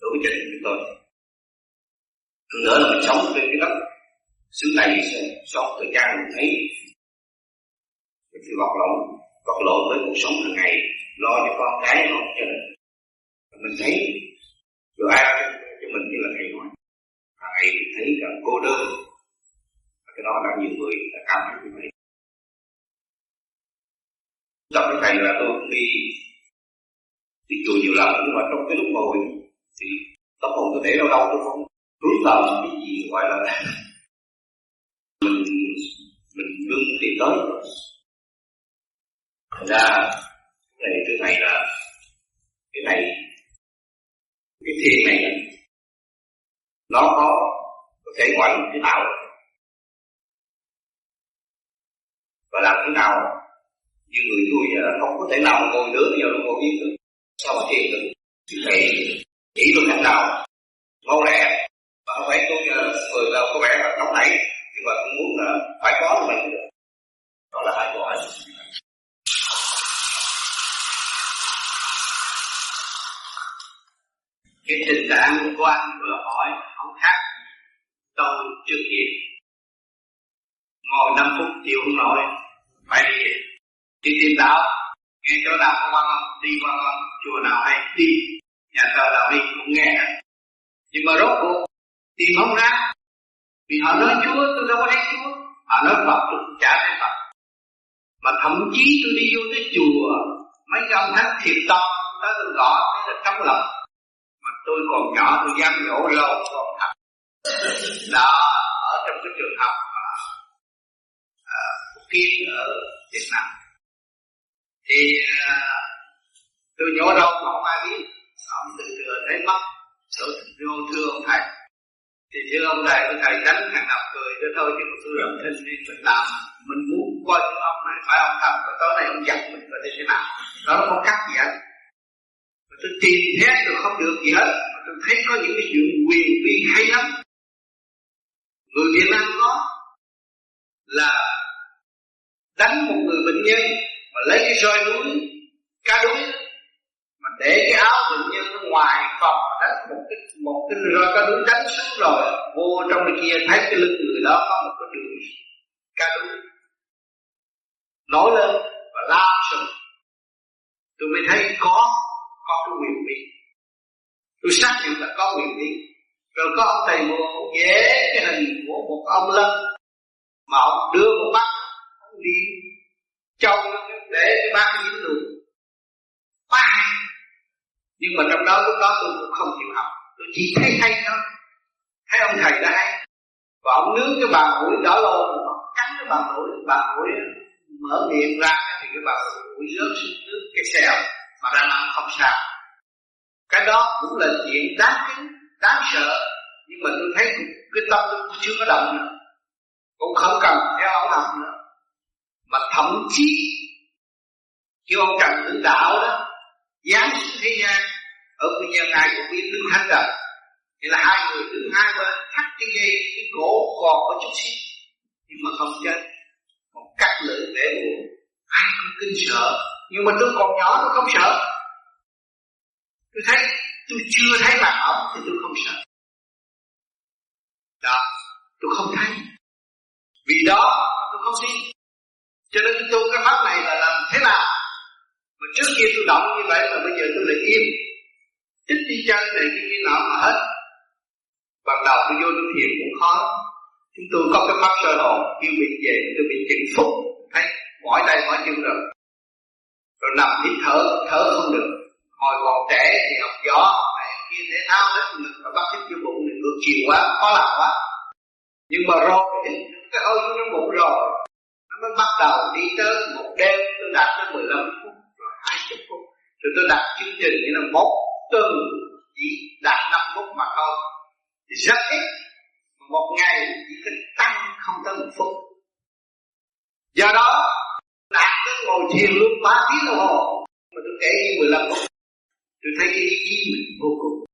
đối với gia đình chúng tôi nữa là mình sống trên cái đất. Xứ này sống thời gian mình thấy. Mình phải vật lộn vật lộn với cuộc sống hàng ngày, lo cho con cái lo cho mình mình thấy, rồi ai cho mình như là thầy nói. Hàng ngày thấy là cô đơn. Cái đó là nhiều người đã cảm thấy như vậy. Gặp với thầy là tôi cũng đi đi chùa nhiều lần, nhưng mà trong cái lúc ngồi thì tâm hồn tôi để đâu đâu tôi không hướng vào cái gì gọi là mình mình đương thì tới thành ra, cái này cái này là cái này cái thiền này nó có có thể ngoại cái nào và làm thế nào như người tôi à, không có thể nào ngồi nữa, bây giờ nó ngồi yên được. Sao mà thiền được? Thì thầy chỉ tôi cách nào? Mau lẹ người đâu có vẻ là nóng nảy, nhưng mà cũng muốn là phải có thì mình được. Đó là hai câu hỏi. Cái tình trạng của anh vừa hỏi không khác tôi trước kia ngồi 5 phút chịu không nổi phải đi đi tìm đạo, nghe chỗ nào có quan không đi qua con chùa nào hay đi, nhà thờ nào đi, cũng nghe. Nhưng mà rốt cuộc, tìm không ra vì họ nói chúa tôi đâu có thấy chúa. Họ nói phật tôi cũng chả thấy phật. Mà thậm chí tôi đi vô tới chùa mấy cái ông thánh thiệt to tới tôi gõ thấy là trong lòng mà tôi còn nhỏ tôi dám nhổ lâu còn thật đó ở trong cái trường học mà à, kiến ở Việt Nam. Thì à, tôi nhổ đâu không ai biết. Ông từ từ thấy mắt tôi vô thương thầy thì như ông này, ông thầy đánh hàng học cười cho thôi chứ tôi làm thêm đi mình làm mình muốn coi cái ông này phải ông thật và tối nay ông giật mình rồi thế nào? Đó nó không cắt gì hết mà tôi tìm thế tôi không được gì hết. Mà tôi thấy có những cái chuyện quyền vi hay lắm. Người Việt Nam có là đánh một người bệnh nhân và lấy cái roi núi cá đuối để cái áo bệnh nhân nó ngoài phòng đánh một cái một cái rồi cái đứa đánh xuống rồi, vô trong cái kia thấy cái lưng người đó có một cái đường ca đúng nổi lên và lao sụp tôi mới thấy có có cái quyền đi tôi xác nhận là có quyền đi rồi có ông thầy mùa ông vẽ cái hình của một ông lân, mà ông đưa một mắt ông đi trông, để cái bác dính luôn ba nhưng mà trong đó, lúc đó tôi cũng không chịu học. Tôi chỉ thấy hay thôi. Thấy ông thầy đã hay. Và ông nướng cái bàn mũi đỏ lô cắn cái bàn mũi bàn mũi mở miệng ra thì cái bàn mũi rớt xuống nước cái xèo, mà ra ăn không sao. Cái đó cũng là chuyện đáng kính, đáng sợ. Nhưng mà tôi thấy cái tâm tôi chưa có động nữa. Cũng không cần theo ông học nữa. Mà thậm chí, khi ông trần tử đạo đó giáng xuống thế gian, ở quy nhân ai cũng biết đứng thánh rồi thì là hai người đứng hai bên, thắt cái dây, cái cổ còn có chút xíu. Nhưng mà không chết. Còn cắt lưỡi để buồn ai cũng kinh sợ? Nhưng mà tôi còn nhỏ tôi không sợ. Tôi thấy, tôi chưa thấy mặt ổng thì tôi không sợ. Đó, tôi không thấy. Vì đó tôi không tin. Cho nên tôi tu cái pháp này là làm thế nào? Mà trước kia tôi động như vậy mà bây giờ tôi lại im. Thích đi chơi này cái như nào mà hết. Ban đầu tôi vô tôi thiền cũng khó. Chúng tôi có cái pháp sơ hồn, kêu mình về, tôi bị chỉnh phúc. Thấy, mỏi tay mỏi chân rồi. Rồi nằm hít thở thở không được. Hồi còn trẻ thì học gió này, kia, thể thao hết ngực và bắt thích vô bụng thì ngược chiều quá, khó làm quá. Nhưng mà rồi, cái hơi vô trong bụng rồi. Nó mới bắt đầu đi tới một đêm, tôi đạt tới 15 phút rồi tôi đặt chương trình như là một tuần chỉ đạt 5 phút mà thôi. Thì rất ít một ngày chỉ cần tăng không tới một phút. Do đó đạt cái ngồi thiền luôn ba tiếng đồng hồ. Mà tôi kể như 15 phút. Tôi thấy cái ý chí mình vô cùng.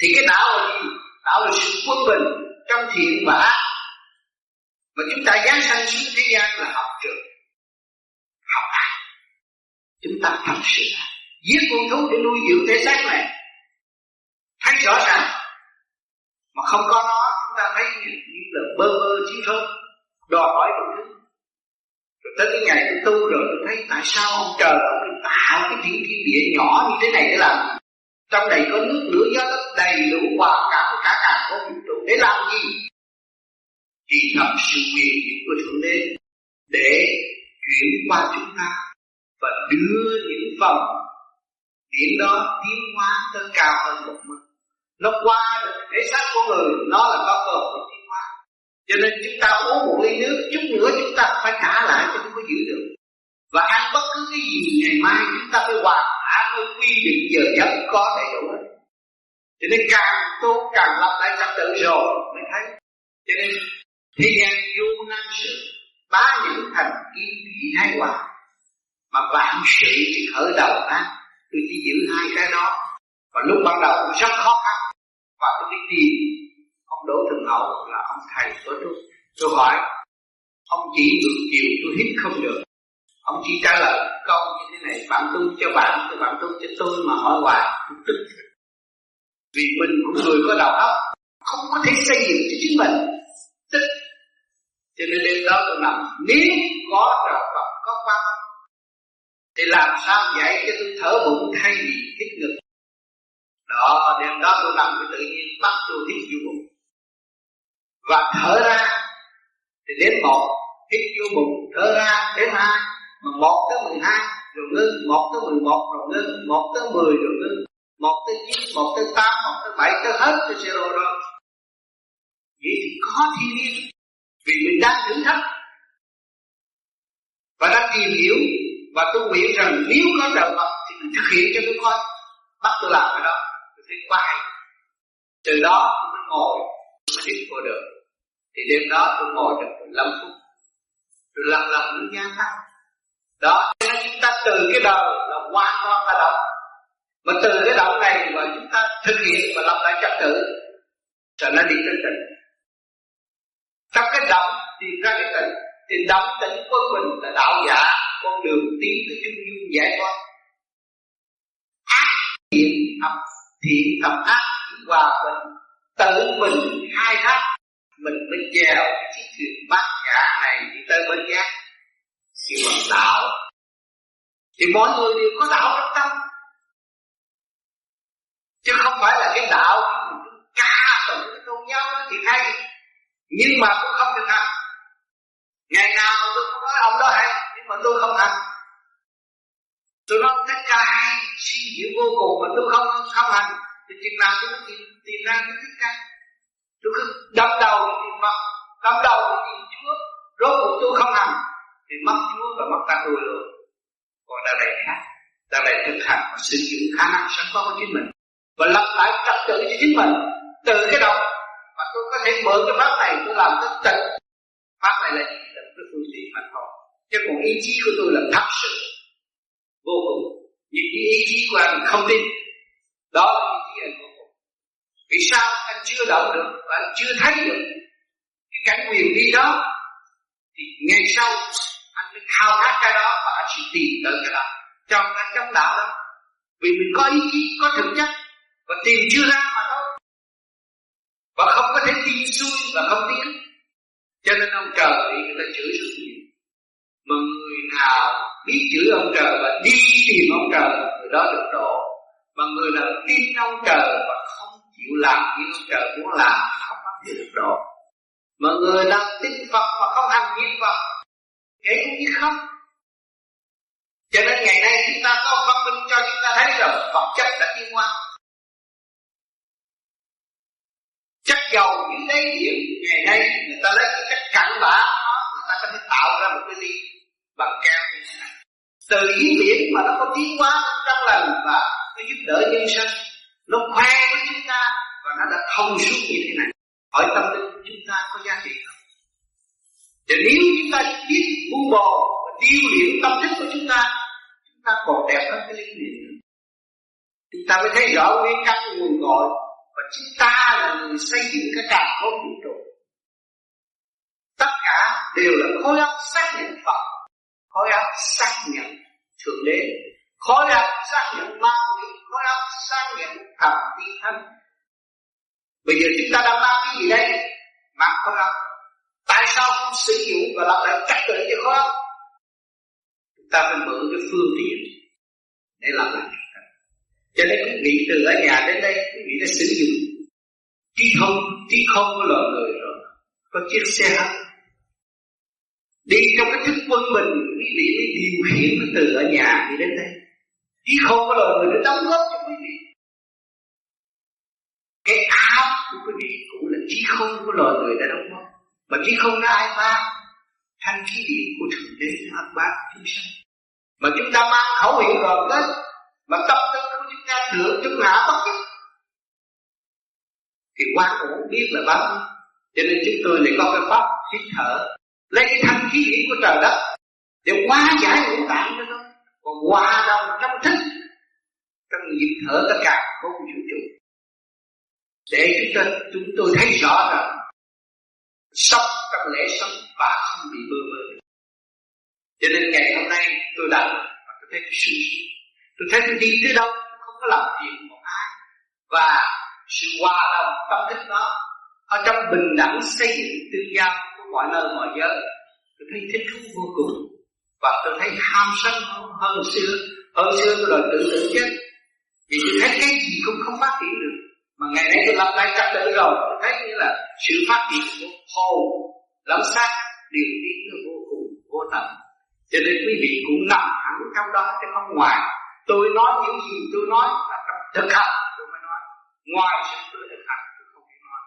Thì cái đạo là gì? Đạo là sự quân bình trong thiện và ác. Mà chúng ta giáng sanh xuống thế gian là học trường chúng ta thật sự giết con thú để nuôi dưỡng thể xác này. Thấy rõ ràng. Mà không có nó chúng ta thấy như, như là bơ vơ chứ không đòi hỏi đủ thứ. Rồi tới cái ngày tôi tu rồi tôi thấy tại sao ông trời ông tạo cái thiên thiên địa nhỏ như thế này để làm? Trong này có nước lửa gió đất đầy đủ hòa cả cả cả có vũ trụ để làm gì? Thì thật sự quyền diệu của thượng đế để chuyển qua chúng ta và đưa những vòng điểm đó tiến hóa tới cao hơn một mức nó qua được thể xác của người, nó là có cơ hội tiến hóa. Cho nên chúng ta uống một ly nước, chút nữa chúng ta phải trả lại cho không có giữ được. Và ăn bất cứ cái gì ngày mai chúng ta phải hoàn trả với quy định giờ giấc có đầy đủ hết. Cho nên càng tu càng lập lại trật tự rồi mới thấy. Cho nên thế gian vô năng sự, bá những thành kim thị hai hòa mà vạn sự thì khởi đầu á tôi chỉ giữ hai cái đó. Và lúc ban đầu cũng rất khó khăn. Và tôi đi tìm. Ông đỗ thường hậu là ông thầy của tôi. Tôi hỏi, ông chỉ ngược chiều tôi hít không được. Ông chỉ trả lời câu như thế này, bạn tu cho bạn cho bạn tu cho tôi mà hỏi hoài. Tôi tức. Vì mình cũng người có đầu óc không có thể xây dựng cho chính mình. Tức. Cho nên đêm đó tôi nằm, nếu có đầu thì làm sao dạy cho tôi thở bụng thay vì hít ngực? Đó, đêm đó tôi làm cái tự nhiên, bắt tôi hít vô bụng. Và thở ra, thì đến một, hít vô bụng, thở ra đến hai, mà một tới mười hai, rồi ngưng, một tới mười một, rồi ngưng, một tới mười, rồi ngưng, một tới chín, một tới tám, một tới bảy, tới hết tới zero rồi vậy thì có thiên nhiên, vì mình đang thử thách. Và đang tìm hiểu và tôi nguyện rằng nếu có đạo Phật thì mình thực hiện cho tôi coi. Bắt tôi làm cái đó, tôi thấy quá hay. Từ đó tôi mới ngồi mới đi vô được thì đêm đó tôi ngồi được 15 phút. Tôi lần lần nữa nhang thắt đó nên chúng ta từ cái đầu là hoàn toàn là động mà từ cái động này mà chúng ta thực hiện và lập lại trật tự cho nó đi tới tịnh trong cái động tìm ra cái tịnh thì động tịnh quân mình là đạo giả, con đường tiến tới chung dung giải thoát. Ác thiện thập thiện thập ác, hòa bình, tự mình khai thác. Mình mới chèo chiếc thuyền bát giả này đi tới bến giác. Thì bằng đạo, thì mọi người đều có đạo trong tâm. Chứ không phải là cái đạo mình ca tụng cái tôn giáo thì hay. Nhưng mà cũng không được hành ngày nào tôi cũng nói ông đó hay, nhưng mà tôi không hành. Tôi nói tất cả hay, suy nghĩ vô cùng mà tôi không không hành. Thì chừng nào tôi tìm tìm ra cái thích cả tôi cứ đâm đầu đi tìm Phật, đâm đầu đi tìm Chúa. Rốt cuộc tôi không hành. Thì mất Chúa và mất cả tôi luôn. Còn đã này khác. Đã này thực hành và sử dụng khả năng sẵn có của chính mình. Và lập lại trật tự cho chính mình. Từ cái đầu. Và tôi có thể mở cái pháp này, tôi làm cái tịnh. Pháp này là gì? Cái phương tiện mà thôi. Chứ còn ý chí của tôi là thật sự, vô cùng. Những cái ý chí của anh không tin. Đó là ý chí anh vô cùng. Vì sao? Anh chưa động được và anh chưa thấy được cái cảnh quyền đi đó. Thì ngày sau, anh mới khao khát cái đó và anh sẽ tìm tới cái đó. Trong anh trong đạo đó. Vì mình có ý chí, có thực chất và tìm chưa ra mà thôi. Và không có thể tin xuôi và không tiến cho nên ông trời bị người ta chửi rất nhiều. Mà người nào biết chửi ông trời và đi tìm ông trời, người đó được độ. Mà người nào tin ông trời và không chịu làm những ông trời muốn làm, không bao giờ được độ. Mà người nào tin Phật mà không hành nghiêm Phật kể cũng như không. Cho nên ngày nay chúng ta có văn minh cho chúng ta thấy rằng Phật chất đã tiến hóa. Chất dầu những đáy biển ngày nay người ta lấy cái chất cặn bã người ta có thể tạo ra một cái ly bằng keo như thế này. Từ ý biển mà nó có tiến hóa trong lành và nó giúp đỡ nhân sinh, nó khoe với chúng ta và nó đã thông suốt như thế này. Hỏi tâm linh, chúng ta có giá trị không? Thì nếu chúng ta biết bu bồ và điêu luyện tâm thức của chúng ta chúng ta còn đẹp hơn cái lý niệm chúng ta mới thấy rõ nguyên căn nguồn cội và chúng ta là người xây dựng cái càng khôn vũ trụ. Tất cả đều là khối óc xác nhận Phật, khối óc xác nhận thượng đế, khối óc xác nhận ma quỷ, khối óc xác nhận thần vi thân. Bây giờ chúng ta đang mang cái gì đây? Mang khối óc. Tại sao không sử dụng và làm lại trật tự cho khối óc? Chúng ta phải mượn cái phương tiện để làm lại cho nên quý vị từ ở nhà đến đây quý vị đã sử dụng. Trí không trí không của loài người rồi. Có chiếc xe hơi đi trong cái thức quân bình, quý vị mới điều khiển từ ở nhà đi đến đây. Trí không của loài người nó đóng góp cho quý vị. Cái áo của quý vị cũng là trí không của loài người đã đóng góp. Mà trí không nó ai mang. Thanh khí điện của thượng đế nó ăn bác chúng sanh. Mà chúng ta mang khẩu hiệu đoàn kết, mà tâm tư của chúng thượng chúng hạ bất kích thì quan cũng biết là bao nhiêu. Cho nên chúng tôi lại có cái pháp hít thở, lấy cái thanh khí điển của trời đất, để hóa giải ngũ tạng cho nó. Còn hòa đồng trong thức, trong nhịp thở tất cả không vũ trụ để chúng tôi chúng tôi thấy rõ rằng, sống trong lễ sống và không bị bơ vơ cho nên ngày hôm nay tôi đã tôi thấy cái sự, tôi thấy tôi đi tới đâu có làm phiền một ai. Và sự hòa đồng tâm thức đó, ở trong bình đẳng xây dựng tương giao của mọi nơi, mọi giới, tôi thấy thích thú vô cùng. Và tôi thấy ham sân hơn xưa hơn xưa tôi đòi tự tử chết. Vì tôi thấy cái gì cũng không phát triển được. Mà ngày nay tôi lập lại trật tự rồi, tôi thấy như là sự phát triển của hồn, lẫn xác, điều tiến nó vô cùng, vô tận. Cho nên quý vị cũng nằm hẳn trong đó chứ không ngoài tôi nói những gì tôi nói là trong thực hành, tôi mới nói. Ngoài sự tôi thực hành, tôi không thể nói.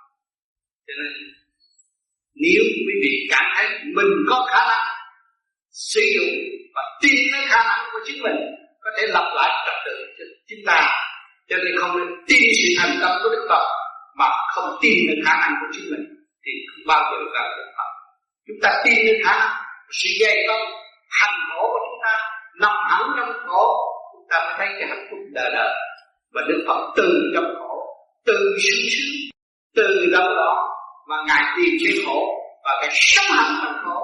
Cho nên, nếu quý vị cảm thấy mình có khả năng sử dụng và tin với khả năng của chính mình, có thể lập lại trật tự cho chúng ta. Cho nên không nên tin sự thành công của Đức Phật, mà không tin được khả năng của chính mình, thì không bao giờ gặp được Phật. Chúng ta tin được khả năng, sự dày công, hành khổ của chúng ta, nằm hẳn trong khổ ta mới thấy cái hạnh phúc đời đời. Và Đức Phật từ trong khổ từ sướng sướng từ đâu đó mà ngài tìm thấy khổ và cái sống hạnh trong khổ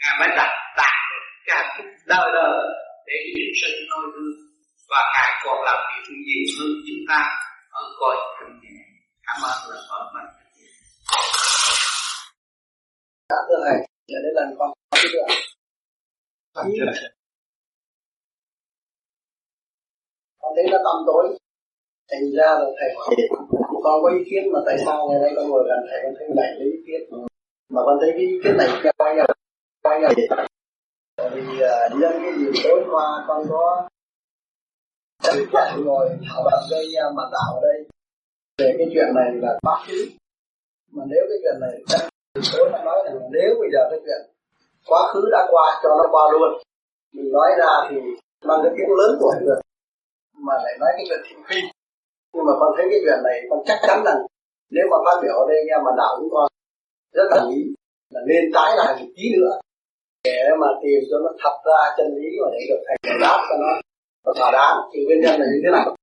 ngài mới đạt đạt được cái hạnh phúc đời đời để hiện sinh noi gương. Và ngài còn làm điều nhiều hơn chúng ta ở cõi thanh nhẹ. Cảm ơn là vợ mình dạ thưa thầy giờ đến lần con có cái con thấy nó tâm tối. Thành ra là thầy hỏi con có ý kiến mà tại sao ngày nay con ngồi gần thầy con thấy này lấy ý kiến? Mà con thấy cái ý kiến này quay nhau quay nhau bởi vì uh, nhân cái gì tối qua con có chắc chắn ngồi thảo luận với uh, mặt đạo ở đây. Về cái chuyện này là quá khứ. Mà nếu cái chuyện này tối nó nói rằng nếu bây giờ cái chuyện quá khứ đã qua cho nó qua luôn. Mình nói ra thì mang cái tiếng lớn của người mà lại nói cái chuyện thị phi nhưng mà con thấy cái chuyện này, con chắc chắn rằng nếu mà phát biểu ở đây nghe mà đạo chúng con rất là ý là nên tái lại một tí nữa. Để mà tìm cho nó thật ra chân lý và để được thầy giải đáp cho nó nó thỏa đáng. Thì nguyên nhân là như thế nào?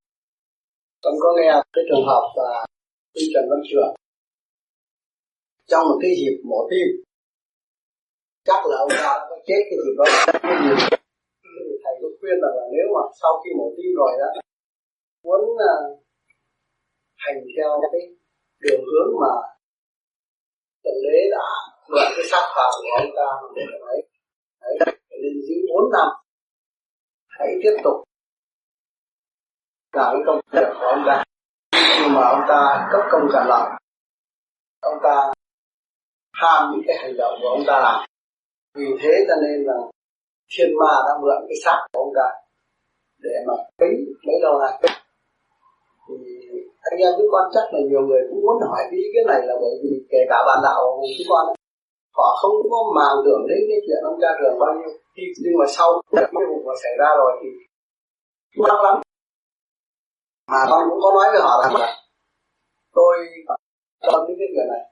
Con có nghe cái trường hợp là sư Trần Văn Trường. Trong một cái dịp mổ tim, chắc là ông ta có chết cái dịp đó. cái dịp khuyên rằng là nếu mà sau khi mổ tim rồi đó muốn uh, hành theo cái đường hướng mà thượng đế đã mượn cái sắc phạm của ông ta để ấy đấy nên giữ bốn năm hãy tiếp tục làm cái công việc của ông ta. Nhưng mà ông ta cấp công trả lời ông ta ham những cái hành động của ông ta. Làm vì thế cho nên là thiên ma đã mượn cái xác của ông ta để mà tính mấy lâu nay thì anh em cứ con chắc là nhiều người cũng muốn hỏi cái ý kiến này là bởi vì kể cả bạn đạo của chúng con, họ không có màng tưởng đến cái chuyện ông cha trường bao nhiêu. Khi nhưng mà sau cái vụ mà xảy ra rồi thì mắc lắm. Mà con cũng có nói với họ rằng là tôi tâm đến cái chuyện này,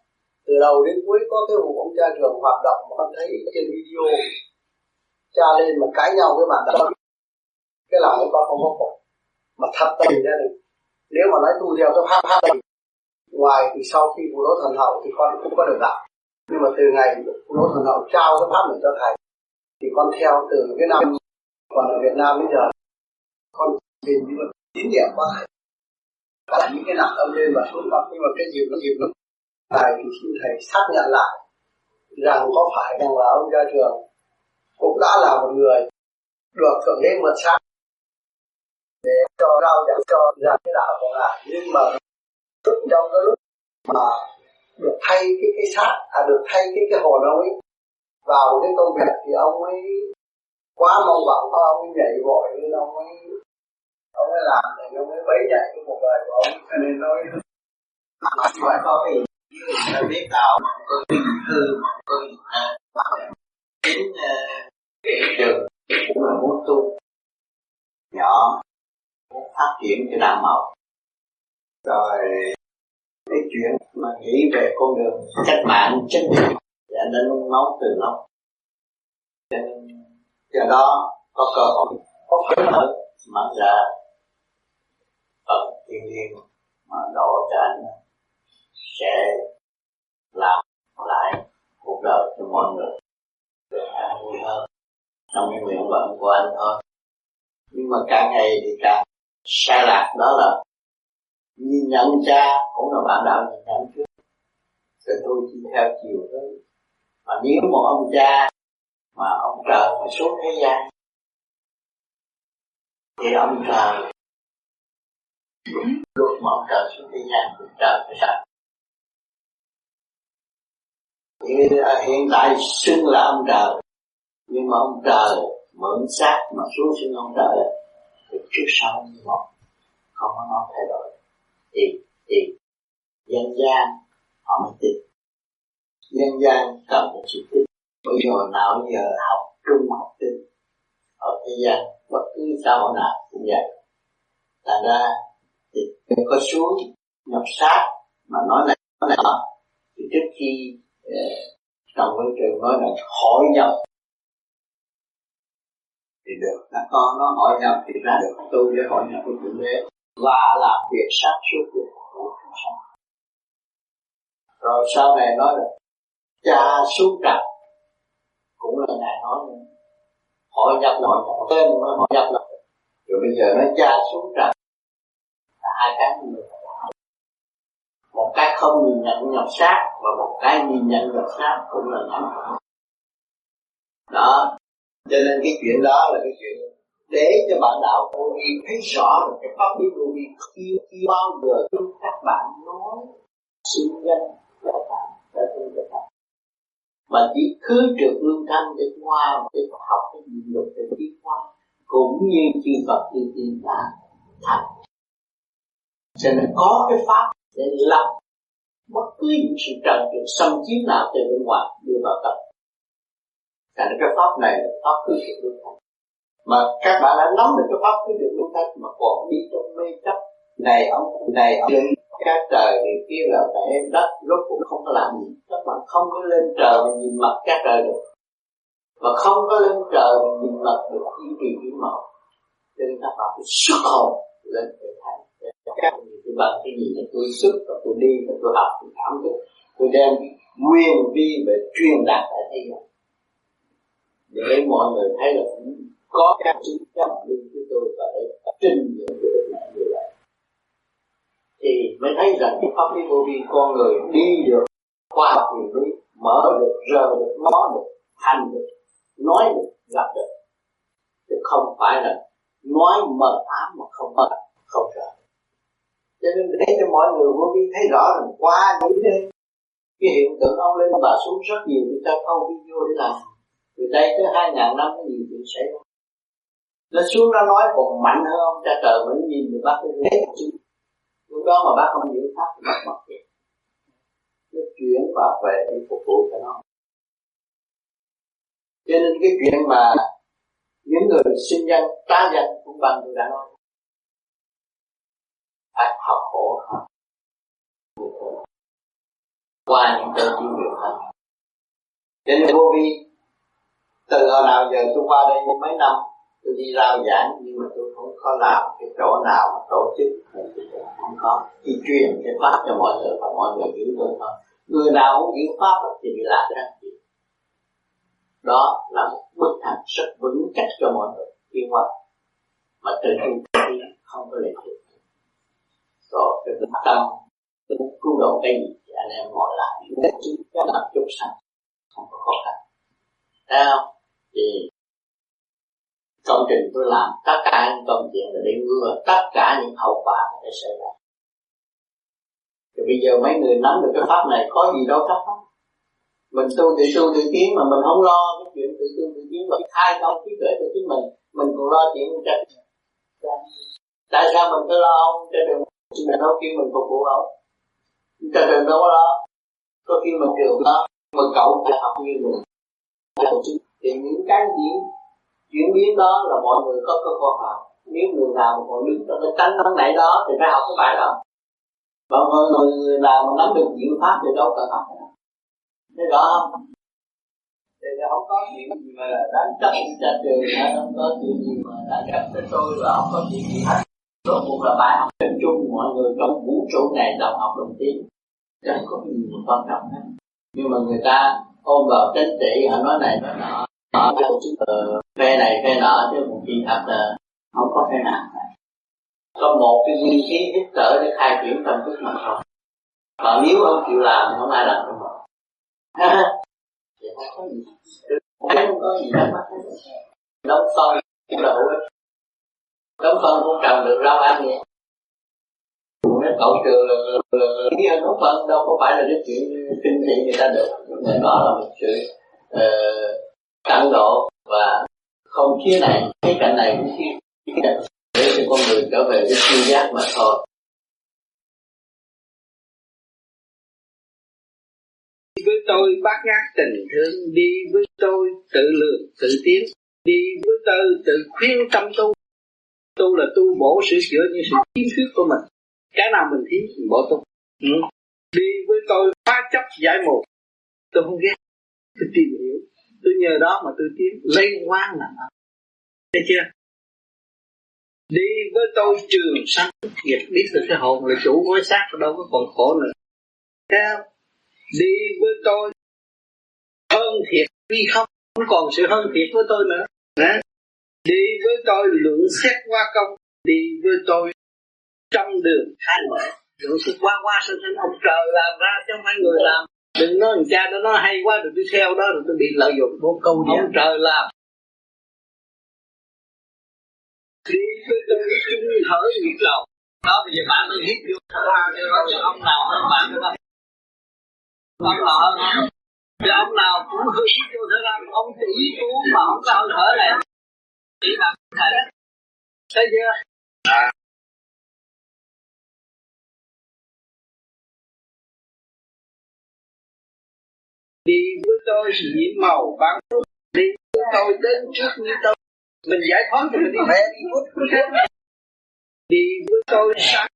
từ đầu đến cuối có cái vụ ông cha trường hoạt động mà con thấy trên video cha lên mà cãi nhau với bạn đó, cái lòng của con không có khổ mà thật tình ra được nếu mà nói tu theo cái pháp pháp này ngoài thì sau khi phụ đỗ thần hậu thì con cũng có được đạo nhưng mà từ ngày phụ đỗ thần hậu trao cái pháp này cho thầy, thì con theo từ cái năm còn ở Việt Nam bây giờ, con tìm như là tín niệm qua thầy cả những cái nặng âm lên và xuống mặt nhưng mà cái dịp nó dịp nó thầy thì xin thầy xác nhận lại rằng có phải rằng là ông gia trường cũng đã là một người được thượng đế mượn sát để cho rao giảng cho ra cái đạo của ngài. Nhưng mà tức trong cái lúc mà được thay cái cái xác à được thay cái cái hồn ông ấy vào cái công việc thì ông ấy quá mong vọng, ông ấy nhảy vội nên ông ấy ông ấy làm thì ông ấy bấy nhảy cái cuộc đời của ông. Cho nên nói phải có cái biết đạo. Cơn cái hư có đến cái trường cũng là muốn tu nhỏ, muốn phát triển cái đạo mẫu. Rồi, cái chuyện mà nghĩ về con đường cách mạng chính trị anh đã nung nấu từ lâu. Cho nên, do đó, có cơ hội, có cơ hội mở ra phật thiên nhiên mà độ cho anh sẽ làm lại cuộc đời cho mọi người được an vui hơn trong cái nguyện vọng của anh thôi. Nhưng mà càng ngày thì càng sai lạc, đó là nhìn nhận cha cũng là bạn đạo nhìn nhận trước. Rồi tôi chỉ theo chiều thôi mà nếu một ông cha mà ông trời mà xuống thế gian, thì ông trời luôn mà ông trời xuống thế gian thì trời phải sạch. À, hiện tại xưng là ông trời nhưng mà ông trời mượn xác mà xuống sinh ông trời thì trước sau như một không có nó thay đổi. Thì thì dân gian, họ mới tin. Dân gian cần một sự tin. Bây giờ nào giờ học trung học tin, ở thế gian, bất cứ xã hội nào cũng vậy. Thành ra thì có xuống nhập sát mà nói này nói này. Nọ thì trước khi ờ, trong cái trường nói là hội nhập thì được. Các con nó hỏi nhập thì ra được. Tu để hỏi nhập với thượng đế và làm việc sát suốt của cuộc sống rồi sau này nói là, cha xuống trần cũng là ngài nói nữa. Hỏi nhập là hỏi nhập tên nó hỏi nhập là rồi bây giờ nó cha xuống trần là hai cái người một cái không nhìn nhận nhập sát và một cái nhìn nhận nhập sát cũng là nhận đó cho nên cái chuyện đó là cái chuyện để cho bạn đạo vô vi thấy rõ được cái pháp lý vô vi khi khi bao giờ chúng các bạn nói xưng danh của bạn đã tu được bạn mà chỉ cứ trượt lương thanh để qua, để học cái gì được, để tiến qua. Cũng như chư Phật chư tiên đã thành cho nên có cái pháp để lập bất cứ những sự trần trụi xâm chiếm nào từ bên ngoài đưa vào tập thành cái pháp này là pháp cứ sự lương thanh mà các bạn đã nắm được cái pháp cứ sự lương thanh mà còn đi trong mê chấp này ông này ông các trời thì kia là phải đất rốt cũng không có làm gì. Các bạn không có lên trời mà nhìn mặt các trời được. Và không có lên trời mà nhìn mặt được duy trì cái màu cho nên các bạn phải xuất hồn lên để thấy các bạn cái gì là tôi xuất và tôi đi và tôi học, tôi cảm thức, tôi đem nguyên vi về truyền đạt tại thế gian để mọi người thấy là cũng có các chứng chấp đi chúng tôi và để trình những cái việc này như vậy. Thì mới thấy rằng cái pháp lý vô vi con người đi được qua học quyền lý mở được, rờ được, ngó được thành được, nói được, gặp được. Chứ không phải là nói mờ ám mà không mờ, không sợ cho nên để cho mọi người vô vi thấy rõ rằng qua những cái cái hiện tượng ông lên bà xuống rất nhiều người ta không video để làm từ đây tới hai ngàn năm có nhiều chuyện xảy ra. Nó xuống nó nói còn mạnh hơn ông cha trời mình nhìn được bác cái thế lúc đó mà bác không giữ pháp thì bác mất việc. Nó chuyển và về để phục vụ cho nó. Cho nên cái chuyện mà những người sinh danh, tá danh cũng bằng tôi đã nói. Phải học khổ qua những cơn chịu việc hơn. Cho nên vô vi từ hồi nào giờ tôi qua đây mấy năm, tôi đi rao giảng, nhưng mà tôi không có làm cái chỗ nào mà tổ chức không có chỉ truyền cái pháp cho mọi người và mọi người hiểu tôi thôi. Người nào không hiểu pháp thì bị lạc ra đó là một bức thành rất vững chắc cho mọi người. Khi qua mà từ trung không có lệ thuộc rồi, cái tâm tôi muốn cứu độ cái gì thì anh em ngồi lại. Để chúng ta làm chút sanh không có khó khăn. Thấy không? Thì công trình tôi làm, tất cả những công chuyện là để ngừa tất cả những hậu quả có thể xảy ra. Thì bây giờ mấy người nắm được cái pháp này, có gì đâu thắc mắc. Mình tu tự tu tự tiến mà mình không lo cái chuyện tự tu tự tiến và khai thông trí tuệ cho chính mình mình còn lo chuyện trách tại sao mình cứ lo ông? Trên đường mình đâu kêu mình phục vụ ông. Trên đường đâu có lo. Có khi mình được đó mà cậu phải học như mình thì những cái diễn chuyển biến đó là mọi người có cơ hội học. Nếu người nào mà còn đứng trong cái tánh nóng nảy đó thì phải học cái bài đó. Và người, người nào mà nắm được diệu pháp thì đâu cần học thấy rõ không? Thì không có chuyện gì mà đáng chấp trả trường không có chuyện gì mà đã gặp với tôi và không có chuyện gì hết. Rốt cuộc là bài học trên chung mọi người trong vũ trụ này đồng học đồng tiếng chẳng có gì mà quan trọng hết. Nhưng mà người ta ôm vào chính trị họ nói này nói nọ ở trong từ phe này phe nọ chứ một khi thật là không có phe nào. Có một cái nguyên khí giúp đỡ để khai triển tâm thức mà thôi. Còn nếu không chịu làm thì không ai làm được không có gì không có gì đâu. Đóng phân cũng đóng phân cũng trồng được rau ăn vậy cậu trường là, ờ, là, ờ, là hơn đóng phân đâu có phải là cái chuyện kinh thị người ta được. Mà đó là một sự uh, tận độ và không chia này cái cảnh này cũng chia để cho con người trở về với siêu giác mà thôi. Với tôi bác ngát tình thương đi với tôi tự lượng tự tiến đi với tôi tự khuyên tâm tu. Tu là tu bổ sửa chữa những sự khiếm khuyết của mình. Cái nào mình thiếu mình bổ tu. Ừ. đi với tôi phá chấp giải một. Tôi không ghét. Tôi tìm hiểu tôi nhờ đó mà tôi tiến lấy quan là thấy chưa? Đi với tôi trường sanh nghiệp biết được cái hồn là chủ của xác đâu có còn khổ nữa. Theo đi với tôi hơn thiệt, vì không không còn sự hơn thiệt với tôi nữa. Đấy. đi với tôi lượng xét qua công, đi với tôi trong đường khai mở. Lượng xét qua qua sinh sinh, ông trời làm ra chứ không phải người làm đừng nói cha nó nói hay quá rồi tôi theo đó rồi tôi bị lợi dụng. Vô câu ông trời làm. Đi với tôi chung thở nhiệt lòng. Đó bây giờ bạn mới hít vô. Thở ra cho ông nào hơn bạn nữa đó? Ông nào hơn không thì ông nào cũng hơi hít vô thở ra ông tỷ phú mà không có hơi thở này. Chỉ bạn thể thấy chưa? à. Đi với tôi nhiệm màu bán đi với tôi đến trước như tôi. Mình giải thoát thì mình đi. Về đi quất đi với tôi sáng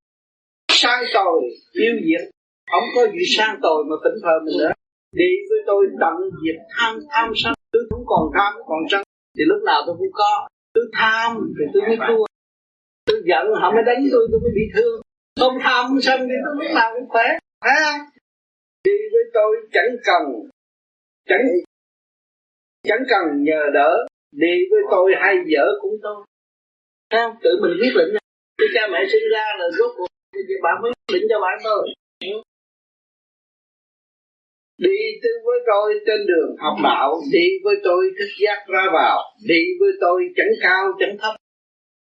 sáng tồi tiêu diệt. Không có gì sang tồi mà tỉnh thờ mình nữa. Đi với tôi tận diệt tham tham sân. Tôi không còn tham còn sân. Thì lúc nào tôi cũng có. Tôi tham thì tôi mới thua. Tôi giận họ mới đánh tôi tôi mới bị thương. Không tham không sân thì tôi lúc nào cũng khỏe. Phải không? Đi với tôi chẳng cần chẳng chẳng cần nhờ đỡ, đi với tôi hay dở cũng tôi không tự mình quyết định. Cái cha mẹ sinh ra là rốt cuộc thì bạn mới quyết định cho bạn thôi đi tư với tôi trên đường học đạo, đi với tôi thức giác ra vào, đi với tôi chẳng cao chẳng thấp.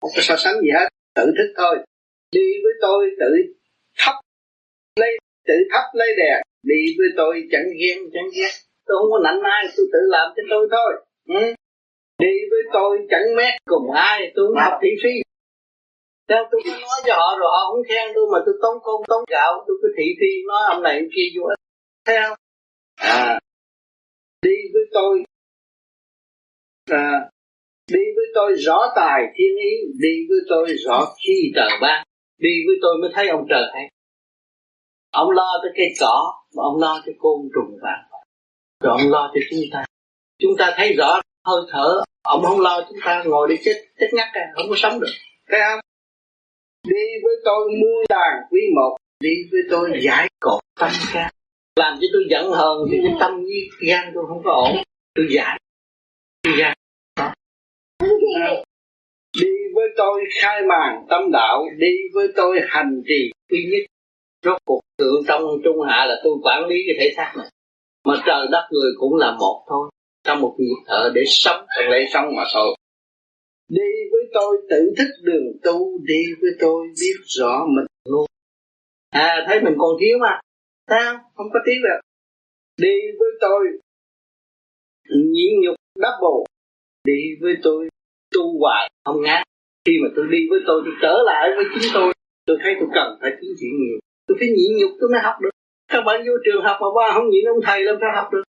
Không có so sánh gì hết, tự thức thôi. Đi với tôi tự thấp lấy tự thấp lấy đèn, đi với tôi chẳng ghen chẳng ghét tôi không có nạnh ai tôi tự làm cho tôi thôi. Ừ. đi với tôi chẳng mét cùng ai tôi không học thị phi. Theo tôi cứ nói cho họ rồi họ không khen tôi mà tôi tốn công tốn gạo tôi cứ thị phi nói ông này ông kia vô ích. Thấy không à. Đi với tôi. À, đi với tôi rõ tài thiên ý đi với tôi rõ khi trời ban đi với tôi mới thấy ông trời hay. Ông lo tới cây cỏ mà ông lo cho côn trùng vàng rồi ông lo cho chúng ta. Chúng ta thấy rõ hơi thở ông không lo chúng ta ngồi đi chết chết ngắt à không có sống được. Thấy không? Đi với tôi muôn đàn quý một đi với tôi giải cột tâm can. Làm cho tôi giận hờn thì cái tâm với gan tôi không có ổn. Tôi giải. Tôi gan đi với tôi khai màn tâm đạo đi với tôi hành trì duy nhất. Rốt cuộc tượng trong trung hạ là tôi quản lý cái thể xác này mà trời đất người cũng là một thôi. Trong một nhịp thở để sống. Trong lễ sống mà thôi. Đi với tôi tự thức đường tu. Đi với tôi biết rõ mình luôn. À thấy mình còn thiếu mà. Sao? Không có tiếng được. Đi với tôi nhịn nhục double đi với tôi tu hoài không ngán. Khi mà tôi đi với tôi tôi trở lại với chính tôi. Tôi thấy tôi cần phải tiến triển nhiều. Tôi phải nhịn nhục tôi mới học được các bạn vô trường học mà ba không nhịn ông thầy làm sao học được.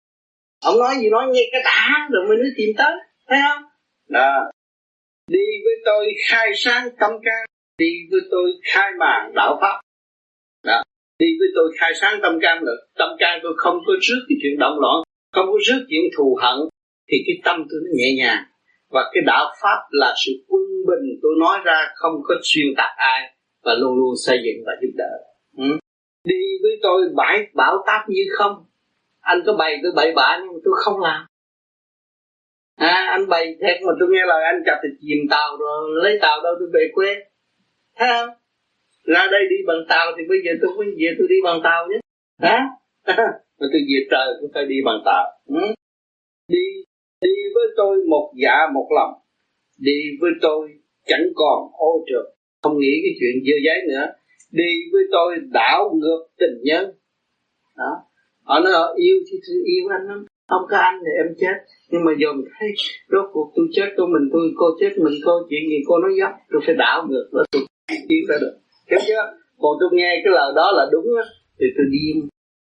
Ông nói gì nói nghe cái đã, rồi mới nói tìm tới, thấy không? Đó. Đi với tôi khai sáng tâm can, đi với tôi khai màn đạo pháp. Đó. Đi với tôi khai sáng tâm can được. Tâm can tôi không có rước cái chuyện động loạn, không có rước chuyện thù hận, thì cái tâm tôi nó nhẹ nhàng. Và cái đạo pháp là sự quân bình, tôi nói ra không có xuyên tạc ai, và luôn luôn xây dựng và giúp đỡ? Đi với tôi bãi bảo táp như không. Anh có bày tôi bậy bạ nhưng mà tôi không làm. À, anh bày thiệt mà tôi nghe lời anh chặt thì chìm tàu rồi lấy tàu đâu tôi về quê. Thấy không? Ra đây đi bằng tàu thì bây giờ tôi phải về tôi đi bằng tàu chứ? Hả? Mà tôi về trời tôi phải đi bằng tàu. Ừ? đi đi với tôi một dạ một lòng. Đi với tôi chẳng còn ô trượt. Không nghĩ cái chuyện dơ giấy nữa đi với tôi đảo ngược tình nhân. Đó. Họ nói họ yêu thì tôi yêu anh lắm. Không có anh thì em chết. Nhưng mà giờ mình thấy rốt cuộc tôi chết tôi mình tôi cô chết mình cô chuyện gì cô nói dốc tôi phải đảo ngược đó tôi tiến ra được. Hiểu chưa? Còn tôi nghe cái lời đó là đúng á thì tôi điên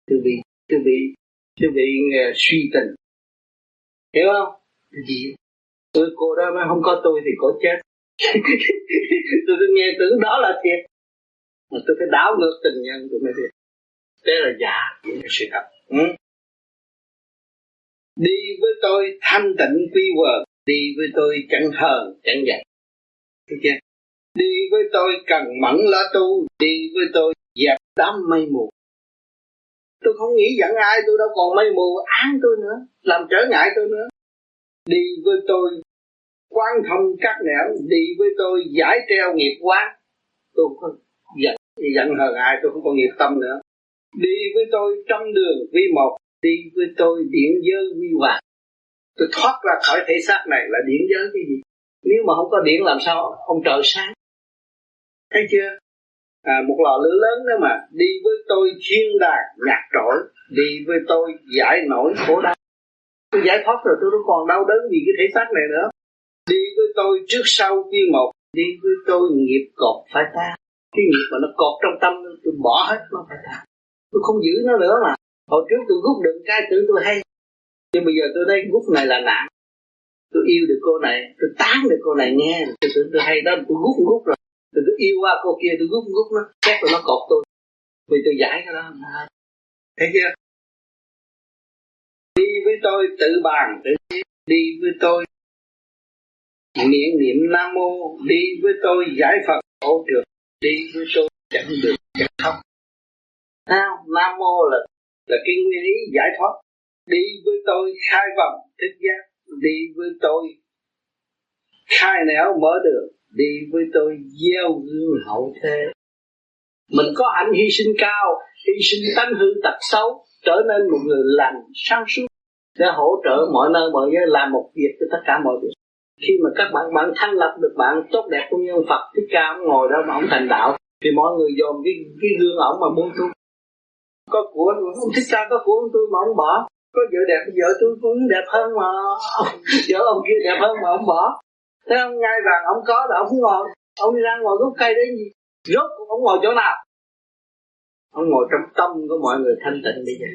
tôi bị tôi bị tôi bị uh, suy tình. Hiểu không? Gì tôi cô đó mà không có tôi thì cô chết. Tôi, tôi nghe tưởng đó là thiệt mà tôi phải đảo ngược tình nhân tôi mới biết thế là giả những sự thật. Ừ? đi với tôi thanh tịnh quy quờ đi với tôi chẳng hờn chẳng giận. Thấy chưa? Đi với tôi cần mẫn lá tu đi với tôi dẹp đám mây mù. Tôi không nghĩ giận ai tôi đâu còn mây mù án tôi nữa làm trở ngại tôi nữa. Đi với tôi quan thông các nẻo đi với tôi giải treo nghiệp quá tôi không giận giận hờn ai tôi không có nghiệp tâm nữa. Đi với tôi trong đường vi một đi với tôi điển giới vi vàng tôi thoát ra khỏi thể xác này là điển giới cái gì? Nếu mà không có điển làm sao ông trời sáng? Thấy chưa? À, một lò lửa lớn đó mà. Đi với tôi chuyên đàng nhạc trỗi đi với tôi giải nổi khổ đau. Tôi giải thoát rồi tôi không còn đau đớn vì cái thể xác này nữa. Đi với tôi trước sau vi một đi với tôi nghiệp cột phải tan cái nghiệp mà nó cột trong tâm tôi bỏ hết nó phải ta tôi không giữ nó nữa mà. Hồi trước tôi rút được cái tử tôi hay. Nhưng bây giờ tôi thấy rút này là nạn. Tôi yêu được cô này tôi tán được cô này nghe. Tôi tưởng tôi hay đó tôi rút rút rồi. Tôi, cứ yêu qua cô kia tôi rút rút nó chắc là nó cột tôi. Vì tôi giải cái đó thấy chưa? Đi với tôi tự bàn tự đi với tôi niệm niệm nam mô đi với tôi giải phật ô trượt đi với tôi, chẳng được, chẳng thoát. nào nam mô là là cái nguyên lý giải thoát. Đi với tôi khai vọng thích giác đi với tôi khai nẻo mở đường, đi với tôi gieo gương hậu thế. Mình có hạnh hy sinh cao, hy sinh tánh hư tật xấu, trở nên một người lành, sáng suốt, để hỗ trợ mọi nơi, mọi giới, làm một việc cho tất cả mọi việc khi mà các bạn bạn thanh lập được bạn tốt đẹp của nhân Phật, thích ca ông ngồi đó mà ông thành đạo, thì mọi người dồn cái cái gương ổng mà buông tu có của ông thích ca có của ông tôi mà ông bỏ. Có vợ đẹp, vợ tôi cũng đẹp hơn mà. Vợ ông kia đẹp hơn mà ông bỏ. Thế ông ngay rằng ông có là ông ngồi, ông đi ra ngồi gốc cây đấy gì rốt ông ngồi chỗ nào? Ông ngồi trong tâm của mọi người thanh tịnh bây giờ.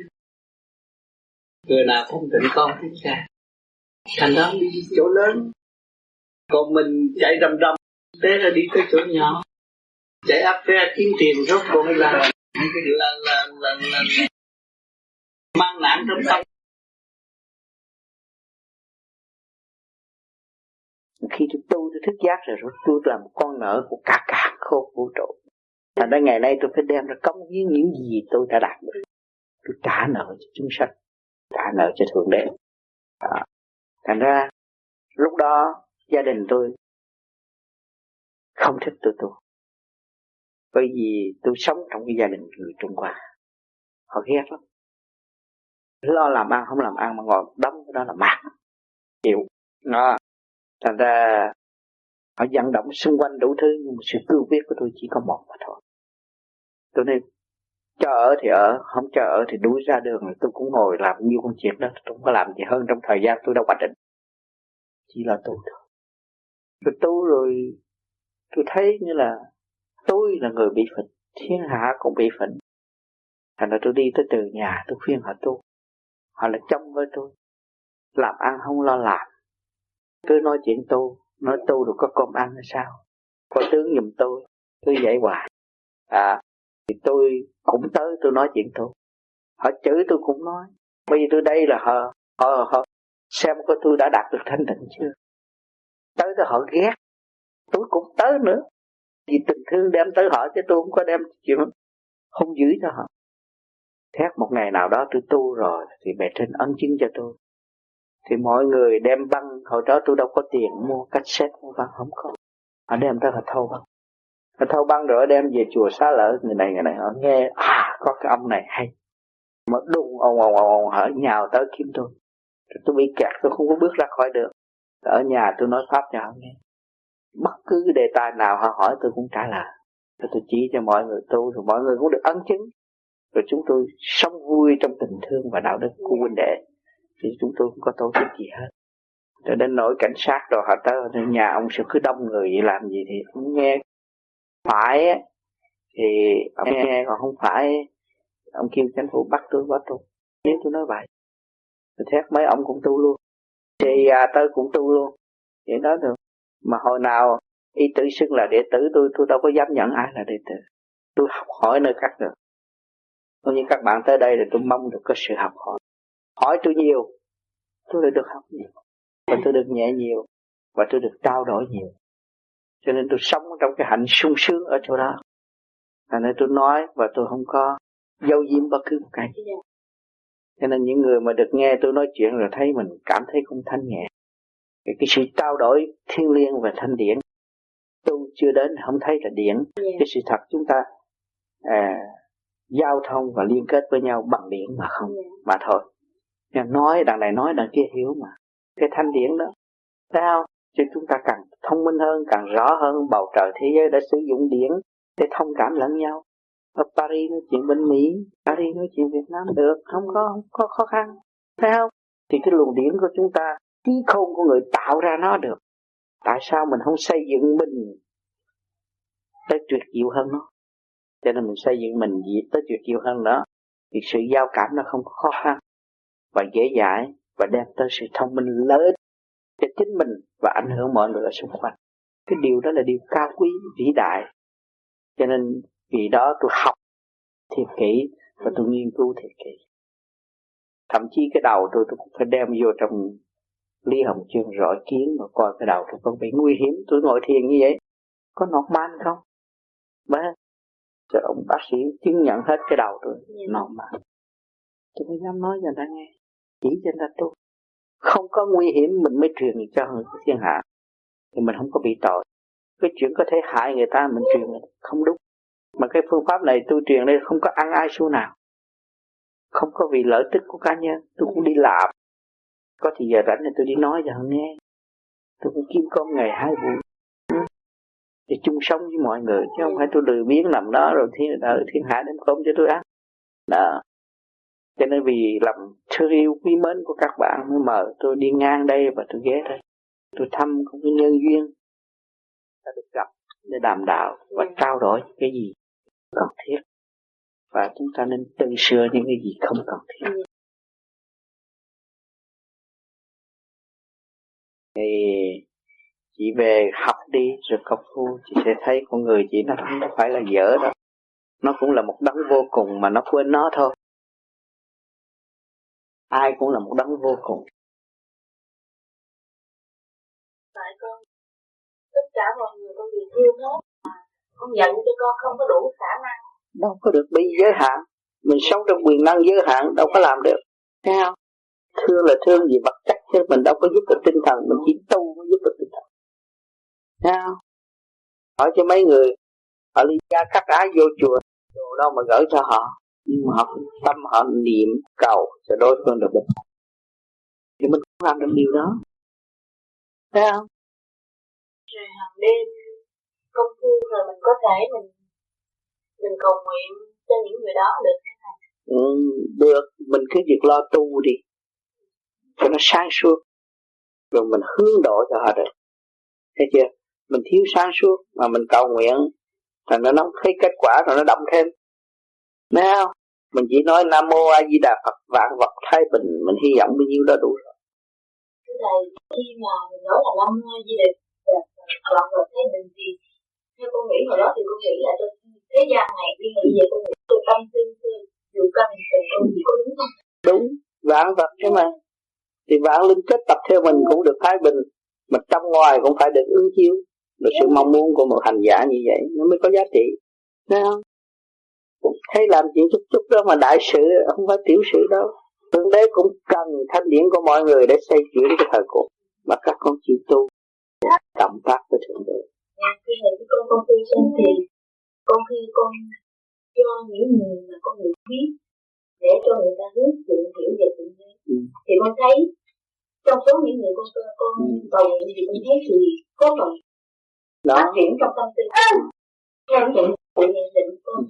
Người nào thanh tịnh con, thích ca. Thành đó đi chỗ lớn còn mình chạy rầm rầm thế là đi tới chỗ nhỏ. Chạy áp phe kiếm tiền rốt cuộc là là là là, là, là mang nạn trong tâm khi tôi tu tôi thức giác rồi rồi tôi làm con nợ của cả cả khô vũ trụ. Thành ra ngày nay tôi phải đem ra công hiến những gì tôi đã đạt được. Tôi trả nợ cho chúng sanh trả nợ cho thượng đế. À. thành ra lúc đó gia đình tôi không thích tôi tu. Bởi vì tôi sống trong cái gia đình người Trung Hoa. Họ ghét lắm. Lo làm ăn không làm ăn mà ngồi đóng cái đó là mát chịu. Đó. Thành ra họ vận động xung quanh đủ thứ, nhưng mà sự cương quyết của tôi chỉ có một mà thôi. Tôi nên cho ở thì ở, không cho ở thì đuổi ra đường rồi tôi cũng ngồi làm nhiều công chuyện đó, tôi không có làm gì hơn trong thời gian tôi đâu hoạch định. Chỉ là tu thôi tôi tu rồi tôi thấy như là tôi là người bị phỉnh, thiên hạ cũng bị phỉnh. thành ra tôi đi tới từ nhà tôi khuyên họ tu. Họ là trong với tôi. Làm ăn không lo làm. Cứ nói chuyện tu nói tu được có cơm ăn hay sao? Có tướng giùm tôi cứ dạy hoài. À thì tôi cũng tới tôi nói chuyện tu. Họ chửi tôi cũng nói. Bây giờ tôi đây là họ họ, họ xem có tôi đã đạt được thanh tịnh chưa? Tới tới họ ghét. Tôi cũng tới nữa. Vì tình thương đem tới họ chứ tôi không có đem chuyện không giữ cho họ. Thét một ngày nào đó tôi tu rồi thì bề trên ấn chứng cho tôi. Thì mọi người đem băng, hồi đó tôi đâu có tiền mua cassette, mua băng không có. Họ đem tới họ thâu băng. Họ thâu băng rồi đem về chùa xá lỡ. Người này người này họ nghe à có cái ông này hay. Mà đùng ồn ồn ồn họ nhào tới kiếm tôi. Tôi bị kẹt, tôi không có bước ra khỏi được ở nhà tôi nói pháp cho họ nghe. Bất cứ cái đề tài nào họ hỏi tôi cũng trả lời. Rồi tôi chỉ cho mọi người tu rồi mọi người cũng được ấn chứng. Rồi chúng tôi sống vui trong tình thương và đạo đức của huynh đệ. Thì chúng tôi không có tổ chức gì hết. Cho nên nổi cảnh sát rồi họ tới nhà ông sẽ cứ đông người vậy làm gì thì ông nghe. Phải thì ông nghe còn không phải ông kêu chính phủ bắt tôi bắt tôi. Nếu tôi nói vậy thì thét mấy ông cũng tu luôn thì à, tới cũng tu luôn. Vậy đó được. Mà hồi nào y tử xưng là đệ tử tôi tôi đâu có dám nhận ai là đệ tử. Tôi học hỏi nơi khác được. Cũng như các bạn tới đây thì tôi mong được có sự học hỏi. Hỏi tôi nhiều tôi được học nhiều. Và tôi được nhẹ nhiều và tôi được trao đổi nhiều. Cho nên tôi sống trong cái hạnh sung sướng ở chỗ đó. Là nên tôi nói và tôi không có dâu diếm bất cứ một cái gì cho nên những người mà được nghe tôi nói chuyện rồi thấy mình cảm thấy cũng thanh nhẹ. Cái, cái sự trao đổi thiên liêng và thanh điển tu chưa đến không thấy là điển. Yeah. cái sự thật chúng ta à, giao thông và liên kết với nhau bằng điện mà không mà thôi. Nhưng nói đằng này nói đằng kia hiểu mà. Cái thanh điển đó sao? Cho chúng ta càng thông minh hơn càng rõ hơn bầu trời thế giới đã sử dụng điển để thông cảm lẫn nhau ở Paris nói chuyện bên Mỹ, Paris nói chuyện Việt Nam được, không có không có khó khăn. Thấy không? Thì cái luồng điển của chúng ta trí khôn của người tạo ra nó được. Tại sao mình không xây dựng mình tới tuyệt diệu hơn nó? Cho nên mình xây dựng mình tới tuyệt diệu hơn nữa thì sự giao cảm nó không có khó khăn và dễ dãi và đem tới sự thông minh lợi ích cho chính mình và ảnh hưởng mọi người ở xung quanh. Cái điều đó là điều cao quý vĩ đại. Cho nên vì đó tôi học thiệt kỹ và tôi nghiên cứu thiệt kỹ. Thậm chí cái đầu tôi tôi cũng phải đem vô trong Lý Hồng Chương rõ kiến mà coi cái đầu tôi có bị nguy hiểm. Tôi ngồi thiền như vậy có nọt man không? Vâng cho ông bác sĩ chứng nhận hết cái đầu tôi nọt man tôi mới dám nói cho người ta nghe chỉ cho người ta tu. Không có nguy hiểm mình mới truyền cho người thiên hạ. Thì mình không có bị tội. Cái chuyện có thể hại người ta mình truyền không đúng mà cái phương pháp này tôi truyền đây không có ăn ai xu nào. Không có vì lợi tức của cá nhân. Tôi cũng đi làm. Có thì giờ rảnh thì tôi đi nói cho họ nghe. Tôi cũng kiếm con ngày hai buổi. Ừ. Để chung sống với mọi người, chứ không phải tôi lười biếng nằm đó rồi thiên đợi thiên hạ đem cơm cho tôi ăn. Đó. Cho nên vì lòng thương yêu quý mến của các bạn mới mời tôi đi ngang đây và tôi ghé đây. Tôi thăm không cái nhân duyên. Ta được gặp để đàm đạo và trao đổi cái gì cần thiết. Và chúng ta nên tự sửa những cái gì không cần thiết. Thì chị về học đi rồi công phu chị sẽ thấy con người chị nó không phải là dở đâu. Nó cũng là một đấng vô cùng mà nó quên nó thôi. Ai cũng là một đấng vô cùng. Tại con tất cả mọi người con đều thương hết con nhận cho con không có đủ khả năng. Đâu có được bị giới hạn. Mình sống trong quyền năng giới hạn đâu có làm được. Thấy không thương là thương gì vật chất chứ mình đâu có giúp được tinh thần mình chỉ tu mới giúp được tinh thần. Thấy không hỏi cho mấy người họ ly gia cắt ái vô chùa đồ đâu mà gửi cho họ. Nhưng mà họ tâm họ niệm cầu cho đối phương được bình thì mình cũng làm được điều đó. Thấy không rồi hàng đêm công phu rồi mình có thể mình mình cầu nguyện cho những người đó được thế này ừ, được. Mình cứ việc lo tu đi cho nó sáng suốt. Rồi mình hướng độ cho họ được. Thấy chưa? Mình thiếu sáng suốt mà mình cầu nguyện thành nó nó thấy kết quả rồi nó động thêm. Không? Mình chỉ nói Nam Mô A Di Đà Phật vạn vật thái bình Mình hy vọng bao nhiêu đó đủ rồi. Thưa Thầy, khi mà mình nói là Nam Mô A Di Đà Phật vạn vật thái bình thì theo con nghĩ hồi đó thì con nghĩ là trong thế gian này đi nghĩ về con nghĩ từ tâm tư dù cần tình con chỉ có đúng không? Đúng, vạn vật thế mà. Thì vạn linh kết tập theo mình cũng được thái bình mà trong ngoài cũng phải được ứng chiếu. Được sự mong muốn của một hành giả như vậy nó mới có giá trị. Thấy không? Thấy làm chuyện chút chút đó mà đại sự không phải tiểu sự đâu. Thượng đế cũng cần thanh điển của mọi người để xây chuyển cái thời cuộc. Mà các con chịu tu cộng tác với thượng đế khi mà con con tu xong thì con khi con cho những người mà con được biết để cho người ta hướng thượng hiểu về thượng đế. Ừ. thì con thấy trong số những người con con ừ. bầu thì con thấy sự có phần phát triển trong tâm tư. Theo nhận sự nhận định con.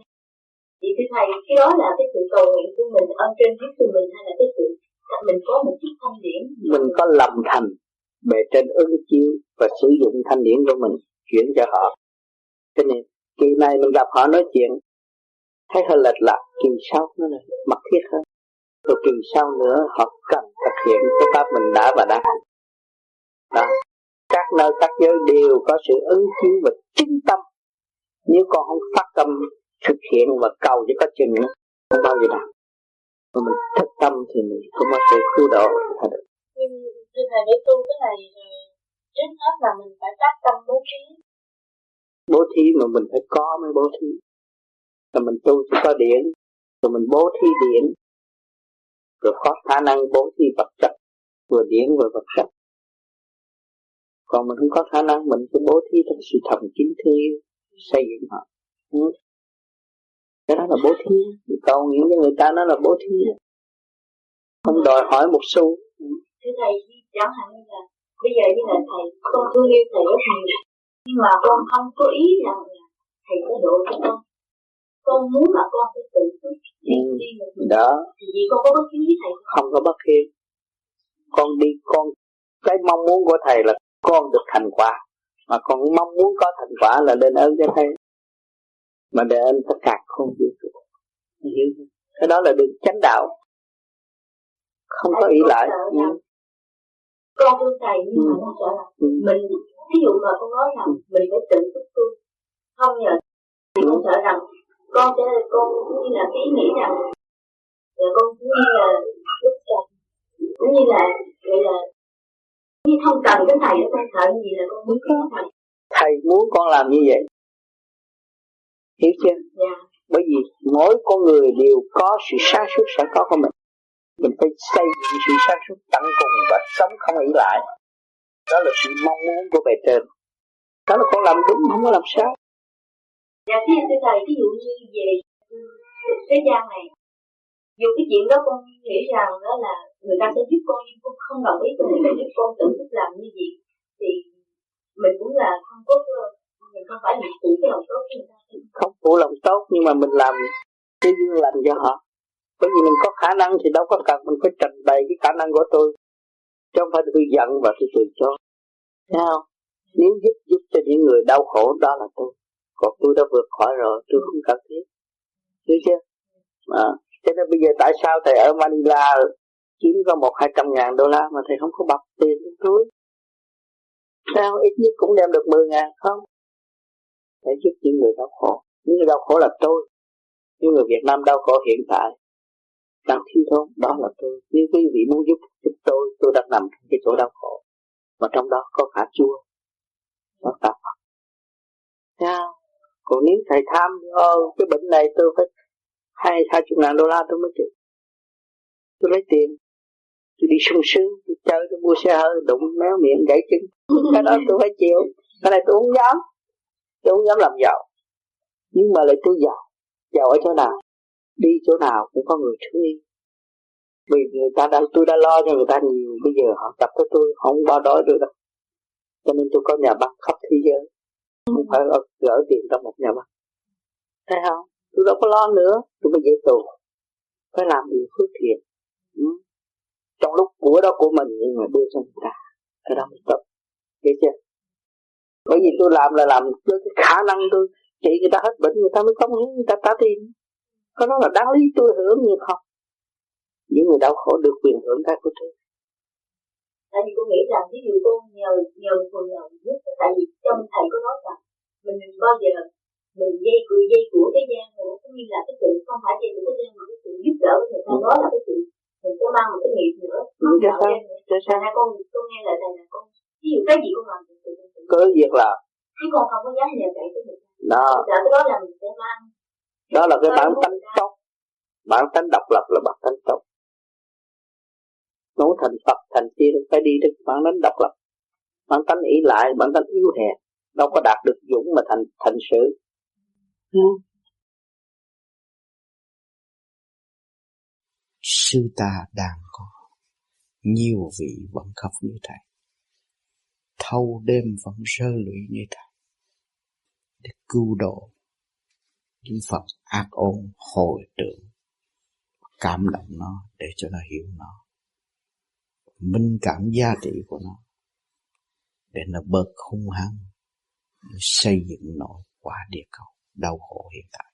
Thì thưa thầy cái đó là cái sự cầu nguyện của mình ơn trên hết từ mình hay là cái sự mình có một chút thanh điển? Mình có lòng thành bề trên ứng chiếu và sử dụng thanh điển của mình chuyển cho họ. Cho nên, kỳ này mình gặp họ nói chuyện, thấy hơi lệch lạc, kỳ sau nó là mật thiết hơn. Rồi kỳ sau nữa, họ cần thực hiện cái pháp mình đã và đang đó. Các nơi, các giới đều có sự ứng chiếu và chính tâm. Nếu con không phát tâm thực hiện và cầu cho có chừng nữa không bao giờ đạt. Mà mình thất tâm thì mình không có sự cứu độ. Được nhưng thưa thầy, để tu cái này trước hết là mình phải tác tâm bố thí bố thí mà mình phải có mới bố thí. Là mình tu chỉ có điện rồi mình bố thí điện rồi có khả năng bố thí vật chất vừa điện vừa vật chất. Còn mình không có khả năng mình cứ bố thí trong sự thầm kín thương yêu xây dựng họ. Cái đó là bố thí. Cầu nguyện cho người ta nó là bố thí. Không đòi hỏi một xu. Thưa thầy chẳng hạn như là bây giờ như là thầy con thương yêu thầy rất nhiều nhưng mà con không có ý rằng là thầy có độ cho con. Con muốn là con phải tự đi ừ. đi một đó. Thì vì con có bất hiếu với thầy không? Có bất hiếu. Con đi con cái mong muốn của thầy là con được thành quả. Mà con mong muốn có thành quả là đền ơn cho thầy. Mà để ơn tất cả không vũ trụ hiểu cái đó là đường chánh đạo. Không có ý lại. ừ. Con thương thầy nhưng mà nó sợ là ừ. mình ví dụ mà con nói rằng mình phải tự túc tu không nhờ thì con sợ rằng con sẽ con cũng như là cái ý nghĩ rằng là con cũng như là lúc chồng cũng như là gọi là như không cần cái thầy đó con sợ gì là con muốn có thầy. Thầy muốn con làm như vậy. Hiểu chưa? Dạ. bởi vì mỗi con người đều có sự sáng suốt sẵn có của mình mình phải xây dựng sự sáng suốt tận cùng và sống không nghĩ lại. Đó là sự mong muốn của bề trên. Đó là con làm đúng không có làm sai. Dạ thưa thầy ví dụ như về thế gian này dù cái chuyện đó con nghĩ rằng đó là người ta sẽ giúp con nhưng con không đồng ý cho người ta giúp con tự biết làm như gì thì mình cũng là không có mình không phải là phụ cái lòng tốt của người ta. Không phụ lòng tốt nhưng mà mình làm cái duyên lành cho họ bởi vì mình có khả năng thì đâu có cần mình phải trình bày cái khả năng của tôi. Chứ không phải tôi giận và tôi từ chối. Thấy không? Nếu giúp giúp cho những người đau khổ đó là tôi. Còn tôi đã vượt khỏi rồi tôi không cần thiết. Hiểu chưa? À, cho nên bây giờ tại sao thầy ở Manila kiếm có một hai trăm ngàn đô la mà thầy không có bọc tiền trong túi sao ít nhất cũng đem được mười ngàn không? Để giúp những người đau khổ. Những người đau khổ là tôi. Những người Việt Nam đau khổ hiện tại đang thiếu thốn đó là tôi. Nếu quý vị muốn giúp giúp tôi tôi đang nằm trong cái chỗ đau khổ. Mà trong đó có cả chua, có cả Phật. Sao còn nếu thầy tham ô cái bệnh này tôi phải hai hai chục ngàn đô la tôi mới chịu. Tôi lấy tiền tôi đi sung sướng tôi chơi tôi mua xe hơi đụng méo miệng gãy chân. Cái đó tôi phải chịu. Cái này tôi không dám. Tôi không dám làm giàu. Nhưng mà lại tôi giàu. Giàu ở chỗ nào? Đi chỗ nào cũng có người thương yêu. Vì người ta đã tôi đã lo cho người ta nhiều bây giờ họ tập với tôi không bao đói được đâu. Cho nên tôi có nhà băng khắp thế giới. Không phải gỡ tiền trong một nhà băng thấy không? Tôi đâu có lo nữa tôi mới dễ tù phải làm điều phước thiện. Ừ. trong lúc của đó của mình nhưng mà đưa cho người ta cái đó mới tốt. Hiểu chưa? Bởi vì tôi làm là làm với cái khả năng tôi trị người ta hết bệnh người ta mới hiến người ta trả tiền có đó là đáng lý tôi hưởng nhưng không. Những người đau khổ được quyền hưởng cái của tôi. Tại vì tôi nghĩ rằng ví dụ tôi nhờ nhờ phần nào nhất tại vì trong thầy có nói rằng mình đừng bao giờ mình dây cười dây của thế gian nữa cũng như là cái sự không phải dây của thế gian mà cái sự giúp đỡ người ta đó là cái sự mình sẽ mang một cái nghiệp nữa. Ừ, sao? sao? Thành con con nghe lời thầy là con ví dụ cái gì con làm cứ việc làm. Chứ con không có dám nhờ cậy tới người ta. Đó. Sợ cái đó là mình sẽ mang đó là cái bản tánh tốt. Bản tánh độc lập là bản tánh tốt. Muốn thành Phật thành tiên phải đi đến bản tánh độc lập. Bản tánh ý lại bản tánh yếu hèn. Đâu có đạt được dũng mà thành thành sự. Ừ. sư ta đang có nhiều vị vẫn khóc như thầy. Thâu đêm vẫn rơ lụy như thầy. Để cứu độ những Phật ác ôn hồi tưởng, cảm động nó để cho nó hiểu nó, minh cảm giá trị của nó để nó bớt hung hăng xây dựng nội quả địa cầu, đau khổ hiện tại.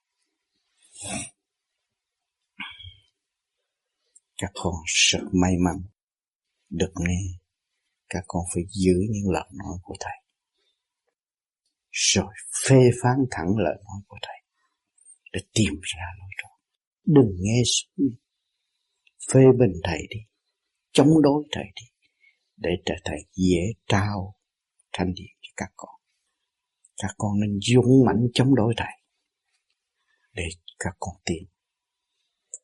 Các con rất may mắn được nghe, các con phải giữ những lời nói của thầy, rồi phê phán thẳng lời nói của thầy để tìm ra lối thoát. Đừng nghe suy phê bình thầy đi. Chống đối thầy đi. Để trở thầy dễ trao thanh điện cho các con. Các con nên dũng mãnh chống đối thầy. Để các con tìm,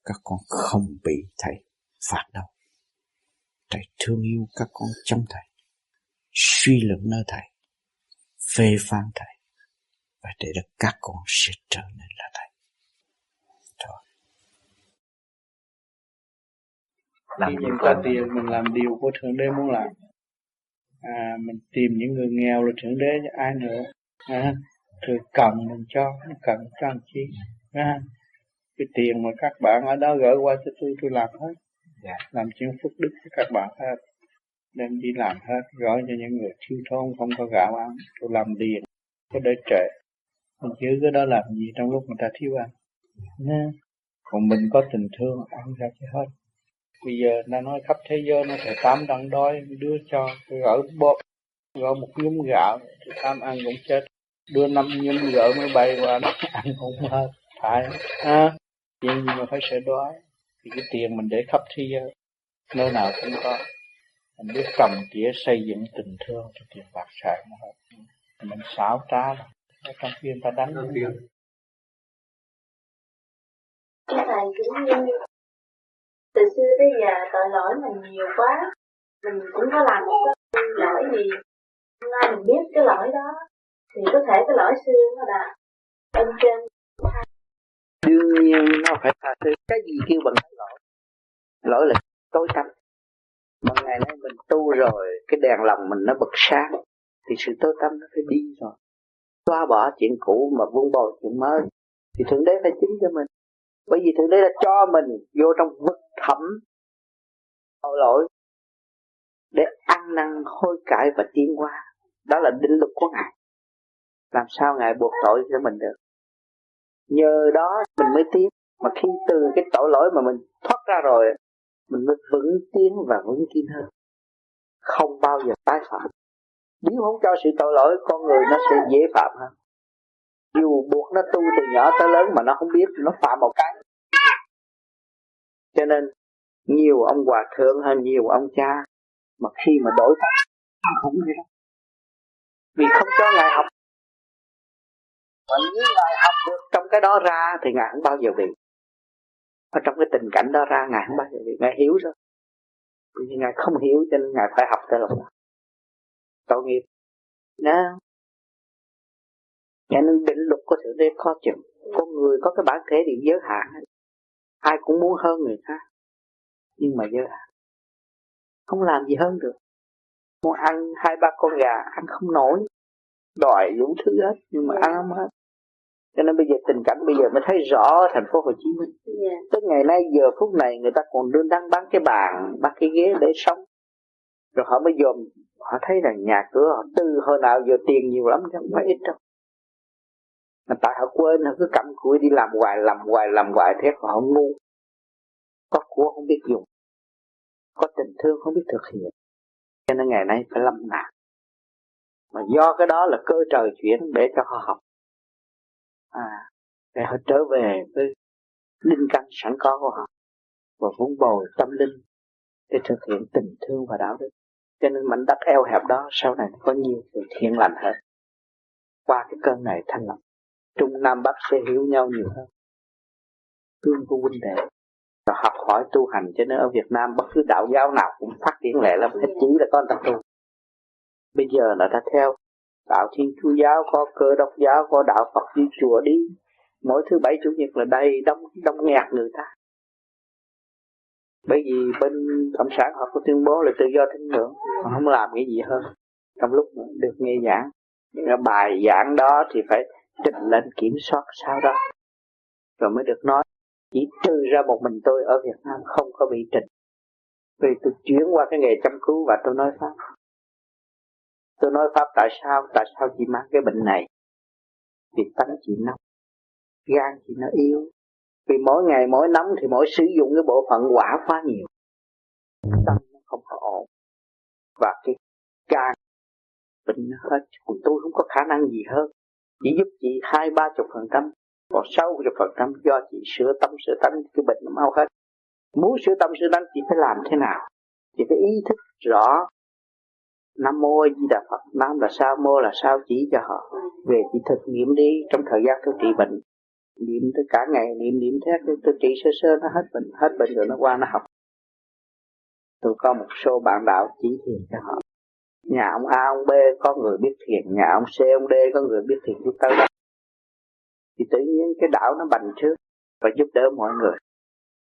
các con không bị thầy phạt đâu. Thầy thương yêu các con chống thầy. Suy luận nơi thầy. Phê phán thầy. Và để được các con sẽ trở nên là thầy làm khi mình có tiền mình làm điều của thượng đế muốn làm. À, mình tìm những người nghèo là thượng đế ai nữa? À, rồi cần mình cho cần cho làm chi à, cái tiền mà các bạn ở đó gửi qua cho tôi tôi làm hết. Dạ. làm chuyện phước đức cho các bạn hết. Đem đi làm hết gửi cho những người thiếu thốn không có gạo ăn. Tôi làm điền có để trệ. Mình giữ cái đó làm gì trong lúc người ta thiếu ăn? Nha. còn mình có tình thương ăn ra cho hết bây giờ nó nói khắp thế giới nó phải tám đang đói đưa cho gỡ bóp gỡ một nhúm gạo thì tham ăn cũng chết. Đưa năm nhúm gỡ mới bay qua nó ăn không hết phải. À, chuyện gì mà phải sợ đói? Thì cái tiền mình để khắp thế giới nơi nào cũng có. Mình biết trồng tỉa xây dựng tình thương thì tiền bạc xài nó hết. Mình xảo trá ở trong khi người ta đánh. Thưa Thầy, cũng như từ xưa tới giờ tội lỗi mình nhiều quá, mình cũng có làm một cái lỗi gì, hôm nay mình biết cái lỗi đó, thì có thể cái lỗi xưa nó là ân trên. Đương nhiên nó phải tha thứ. Cái gì kêu bằng cái lỗi? Lỗi là tối tăm. Mà ngày nay mình tu rồi cái đèn lòng mình nó bật sáng thì sự tối tâm nó phải đi rồi. Xóa bỏ chuyện cũ mà vun bồi chuyện mới thì thượng đế phải chính cho mình bởi vì thượng đế đã cho mình vô trong vực thẳm tội lỗi để ăn năn, hối cải và tiến qua đó là định luật của ngài. Làm sao ngài buộc tội cho mình được? Nhờ đó mình mới tiến. Mà khi từ cái tội lỗi mà mình thoát ra rồi, mình mới vững tiến và vững tin hơn. Không bao giờ tái phạm. Nếu không cho sự tội lỗi, con người nó sẽ dễ phạm hơn dù buộc nó tu từ nhỏ tới lớn mà nó không biết, nó phạm một cái. Cho nên, nhiều ông hòa thượng hay nhiều ông cha mà khi mà đổi pháp không vậy đó. Vì không cho ngài học. Mà nếu ngài học được trong cái đó ra thì ngài không bao giờ bị ở trong cái tình cảnh đó ra, ngài không bao giờ bị ngài hiểu rồi. Vì ngài không hiểu cho nên ngài phải học tới lòng đó. Tội nghiệp. Đó. Cho nên định luật của Thượng Đế có chừng Con người có cái bản thể thì giới hạn Ai cũng muốn hơn người khác Nhưng mà giới hạn Không làm gì hơn được Muốn ăn hai ba con gà Ăn không nổi Đòi đủ thứ hết Nhưng mà ăn không hết cho nên bây giờ tình cảnh bây giờ mới thấy rõ thành phố Hồ Chí Minh. Yeah. Tới ngày nay giờ phút này người ta còn đương đang bán cái bàn, bán cái ghế để sống. Rồi họ mới dòm, họ thấy là nhà cửa họ tư hồi nào giờ tiền nhiều lắm chứ không phải ít đâu. Mà tại họ quên, họ cứ cầm cụi đi làm hoài, làm hoài, làm hoài thế họ ngu. Có của không biết dùng. Có tình thương không biết thực hiện. Cho nên ngày nay phải lâm nạn. Mà do cái đó là cơ trời chuyển để cho họ học à, để họ trở về với linh căn sẵn có của họ và vun bồi tâm linh để thực hiện tình thương và đạo đức cho nên mảnh đất eo hẹp đó sau này có nhiều người thiện lành hơn qua cái cơn này thanh lọc trung nam bắc sẽ hiểu nhau nhiều hơn. Thương của huynh đệ và học hỏi tu hành, cho nên ở Việt Nam bất cứ đạo giáo nào cũng phát triển lẹ lắm hết chỉ là con tập tu. Bây giờ là đã theo đạo thiên chúa giáo, có cơ đốc giáo, có đạo phật đi chùa đi. Mỗi thứ bảy chủ nhật là đây đông đông nghẹt người ta. Bởi vì bên cộng sản họ có tuyên bố là tự do tín ngưỡng, họ không làm cái gì hơn. Trong lúc được nghe giảng, bài giảng đó thì phải trình lên kiểm soát sau đó rồi mới được nói, chỉ trừ ra một mình tôi ở Việt Nam không có bị trình vì tôi chuyển qua cái nghề chăm cứu và tôi nói pháp Tôi nói Pháp tại sao? Tại sao chị mang cái bệnh này? Vì tánh chị nóng. Gan chị nó yếu. Vì mỗi ngày, mỗi nóng thì mỗi sử dụng cái bộ phận quả quá nhiều. Tâm nó không có ổn. Và cái gan bệnh nó hết. Còn tôi không có khả năng gì hơn. Chỉ giúp chị hai ba chục phần trăm. Còn sáu chục phần trăm do chị sửa tâm sửa tánh cái bệnh nó mau hết. Muốn sửa tâm sửa tánh chị phải làm thế nào? Chị phải ý thức rõ Nam mô A Di Đà Phật, Nam là sao, mô là sao chỉ cho họ. Về chị thực nghiệm đi trong thời gian tôi trị bệnh. Niệm tới cả ngày, niệm niệm thế tôi trị sơ sơ nó hết bệnh, hết bệnh rồi nó qua nó học. Tôi có một số bạn đạo chỉ thiền cho họ. Nhà ông A, ông B có người biết thiền, nhà ông C, ông D có người biết thiền. Biết tới đó. Thì tự nhiên cái đạo nó bành trước và giúp đỡ mọi người.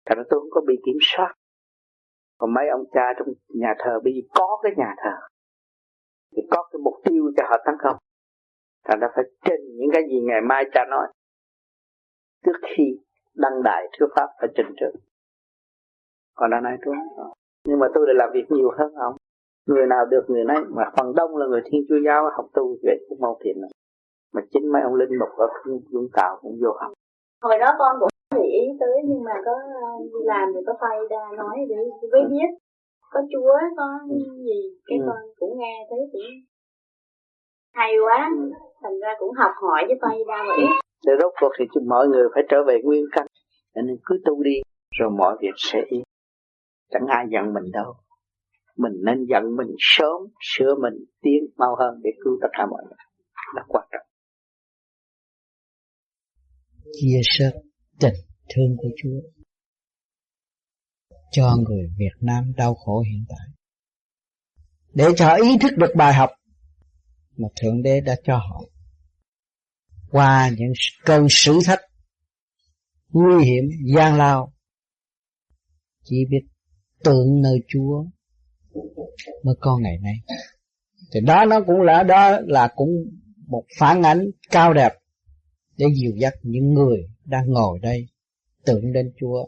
Thành ra tôi không có bị kiểm soát. Còn mấy ông cha trong nhà thờ bây giờ có cái nhà thờ. Thì có cái mục tiêu cho họ tấn công. Thành ra phải trình những cái gì ngày mai cha nói. Trước khi đăng đại thuyết pháp phải trình trước còn đã nay tôi nhưng mà tôi lại làm việc nhiều hơn ông người nào được người nấy mà phần đông là người thiên chúa giáo học tu về cũng mau thiện này mà chính mấy ông linh mục ở Vũng Tàu cũng vô học. Hồi đó con cũng để ý tới nhưng mà có đi làm thì có phay ra nói để với biết. Có chúa có gì cái ừ. con cũng nghe thấy cũng hay quá. Thành ra cũng học hỏi với phay ra vậy để rốt cuộc thì mọi người phải trở về nguyên căn. Nên cứ tu đi rồi mọi việc sẽ yên. Chẳng ai giận mình đâu mình nên giận mình sớm, sửa mình tiến mau hơn để cứu tất cả mọi người. Là quan trọng. Chia sẻ tình thương của Chúa cho người Việt Nam đau khổ hiện tại. Để cho họ ý thức được bài học mà Thượng Đế đã cho họ. Qua những cơn sử thách nguy hiểm, gian lao, chỉ biết tưởng nơi Chúa mới có ngày nay thì đó, nó cũng là, đó là cũng một phản ánh cao đẹp để dìu dắt những người đang ngồi đây tưởng đến Chúa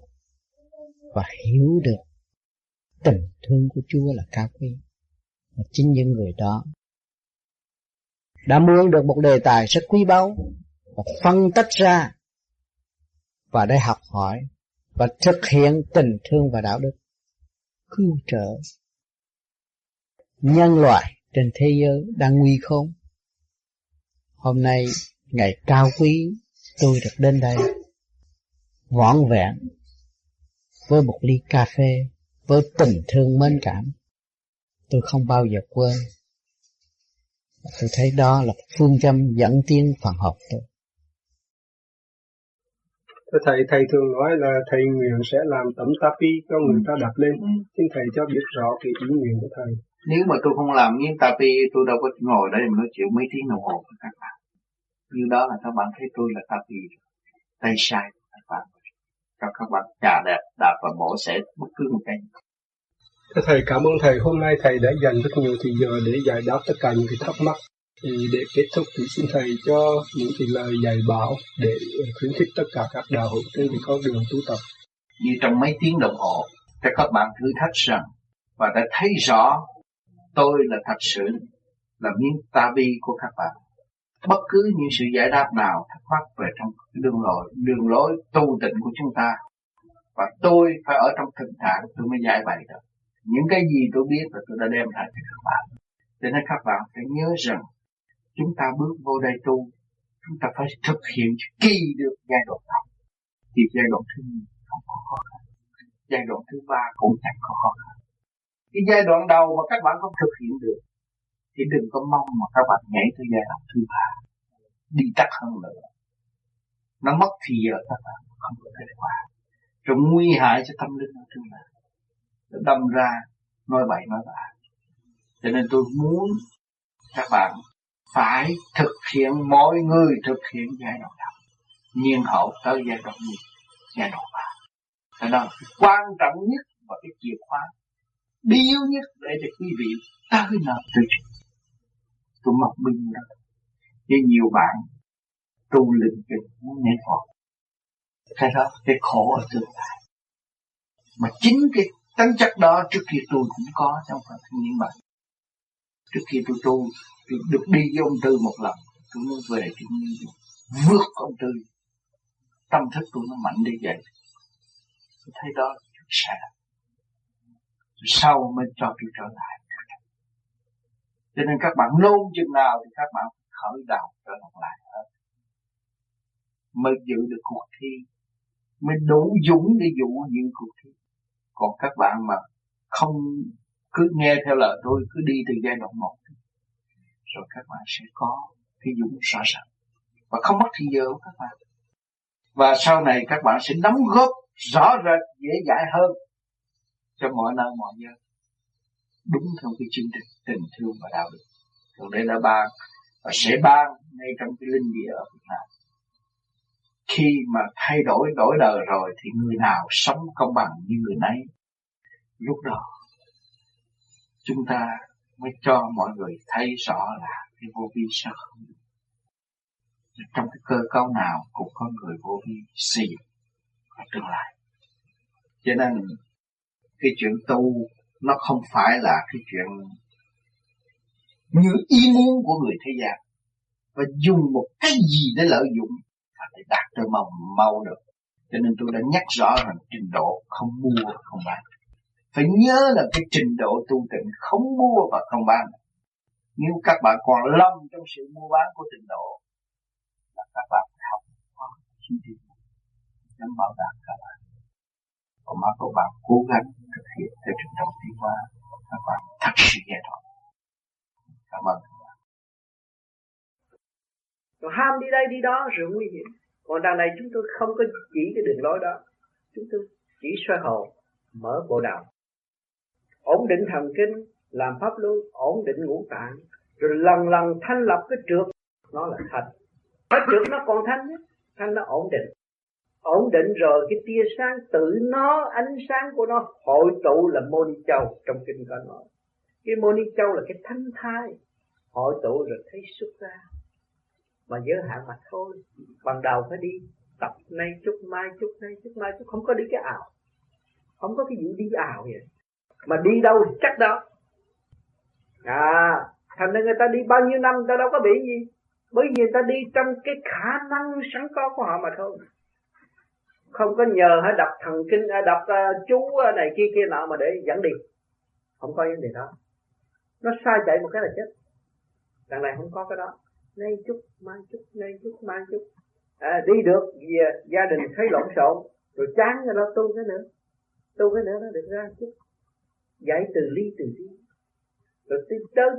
và hiểu được tình thương của Chúa là cao quý. Và chính những người đó đã mượn được một đề tài rất quý báu và phân tách ra và để học hỏi và thực hiện tình thương và đạo đức cứu trợ nhân loại trên thế giới đang nguy khốn. Hôm nay ngày cao quý tôi được đến đây vỏn vẹn với một ly cà phê với tình thương mến cảm. Tôi không bao giờ quên. Tôi thấy đó là phương châm dẫn tiến phần học tôi. Thầy thầy thường nói là thầy nguyện sẽ làm tấm tapi cho người ta đặt lên. Xin thầy cho biết rõ cái ý nguyện của thầy nếu mà tôi không làm miếng tapi tôi đâu có ngồi đây mà nói chuyện mấy tiếng đồng hồ với các bạn. Như đó là các bạn thấy tôi là tapi tay sai các bạn. Cho các bạn trà đẹp đạp và mổ sẽ bất cứ một cái. Thầy cảm ơn thầy. Hôm nay thầy đã dành rất nhiều thời giờ để giải đáp tất cả những cái thắc mắc. Thì để kết thúc thì xin thầy cho những cái lời dạy bảo để khuyến khích tất cả các đạo hữu trên cái con đường tu tập. Như trong mấy tiếng đồng hồ cho các bạn thử thách rằng và đã thấy rõ tôi là thật sự là miếng tabi của các bạn. Bất cứ những sự giải đáp nào thắc mắc về trong đường lối đường lối tu tịnh của chúng ta, và tôi phải ở trong thực trạng tôi mới giải bày được. Những cái gì tôi biết là tôi đã đem lại cho các bạn. Cho nên các bạn phải nhớ rằng, chúng ta bước vô đây tu, chúng ta phải thực hiện kỳ được giai đoạn đầu. Thì giai đoạn thứ nhì không có khó khăn. Giai đoạn thứ ba cũng chẳng có khó khăn cái giai đoạn đầu mà các bạn không thực hiện được, thì đừng có mong mà các bạn nhảy tới giai đoạn thứ ba. Đi tắt hơn nữa. Nó mất thì giờ các bạn không có thể qua rồi nguy hại cho tâm linh ở tương lai đâm ra, nói bậy, nói bạ. Cho nên tôi muốn các bạn phải thực hiện, mọi người thực hiện giai đoạn đầu. Nhiên hậu tới giai đoạn nhì, giai đoạn ba. Cái đó là quan trọng nhất và cái chìa khóa bí yếu nhất để cho quý vị tới nợ tôi chứ tôi mặc bình đó với nhiều bạn tu linh cái muốn nhảy phật cái đó, cái khổ ở tương lai. Mà chính cái tính chất đó trước khi tôi cũng có trong phần những bạn trước khi tôi tu, tôi được đi với ông tư một lần, tôi muốn về tôi muốn vượt ông tư. Tâm thức tôi nó mạnh đi vậy. Tôi thấy đó chút sẽ sau mới cho tôi trở lại. Cho nên các bạn nôn chừng nào thì các bạn khởi đầu trở lại hết. Mới giữ được cuộc thi, mới đủ dũng để dụ những cuộc thi. Còn các bạn mà không, cứ nghe theo lời tôi, cứ đi từ giai đoạn một, rồi các bạn sẽ có cái dũng rõ ràng và không mất thì giờ của các bạn. Và sau này các bạn sẽ đóng góp rõ rệt, dễ dãi hơn cho mọi nơi mọi nơi. Đúng theo cái chương trình tình thương và đạo đức. Thượng Đế đã ban và sẽ ban ngay trong cái linh địa ở Việt Nam. Khi mà thay đổi đổi đời rồi thì người nào sống công bằng như người nấy, lúc đó chúng ta mới cho mọi người thấy rõ là cái vô vi sao không được. Trong cái cơ cấu nào cũng có người vô vi xây dựng ở tương lai. Cho nên cái chuyện tu, nó không phải là cái chuyện như ý muốn của người thế gian. Và dùng một cái gì để lợi dụng để đạt tới mong mau được. Cho nên tôi đã nhắc rõ rằng trình độ không mua không bán. Phải nhớ là cái trình độ tu tịnh không mua và không bán. Nếu các bạn còn lâm trong sự mua bán của trình độ, là các bạn học có chi tiết nhằm bảo đảm các bạn còn má các bạn cố gắng thực hiện theo trình độ tiến hóa các bạn. Thật sự nghe thoát cảm ơn còn ham đi đây đi đó rồi nguy hiểm. Còn đằng này chúng tôi không có chỉ cái đường lối đó. Chúng tôi chỉ soi hồn mở bộ đạo. Ổn định thần kinh, làm pháp luân, ổn định ngũ tạng, rồi lần lần thanh lập cái trượt. Nó là thanh cái trượt nó còn thanh nhé thanh nó ổn định ổn định rồi, cái tia sáng tự nó, ánh sáng của nó hội tụ là môn châu trong kinh có nói cái môn châu là cái thanh thai hội tụ rồi thấy xuất ra. Mà giới hạn mà thôi ban đầu phải đi tập nay chút, mai chút, nay chút, mai chút, không có đi cái ảo. Không có cái vụ đi ảo vậy. Mà đi đâu thì chắc đó. À thành ra người ta đi bao nhiêu năm, người ta đâu có bị gì. Bởi vì người ta đi trong cái khả năng sẵn có của họ mà thôi không có nhờ hay đọc thần kinh đập đọc uh, chú à, này kia kia nọ mà để dẫn đi. Không có vấn đề đó. Nó sai chạy một cái là chết. Đằng này không có cái đó. Nay chút mai chút nay chút mai chút. À, đi được về gia đình thấy lộn xộn. Rồi chán rồi đó tu cái nữa. Tu cái nữa nó được ra chút. Giải từ ly từ ly. Rồi tiếp tới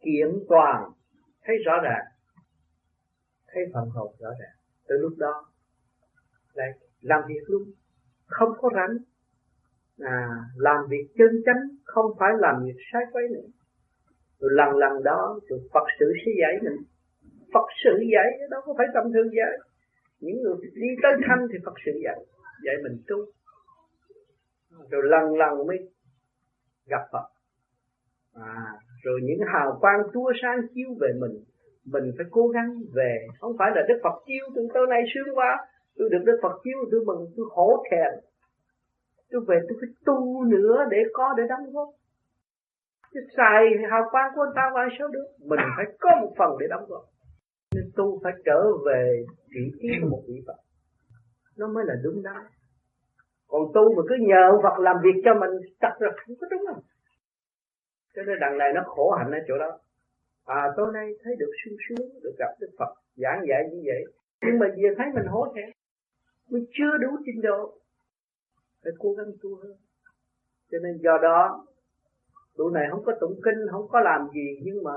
kiện toàn. Thấy rõ ràng. Thấy phần hồn rõ ràng. Từ lúc đó lại làm việc luôn. Không có rảnh. À làm việc chân chánh không phải làm việc sai quấy nữa. Rồi lần lần đó rồi Phật sự sẽ dạy mình. Phật sự dạy đâu có phải tầm thường dạy. Những người đi tới thanh thì Phật sự dạy dạy mình tu. Rồi lần lần mới gặp Phật. À, rồi những hào quang tua sáng chiếu về mình mình phải cố gắng về. Không phải là Đức Phật chiếu từ tối này sướng quá tôi được Đức Phật chiếu tôi mừng, tôi hổ thẹn. Tôi về tôi phải tu nữa để có để đóng góp. Chứ xài hào quang của người ta qua sao được? Mình phải có một phần để đóng góp. Nên tu phải trở về vị trí của một vị Phật. Nó mới là đúng đắn. Còn tu mà cứ nhờ Phật làm việc cho mình chắc là không có đúng không? Cho nên đằng này nó khổ hạnh ở chỗ đó. À tối nay thấy được sung sướng, được gặp Đức Phật, giảng dạy như vậy. Nhưng mà về thấy mình hổ thẹn mình chưa đủ trình độ phải cố gắng tu hơn. Cho nên do đó tụi này không có tụng kinh không có làm gì nhưng mà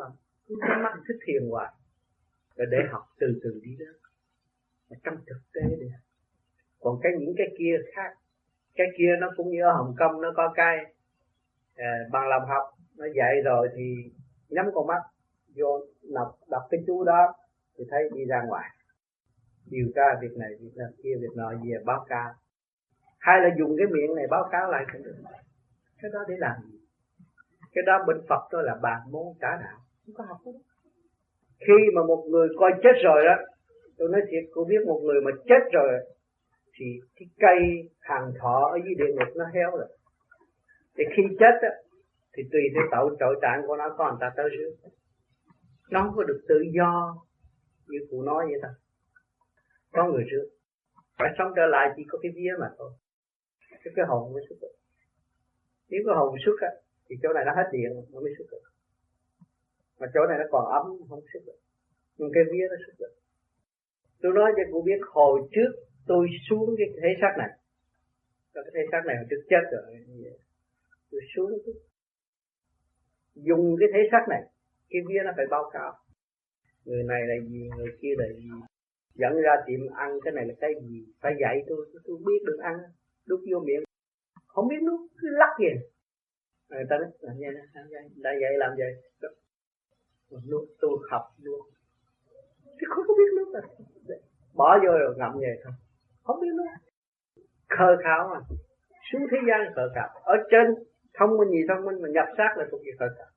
cứ nhắm mắt thích thiền hoài. Rồi để học từ từ đi đó. Mà trong thực tế đi. Còn cái những cái kia khác. Cái kia nó cũng như ở Hồng Kông nó có cái à, bằng làm học. Nó dạy rồi thì nhắm con mắt vô đọc đọc cái chú đó thì thấy đi ra ngoài điều tra việc này việc này kia, việc nọ, về báo cáo. Hay là dùng cái miệng này báo cáo lại cũng được cái đó để làm gì? Cái đó bên Phật tôi là bàn môn trả đạo. Không có học đó khi mà một người coi chết rồi đó tôi nói thiệt, cô biết một người mà chết rồi thì cái cây hàng thọ ở dưới địa ngục nó héo rồi. Thì khi chết á, thì tùy theo tội tội trạng của nó, có người ta tới rước. Nó không có được tự do như cụ nói vậy thôi có người trước. Phải sống trở lại chỉ có cái vía mà thôi. Cái cái hồn mới xuất được. Nếu có hồn xuất á, thì chỗ này nó hết điện, nó mới xuất được. Mà chỗ này nó còn ấm, không xuất được. Nhưng cái vía nó xuất được. Tôi nói cho cô biết, hồi trước tôi xuống cái thế xác này. Cái thế xác này hồi trước chết rồi tôi xuống tôi dùng cái thế xác này, cái vía nó phải báo cáo. Người này là gì, người kia là gì dẫn ra tiệm ăn cái này là cái gì? Phải dạy tôi tôi biết được ăn đút vô miệng. Không biết nuốt cứ lắc gì người ta nói làm vậy đã vậy làm vậy. Nuốt tôi học luôn. Chứ không có biết nuốt à. Bỏ vô rồi ngậm về thôi. Không biết nuốt. Khờ khảo mà. Xuống thế gian khờ khảo ở trên thông minh gì thông minh mà nhập xác là thuộc về khởi sắc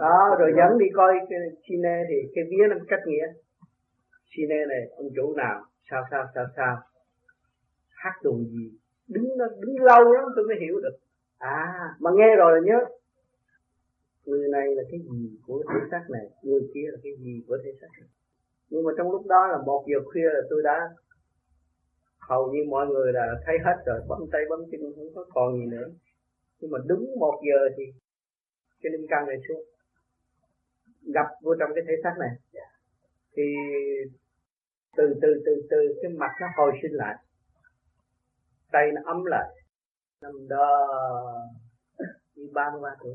đó rồi dẫn đi coi cái chine thì cái vía nó cách nghĩa chine này, ông chủ nào? Sao sao sao sao? Hát tuồng gì? Đứng đó, đứng lâu lắm tôi mới hiểu được. À mà nghe rồi là nhớ. Người này là cái gì của thể xác này? Người kia là cái gì của thể xác này? Nhưng mà trong lúc đó là một giờ khuya là tôi đã hầu như mọi người là thấy hết rồi. Bấm tay, bấm chân, không có còn gì nữa. Nhưng mà đúng một giờ thì cái linh căn này xuống. Gặp vô trong cái thể xác này. Thì từ từ từ từ cái mặt nó hồi sinh lại. Tay nó ấm lại. Năm đó, đi ba mươi ba tuổi.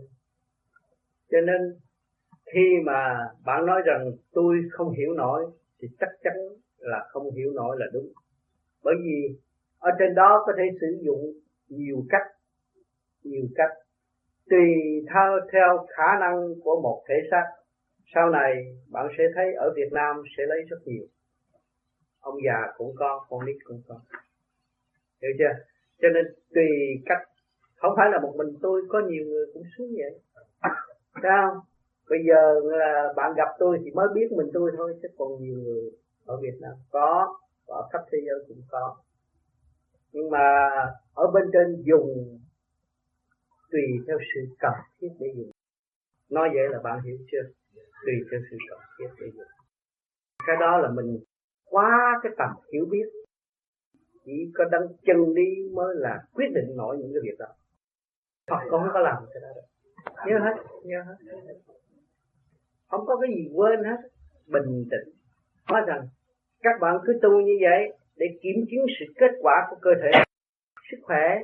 Cho nên, khi mà bạn nói rằng tôi không hiểu nổi, thì chắc chắn là không hiểu nổi là đúng. Bởi vì ở trên đó có thể sử dụng nhiều cách nhiều cách. Tùy theo theo khả năng của một thể xác, sau này bạn sẽ thấy ở Việt Nam sẽ lấy rất nhiều ông già cũng có, con nít cũng có. Hiểu chưa? Cho nên tùy cách, không phải là một mình tôi, có nhiều người cũng xuống vậy. Sao bây giờ là bạn gặp tôi thì mới biết mình tôi thôi, chứ còn nhiều người ở Việt Nam có và khắp thế giới cũng có. Nhưng mà ở bên trên dùng tùy theo sự cần thiết để dùng. Nói vậy là bạn hiểu chưa? Tùy theo sự cần thiết để dùng. Cái đó là mình quá cái tầm hiểu biết, chỉ có đăng chân đi mới là quyết định nổi những cái việc đó. Phật không có làm cái đó được. Nhớ hết nhớ hết. Không có cái gì quên hết, bình tĩnh. Nói rằng, các bạn cứ tu như vậy để kiểm chứng sự kết quả của cơ thể, sức khỏe,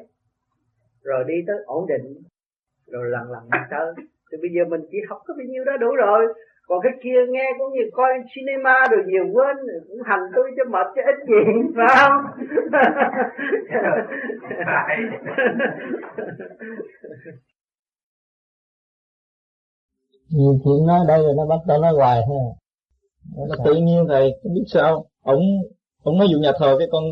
rồi đi tới ổn định, rồi lần lần đi tới. Thì bây giờ mình chỉ học có bao nhiêu đó đủ rồi còn cái kia nghe cũng như coi cinema rồi nhiều quên cũng hành tôi cho mệt cho ít gì phải không? Nhiều chuyện nói đây rồi nó bắt đầu nói hoài thôi nó tự nhiên thầy không biết sao. Ông ông nói dụ nhà thờ cái con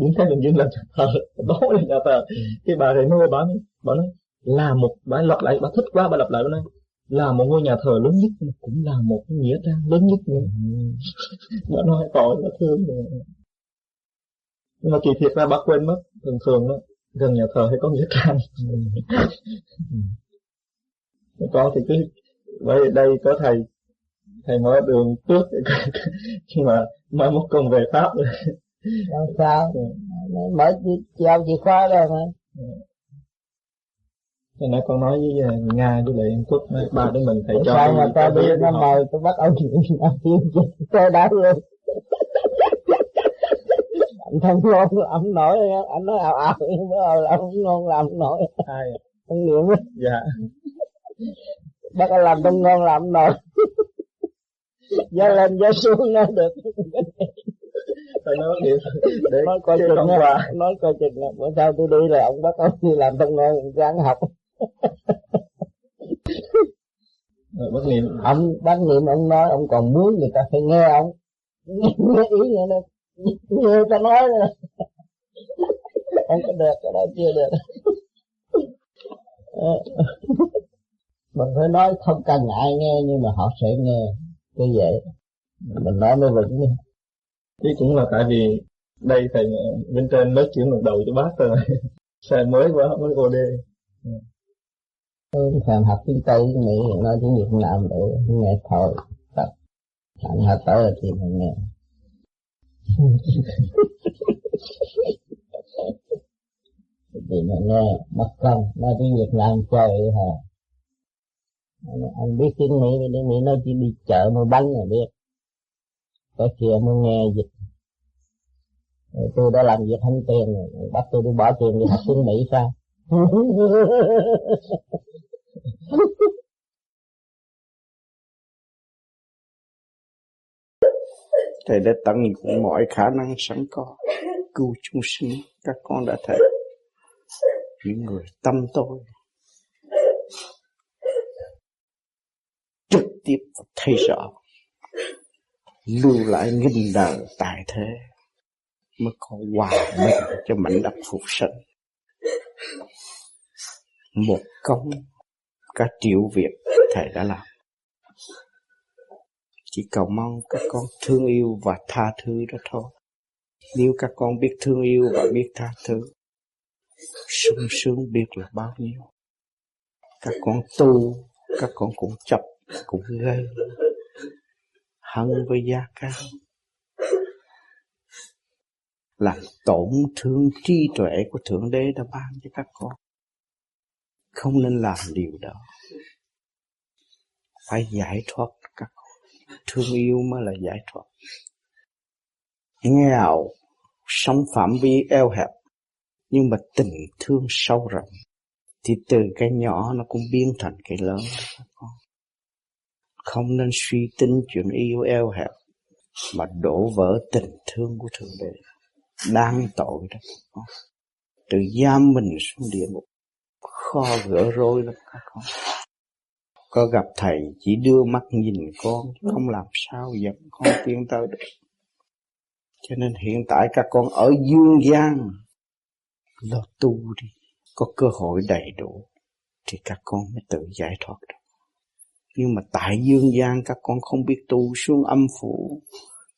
điểm thấy bình dương là nhà thờ đó là nhà thờ. Cái bà thầy nuôi bà bà nói là một bà lặp lại bà thích quá bà lặp lại bà nói là một ngôi nhà thờ lớn nhất cũng là một cái nghĩa trang lớn nhất nữa bà nói tội nó thương rồi nhưng mà kỳ thiệt ra bác quên mất thường thường đó gần nhà thờ hay có nghĩa trang con thì cứ vậy đây có thầy thầy mở đường trước nhưng mà mai mốt con về pháp rồi làm sao mở giao chìa khóa rồi mà Hôm nay con nói với uh, Nga với lại Anh Phúc ba đứa mình thầy cho sao mà ta đi nó mời tôi bắt ông chuyện nào tiên tôi đã luôn. Anh thân ngon ông nổi anh nói ảo ảo bữa là ông ngon làm nổi ai? Ông niệm dạ. Bắt anh làm tâm ngon làm nổi gió lên gió xuống nó được. Phải nói điều để nói coi chừng nha nói coi chừng nha. Bữa sau tôi đi là ông bắt ông đi làm tâm ngon ráng học bất niệm, ông bất niệm, ông nói, ông còn muốn người ta phải nghe ông. Nghe ý nghe nó, nghe ta nói nữa không có được, cái đó chưa được. Mình phải nói không cần ai nghe, nhưng mà họ sẽ nghe. Như vậy? Mình nói mới vững đi. Chứ cũng là tại vì đây thầy bên trên nói chuyển lần đầu cho bác rồi xe mới quá mới ô OD ừ, thèm học tiếng Tây tiếng Mỹ nói tiếng Việt Nam để nghe thôi. Tập. Thằng học tới là thì mình nghe. Thì mình nghe. Mất công nói tiếng Việt Nam chơi hả? Anh biết tiếng Mỹ tiếng Mỹ nói chỉ đi chợ mua bánh là biết. Có kia mới nghe dịch. Tôi đã làm việc thanh tiền rồi bắt tôi đi bỏ tiền đi học tiếng Mỹ sao? Thầy đã tận dụng mọi khả năng sẵn có. Cứu chúng sinh, các con đã thấy. Những người tâm tôi. Trực tiếp thấy rõ. Lưu lại nghìn đời tại thế. Mới có hòa mình cho mảnh đất phục sinh. Một công cả triệu việc thầy đã làm. Chỉ cầu mong các con thương yêu và tha thứ đó thôi. Nếu các con biết thương yêu và biết tha thứ, sung sướng biết là bao nhiêu. Các con tu, các con cũng chấp, cũng gây hận với gia cao làm tổn thương trí tuệ của thượng đế đã ban cho các con không nên làm điều đó. Phải giải thoát các thương yêu mới là giải thoát. Nghèo, sống phạm vi eo hẹp, nhưng mà tình thương sâu rộng, thì từ cái nhỏ nó cũng biến thành cái lớn không nên suy tính chuyện yêu eo hẹp, mà đổ vỡ tình thương của thượng đế. Đang tội đó tự giam mình xuống địa ngục kho gỡ rối lắm. Các con. Có gặp thầy chỉ đưa mắt nhìn con không làm sao dẫn con tiến tới được. Cho nên hiện tại các con ở dương gian lo tu đi. Có cơ hội đầy đủ thì các con mới tự giải thoát được. Nhưng mà tại dương gian các con không biết tu, xuống âm phủ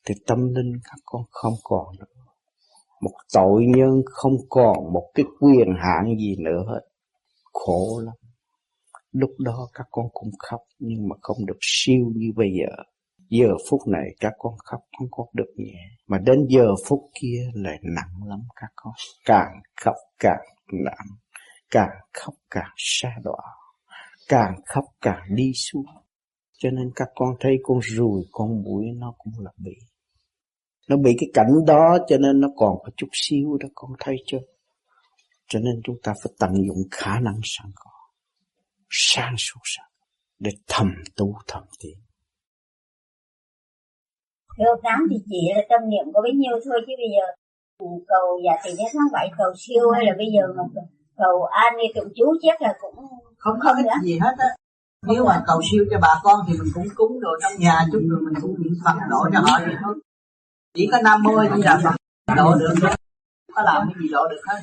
thì tâm linh các con không còn nữa. Một tội nhân không còn một cái quyền hạn gì nữa hết khổ lắm. Lúc đó các con cũng khóc, nhưng mà không được siêu như bây giờ. Giờ phút này các con khóc không có được nhẹ, mà đến giờ phút kia lại nặng lắm các con. Càng khóc càng nặng, càng khóc càng xa đọa, càng khóc càng đi xuống. Cho nên các con thấy con ruồi, con mũi nó cũng là bị. Nó bị cái cảnh đó cho nên nó còn có chút xíu đó, con thấy chưa? Cho nên chúng ta phải tận dụng khả năng sẵn có sáng suốt sẵn để thầm tu thầm tiến. Thưa tám thì chỉ là tâm niệm có bấy nhiêu thôi chứ bây giờ cầu giả tỷ đến tháng 7 cầu siêu hay là bây giờ mà cầu an hay tụng chú chắc là cũng không có nữa. gì hết á. Nếu mà cầu siêu cho bà con thì mình cũng cúng đồ trong nhà chút rồi mình cũng niệm phật độ cho họ vậy thôi. Chỉ có nam mô chỉ là phật độ được thôi. Không có làm cái gì độ được hết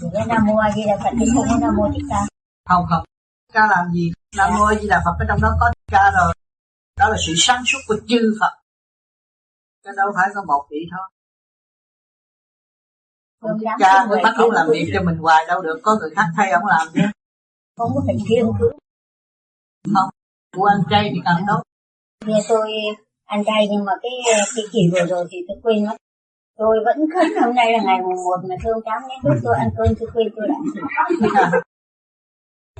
có nam mô a di đà phật thì không có nam mô thích ca không. Không ca làm gì? Nam mô a di đà phật ở trong đó có ca rồi. Đó là sự sáng suốt của chư phật. Cái đâu phải có một vị thôi. Không thích ca mới bắt ông làm việc cho mình hoài đâu được. Có người khác thay ông làm chứ không có phải kiêng cứ không. Của ăn chay thì càng tốt. Nhà tôi ăn chay nhưng mà cái cái kỳ vừa rồi thì tôi quên mất tôi vẫn khấn hôm nay là ngày mùng một mà thương tám đến lúc tôi ăn cơm tôi quên tôi đã.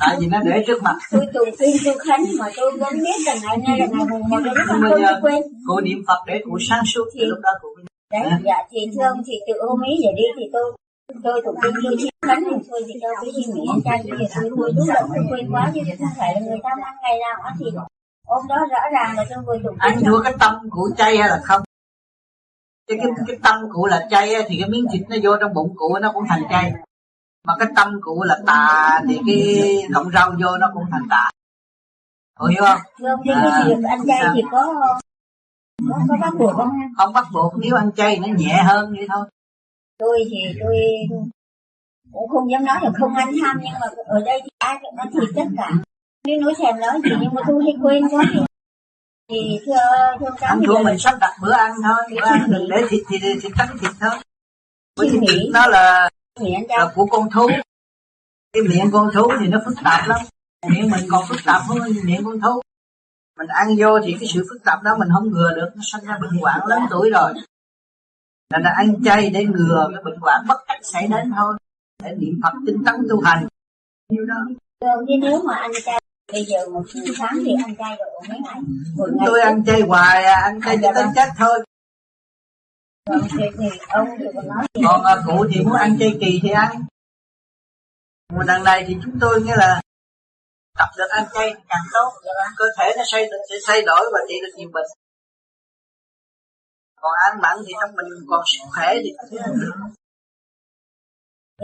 Tại vì nó để trước mặt. Tôi tụng kinh tôi khấn mà tôi vẫn biết rằng ngày nay là ngày mùng một lúc ăn cơm tôi quên cô niệm phật để cụ sáng suốt thì lúc đó cụ đấy dạ thì thưa ông thì từ hôm ấy giờ đi thì tôi tôi tụng kinh tôi chỉ khấn thì thôi thì đâu cái gì nghĩ chay bây giờ tôi nuôi đúng là tôi quên quá chứ không phải là người ta ăn ngày nào ăn thì hôm đó rõ ràng là tôi vừa tụng anh thua cái tâm cụ chay hay là không cái cái, cái tâm cụ là chay thì cái miếng thịt nó vô trong bụng cụ nó cũng thành chay mà cái tâm cụ là tà thì cái cộng rau vô nó cũng thành tà Cô hiểu không? Không, cái à, việc ăn chay thì có có, có bắt buộc không? Không bắt buộc, nếu ăn chay nó nhẹ hơn vậy thôi. Tôi thì tôi cũng không dám nói là không ăn ham nhưng mà ở đây thì ai cũng ăn thịt tất cả. Nếu nói thèm nói gì nhưng mà tôi hay quên quá thì thì thưa thưa ăn thua mình sắp đặt bữa ăn thôi bữa ăn đừng để thịt thì thì tránh thịt thôi. Bởi vì thịt nó là là của con thú. Cái miệng con thú thì nó phức tạp lắm. Miệng mình còn phức tạp hơn miệng con thú. Mình ăn vô thì cái sự phức tạp đó mình không ngừa được nó sinh ra bệnh hoạn lớn tuổi rồi. Là là ăn chay để ngừa cái bệnh hoạn bất cách xảy đến thôi để niệm phật tinh tấn tu hành. Như đó. Nếu mà ăn chay bây giờ một tháng thì ăn chay được mấy ngày Một tôi ăn chay hoài à, ăn chay cho tới chết thôi. Còn thì, thì ông thì còn nói gì? Còn à, cụ thì muốn ăn chay kỳ thì ăn. Mùa đằng này thì chúng tôi nghĩa là tập được ăn chay càng tốt. Cơ thể nó xây sẽ thay đổi và trị được nhiều bệnh. Còn ăn mặn thì trong mình còn sức khỏe thì có thể được.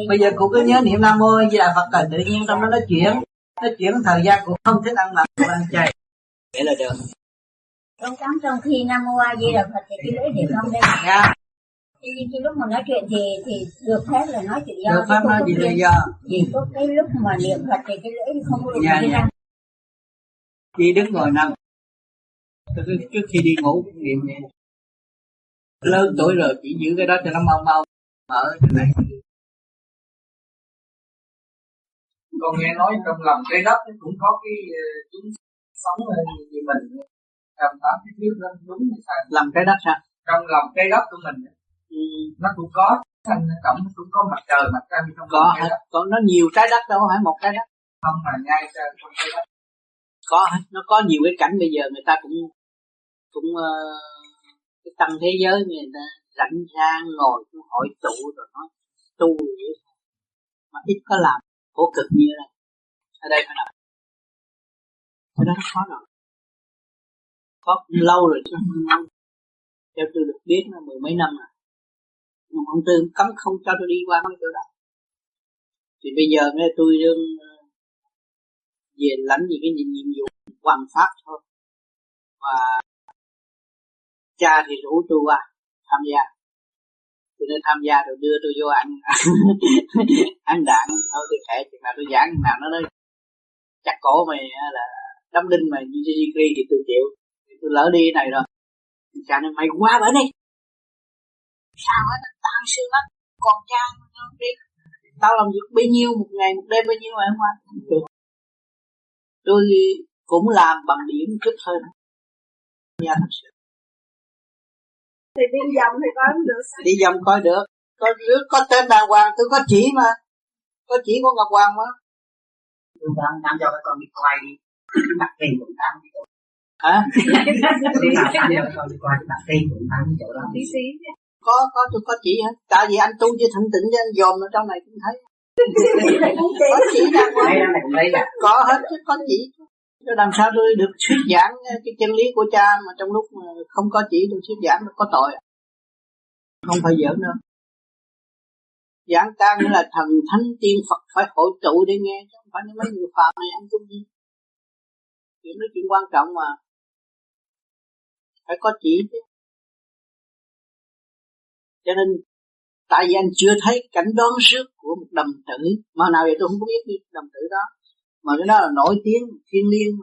Bây giờ cụ cứ nhớ niệm nam mô di đà phật cần tự nhiên trong đó nó chuyển nó chuyển thời gian cũng không thích ăn mặn ăn chay. Vậy là được. Trong cắm trong khi nam mô a di đà phật thì cái lưỡi để không đây dạ. Khi, khi lúc mà nói chuyện thì thì được phép là nói chuyện do được phép nói chuyện tự do chỉ có cái lúc mà niệm phật thì cái lưỡi không có được dạ, đi dạ. ra chị đứng ngồi nằm. Trước, trước khi đi ngủ cũng niệm vậy lớn tuổi rồi chỉ giữ cái đó cho nó mau mau mở này con nghe nói trong lòng trái đất cũng có cái ờ, chúng sống như mình trong đó cái biết nó đúng hay sai? Làm trái đất sao? Trong lòng trái đất của mình ừ. nó cũng có thành cộng nó cũng có mặt trời mặt trăng trong có đất có nó nhiều trái đất đâu phải một trái đất. Không mà ngay trong trái đất có nó có nhiều cái cảnh bây giờ người ta cũng cũng uh, cái tâm thế giới người ta rảnh rang ngồi cũng hội tụ rồi nói tu vậy mà ít có làm khổ cực như này. Ở đây phải nào, cái đó nó khó rồi. Có lâu rồi chứ không lâu. Theo tôi được biết là mười mấy năm rồi. Nhưng ông tư cấm không cho tôi đi qua mấy chỗ đó. Thì bây giờ nghe tôi đương ờ, về lãnh gì cái nhiệm vụ hoàn pháp thôi. Và cha thì rủ tôi qua tham gia tôi nên tham gia rồi đưa tôi vô ăn. Ăn đạn, thôi tôi kể chừng nào tôi giảng nào nó nói chặt cổ mày là đâm đinh mày, như đi thì tôi chịu. Thì tôi lỡ đi này rồi. Sao cha mày qua bển đi. Sao hết tan xương lắm. Còn cha nó đi tao làm việc bao nhiêu, một ngày, một đêm bao nhiêu mà không qua. Tôi cũng làm bằng điểm chút hơn nhà thật sự thì đi vòng thì coi không được. Sao đi vòng coi được. Có rước có tên đàng hoàng tôi có chỉ mà. Có chỉ của ngọc hoàng mà. Tôi đang đang cho các con đi quay đi. Đặt tiền cũng tám đi hả? Con đi quay đặt tiền cũng chỗ đó xí. Có có tôi có chỉ hết tại vì anh tu chưa thanh tịnh cho anh dòm ở trong này cũng thấy. Có chỉ. Đàng hoàng có hết chứ có chỉ làm sao tôi được thuyết giảng ờ, cái chân lý của cha mà trong lúc mà không có chỉ tôi thuyết giảng có tội? Không phải giỡn đâu. Giảng ca nghĩa là thần thánh tiên Phật phải hội tụ để nghe, chứ không phải mấy người phạm này ăn chung gì chuyện đó chuyện quan trọng mà. Phải có chỉ chứ. Cho nên, tại vì anh chưa thấy cảnh đoán trước của một đầm tử, mà nào vậy tôi không có biết đi đầm tử đó mà cái đó là nổi tiếng thiên liêng.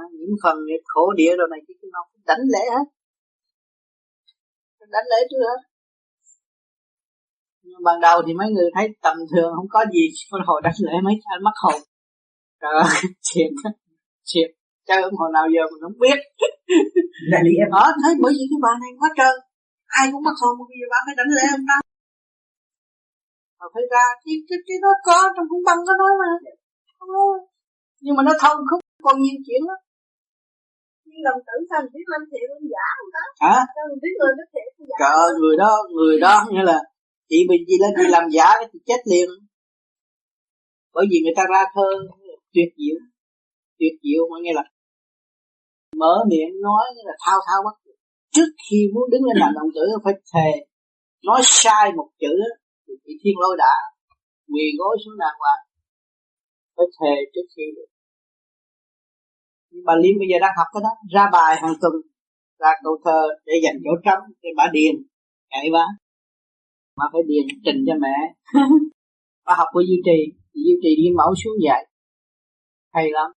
À, những phần nghiệp khổ địa rồi này cái nó đánh lễ hết. Đánh lễ chưa hết. Nhưng ban đầu thì mấy người thấy tầm thường không có gì hồi đánh lễ mấy anh mất hồn. Trời ơi thiệt thiệt chơi hồi nào giờ mình không biết. Là lý em. Thấy bởi vì cái bà này quá trời. Ai cũng mất hồn bây giờ bà phải đánh lễ ông ta mà phải ra thì cái cái đó có trong cũng băng có nói mà nhưng mà nó thông khúc còn nhiều chuyện lắm. Nhưng đồng tử sao mình biết lên thiện lên giả không đó hả? Sao mình biết người nó thiện giả trời ơi người đó người đó như là chị bị gì lên chị làm giả thì chết liền. Bởi vì người ta ra thơ tuyệt diệu tuyệt diệu mà nghe là mở miệng nói như là thao thao bất tuyệt. Trước khi muốn đứng lên làm đồng tử phải thề nói sai một chữ thì bị thiên lôi đã quỳ gối xuống đàng hoàng phải thề trước khi được. Nhưng bà Liên bây giờ đang học cái đó, ra bài hàng tuần, ra câu thơ để dành chỗ trống, để bà điền ngại quá mà phải điền trình cho mẹ. Bà học của duy trì duy trì đi mẫu xuống dạy. Hay lắm.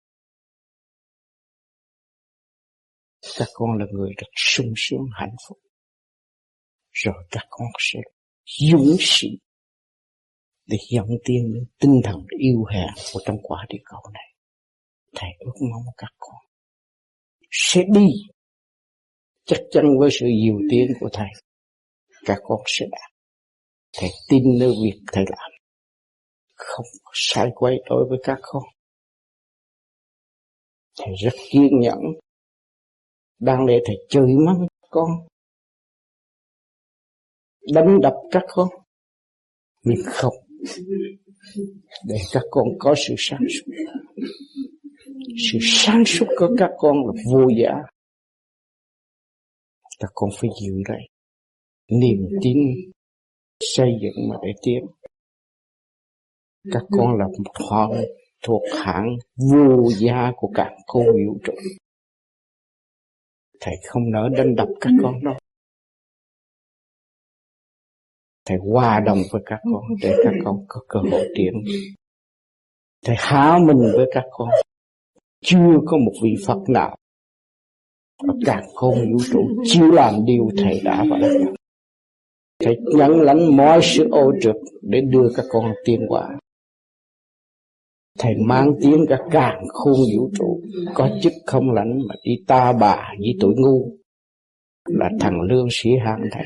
Các con là người rất sung sướng, hạnh phúc. Rồi các con sẽ dũng sĩ để dẫn tiên đến tinh thần yêu hẹn của trong quả địa cầu này. Thầy ước mong các con sẽ đi chắc chắn với sự diệu tiến của Thầy. Các con sẽ đạt. Thầy tin nơi việc Thầy làm. Không sai quay đối với các con. Thầy rất kiên nhẫn. Đang để Thầy chơi mắng con. Đánh đập các con. Nhưng không để các con có sự sáng suốt. Sự sáng suốt của các con là vô giá. Các con phải giữ đây niềm tin xây dựng mà để tiến. Các con là một họ thuộc hạng vô gia của cả cô vũ trụ thầy không nỡ đánh đập các con đâu thầy hòa đồng với các con, để các con có cơ hội tiến. Thầy há mình với các con. Chưa có một vị phật nào. Ở cả không vũ trụ chưa làm điều thầy đã và đã làm thầy nhẫn lãnh mọi sự ô trực để đưa các con tiến qua. Thầy mang tiếng cả càng khôn vũ trụ. Có chức không lãnh mà đi ta bà với tuổi ngu. Là thằng lương sĩ hạng thầy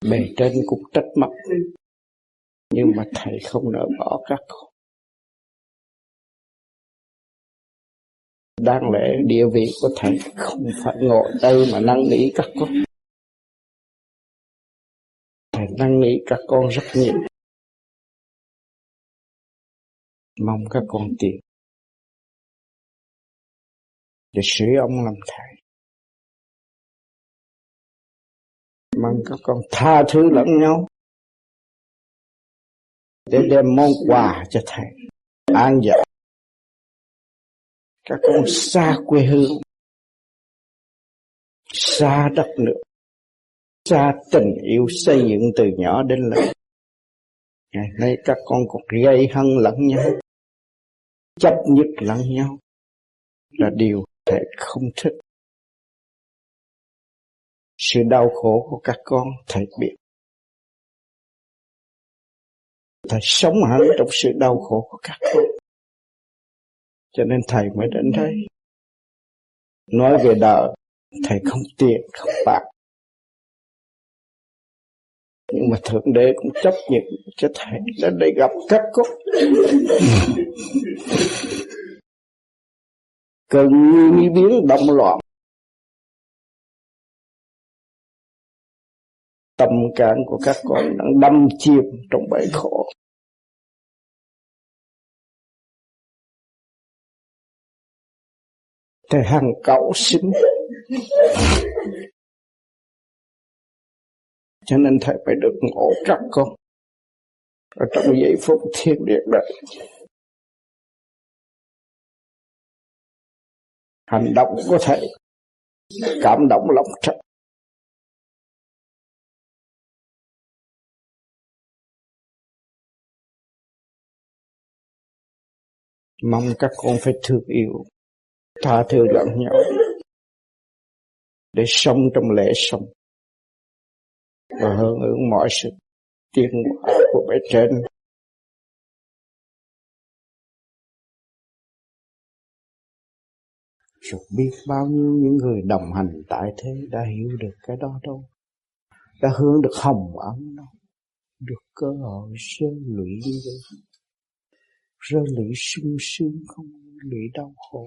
bề trên cũng trách móc. Nhưng mà thầy không nỡ bỏ các con. Đáng lẽ địa vị của thầy không phải ngồi đây mà năn nỉ các con. Thầy năn nỉ các con rất nhiều. Mong các con tìm. Để sửa ông làm thầy. Mong các con tha thứ lẫn nhau. Để đem món quà cho thầy. An dạ các con xa quê hương. Xa đất nước. Xa tình yêu xây dựng từ nhỏ đến lớn. Ngày nay các con còn gây hân lẫn nhau. Chấp nhất lẫn nhau là điều thầy không thích sự đau khổ của các con thầy biết thầy sống hẳn trong sự đau khổ của các con. Cho nên thầy mới đến đây. Nói về đời, thầy không tiền không bạc. Nhưng mà thượng đế cũng chấp nhận cho thầy đến đây gặp các con. Cơn như biến động loạn. Tâm can của các con đang đâm chìm trong bể khổ. Thầy hằng cậu xin. Cho nên thầy phải được ngộ các con. Ở trong giây phút thiên liệt này hành động của thầy cảm động lòng trắc mong các con phải thương yêu, tha thứ lẫn nhau, để sống trong lễ sống, và hưởng ứng mọi sự tiến hóa của bề trên. Rồi biết bao nhiêu những người đồng hành tại thế đã hiểu được cái đó đâu, đã hướng được hồng ấm đâu, được cơ hội sơ lụy như vậy rơi lụy sung sướng không? Lụy đau khổ?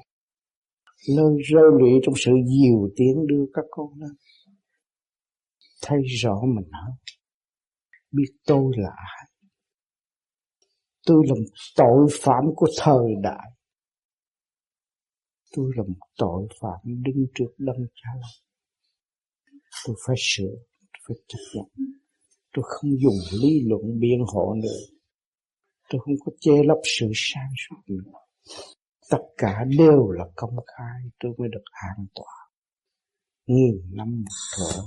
Nơi rơi lụy trong sự diều tiến đưa các con lên. Thấy rõ mình hơn. Biết tôi là ai. Tôi là một tội phạm của thời đại. Tôi là một tội phạm đứng trước đấng cha tôi phải sửa phải chấp nhận. Tôi không dùng lý luận biện hộ nữa tôi không có che lấp sự sáng suốt nữa. Tất cả đều là công khai, tôi mới được an toàn. Nghìn năm một thở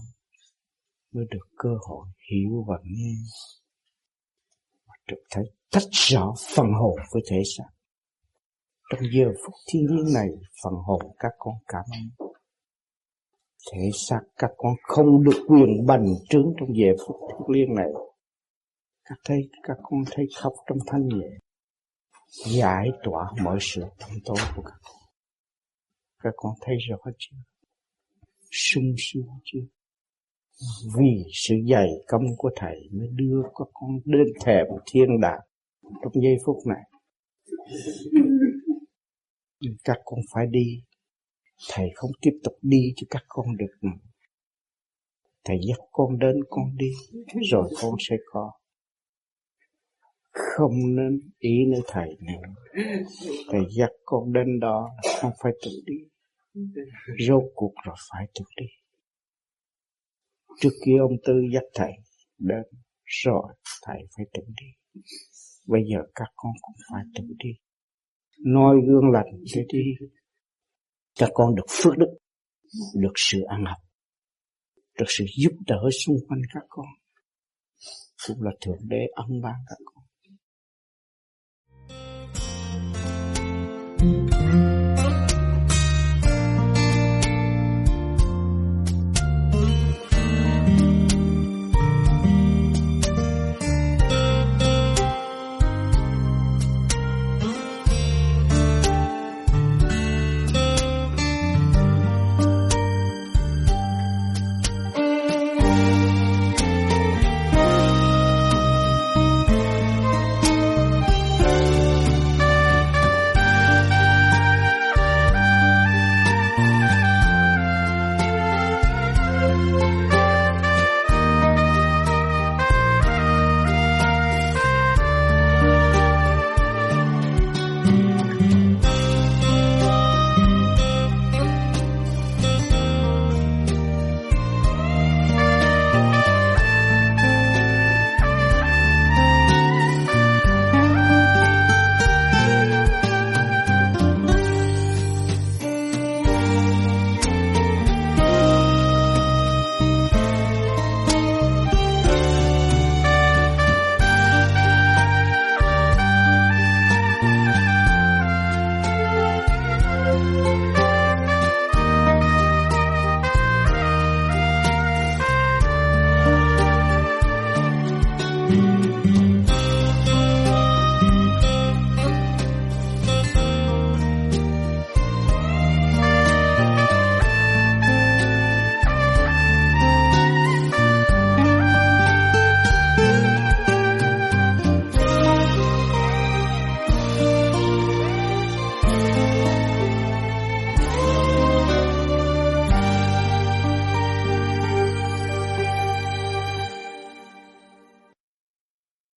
mới được cơ hội hiểu và nghe. Và được thấy tách rõ phần hồn với thể xác. Trong giờ phút thiên nhiên này, phần hồn các con cảm ơn thể xác các con không được quyền bành trướng trong giờ phút thiên liêng này các thấy các con thấy khóc trong thanh nhẹ. Giải tỏa mọi sự tâm tối của các con. Các con thấy rõ chưa? Sung sướng chưa? Vì sự dày công của thầy mới đưa các con đến thềm thiên đàng trong giây phút này. Các con phải đi. Thầy không tiếp tục đi cho các con được nữa thầy dắt con đến, con đi, rồi con sẽ có không nên ý nơi thầy nữa. Thầy dắt con đến đó, không phải tự đi. Rốt cuộc rồi phải tự đi. Trước kia ông tư dắt thầy đến, rồi thầy phải tự đi. Bây giờ các con cũng phải tự đi. Noi gương lành để đi. Các con được phước đức, được sự ăn học được sự giúp đỡ xung quanh các con. Cũng là thượng đế ân ban các con.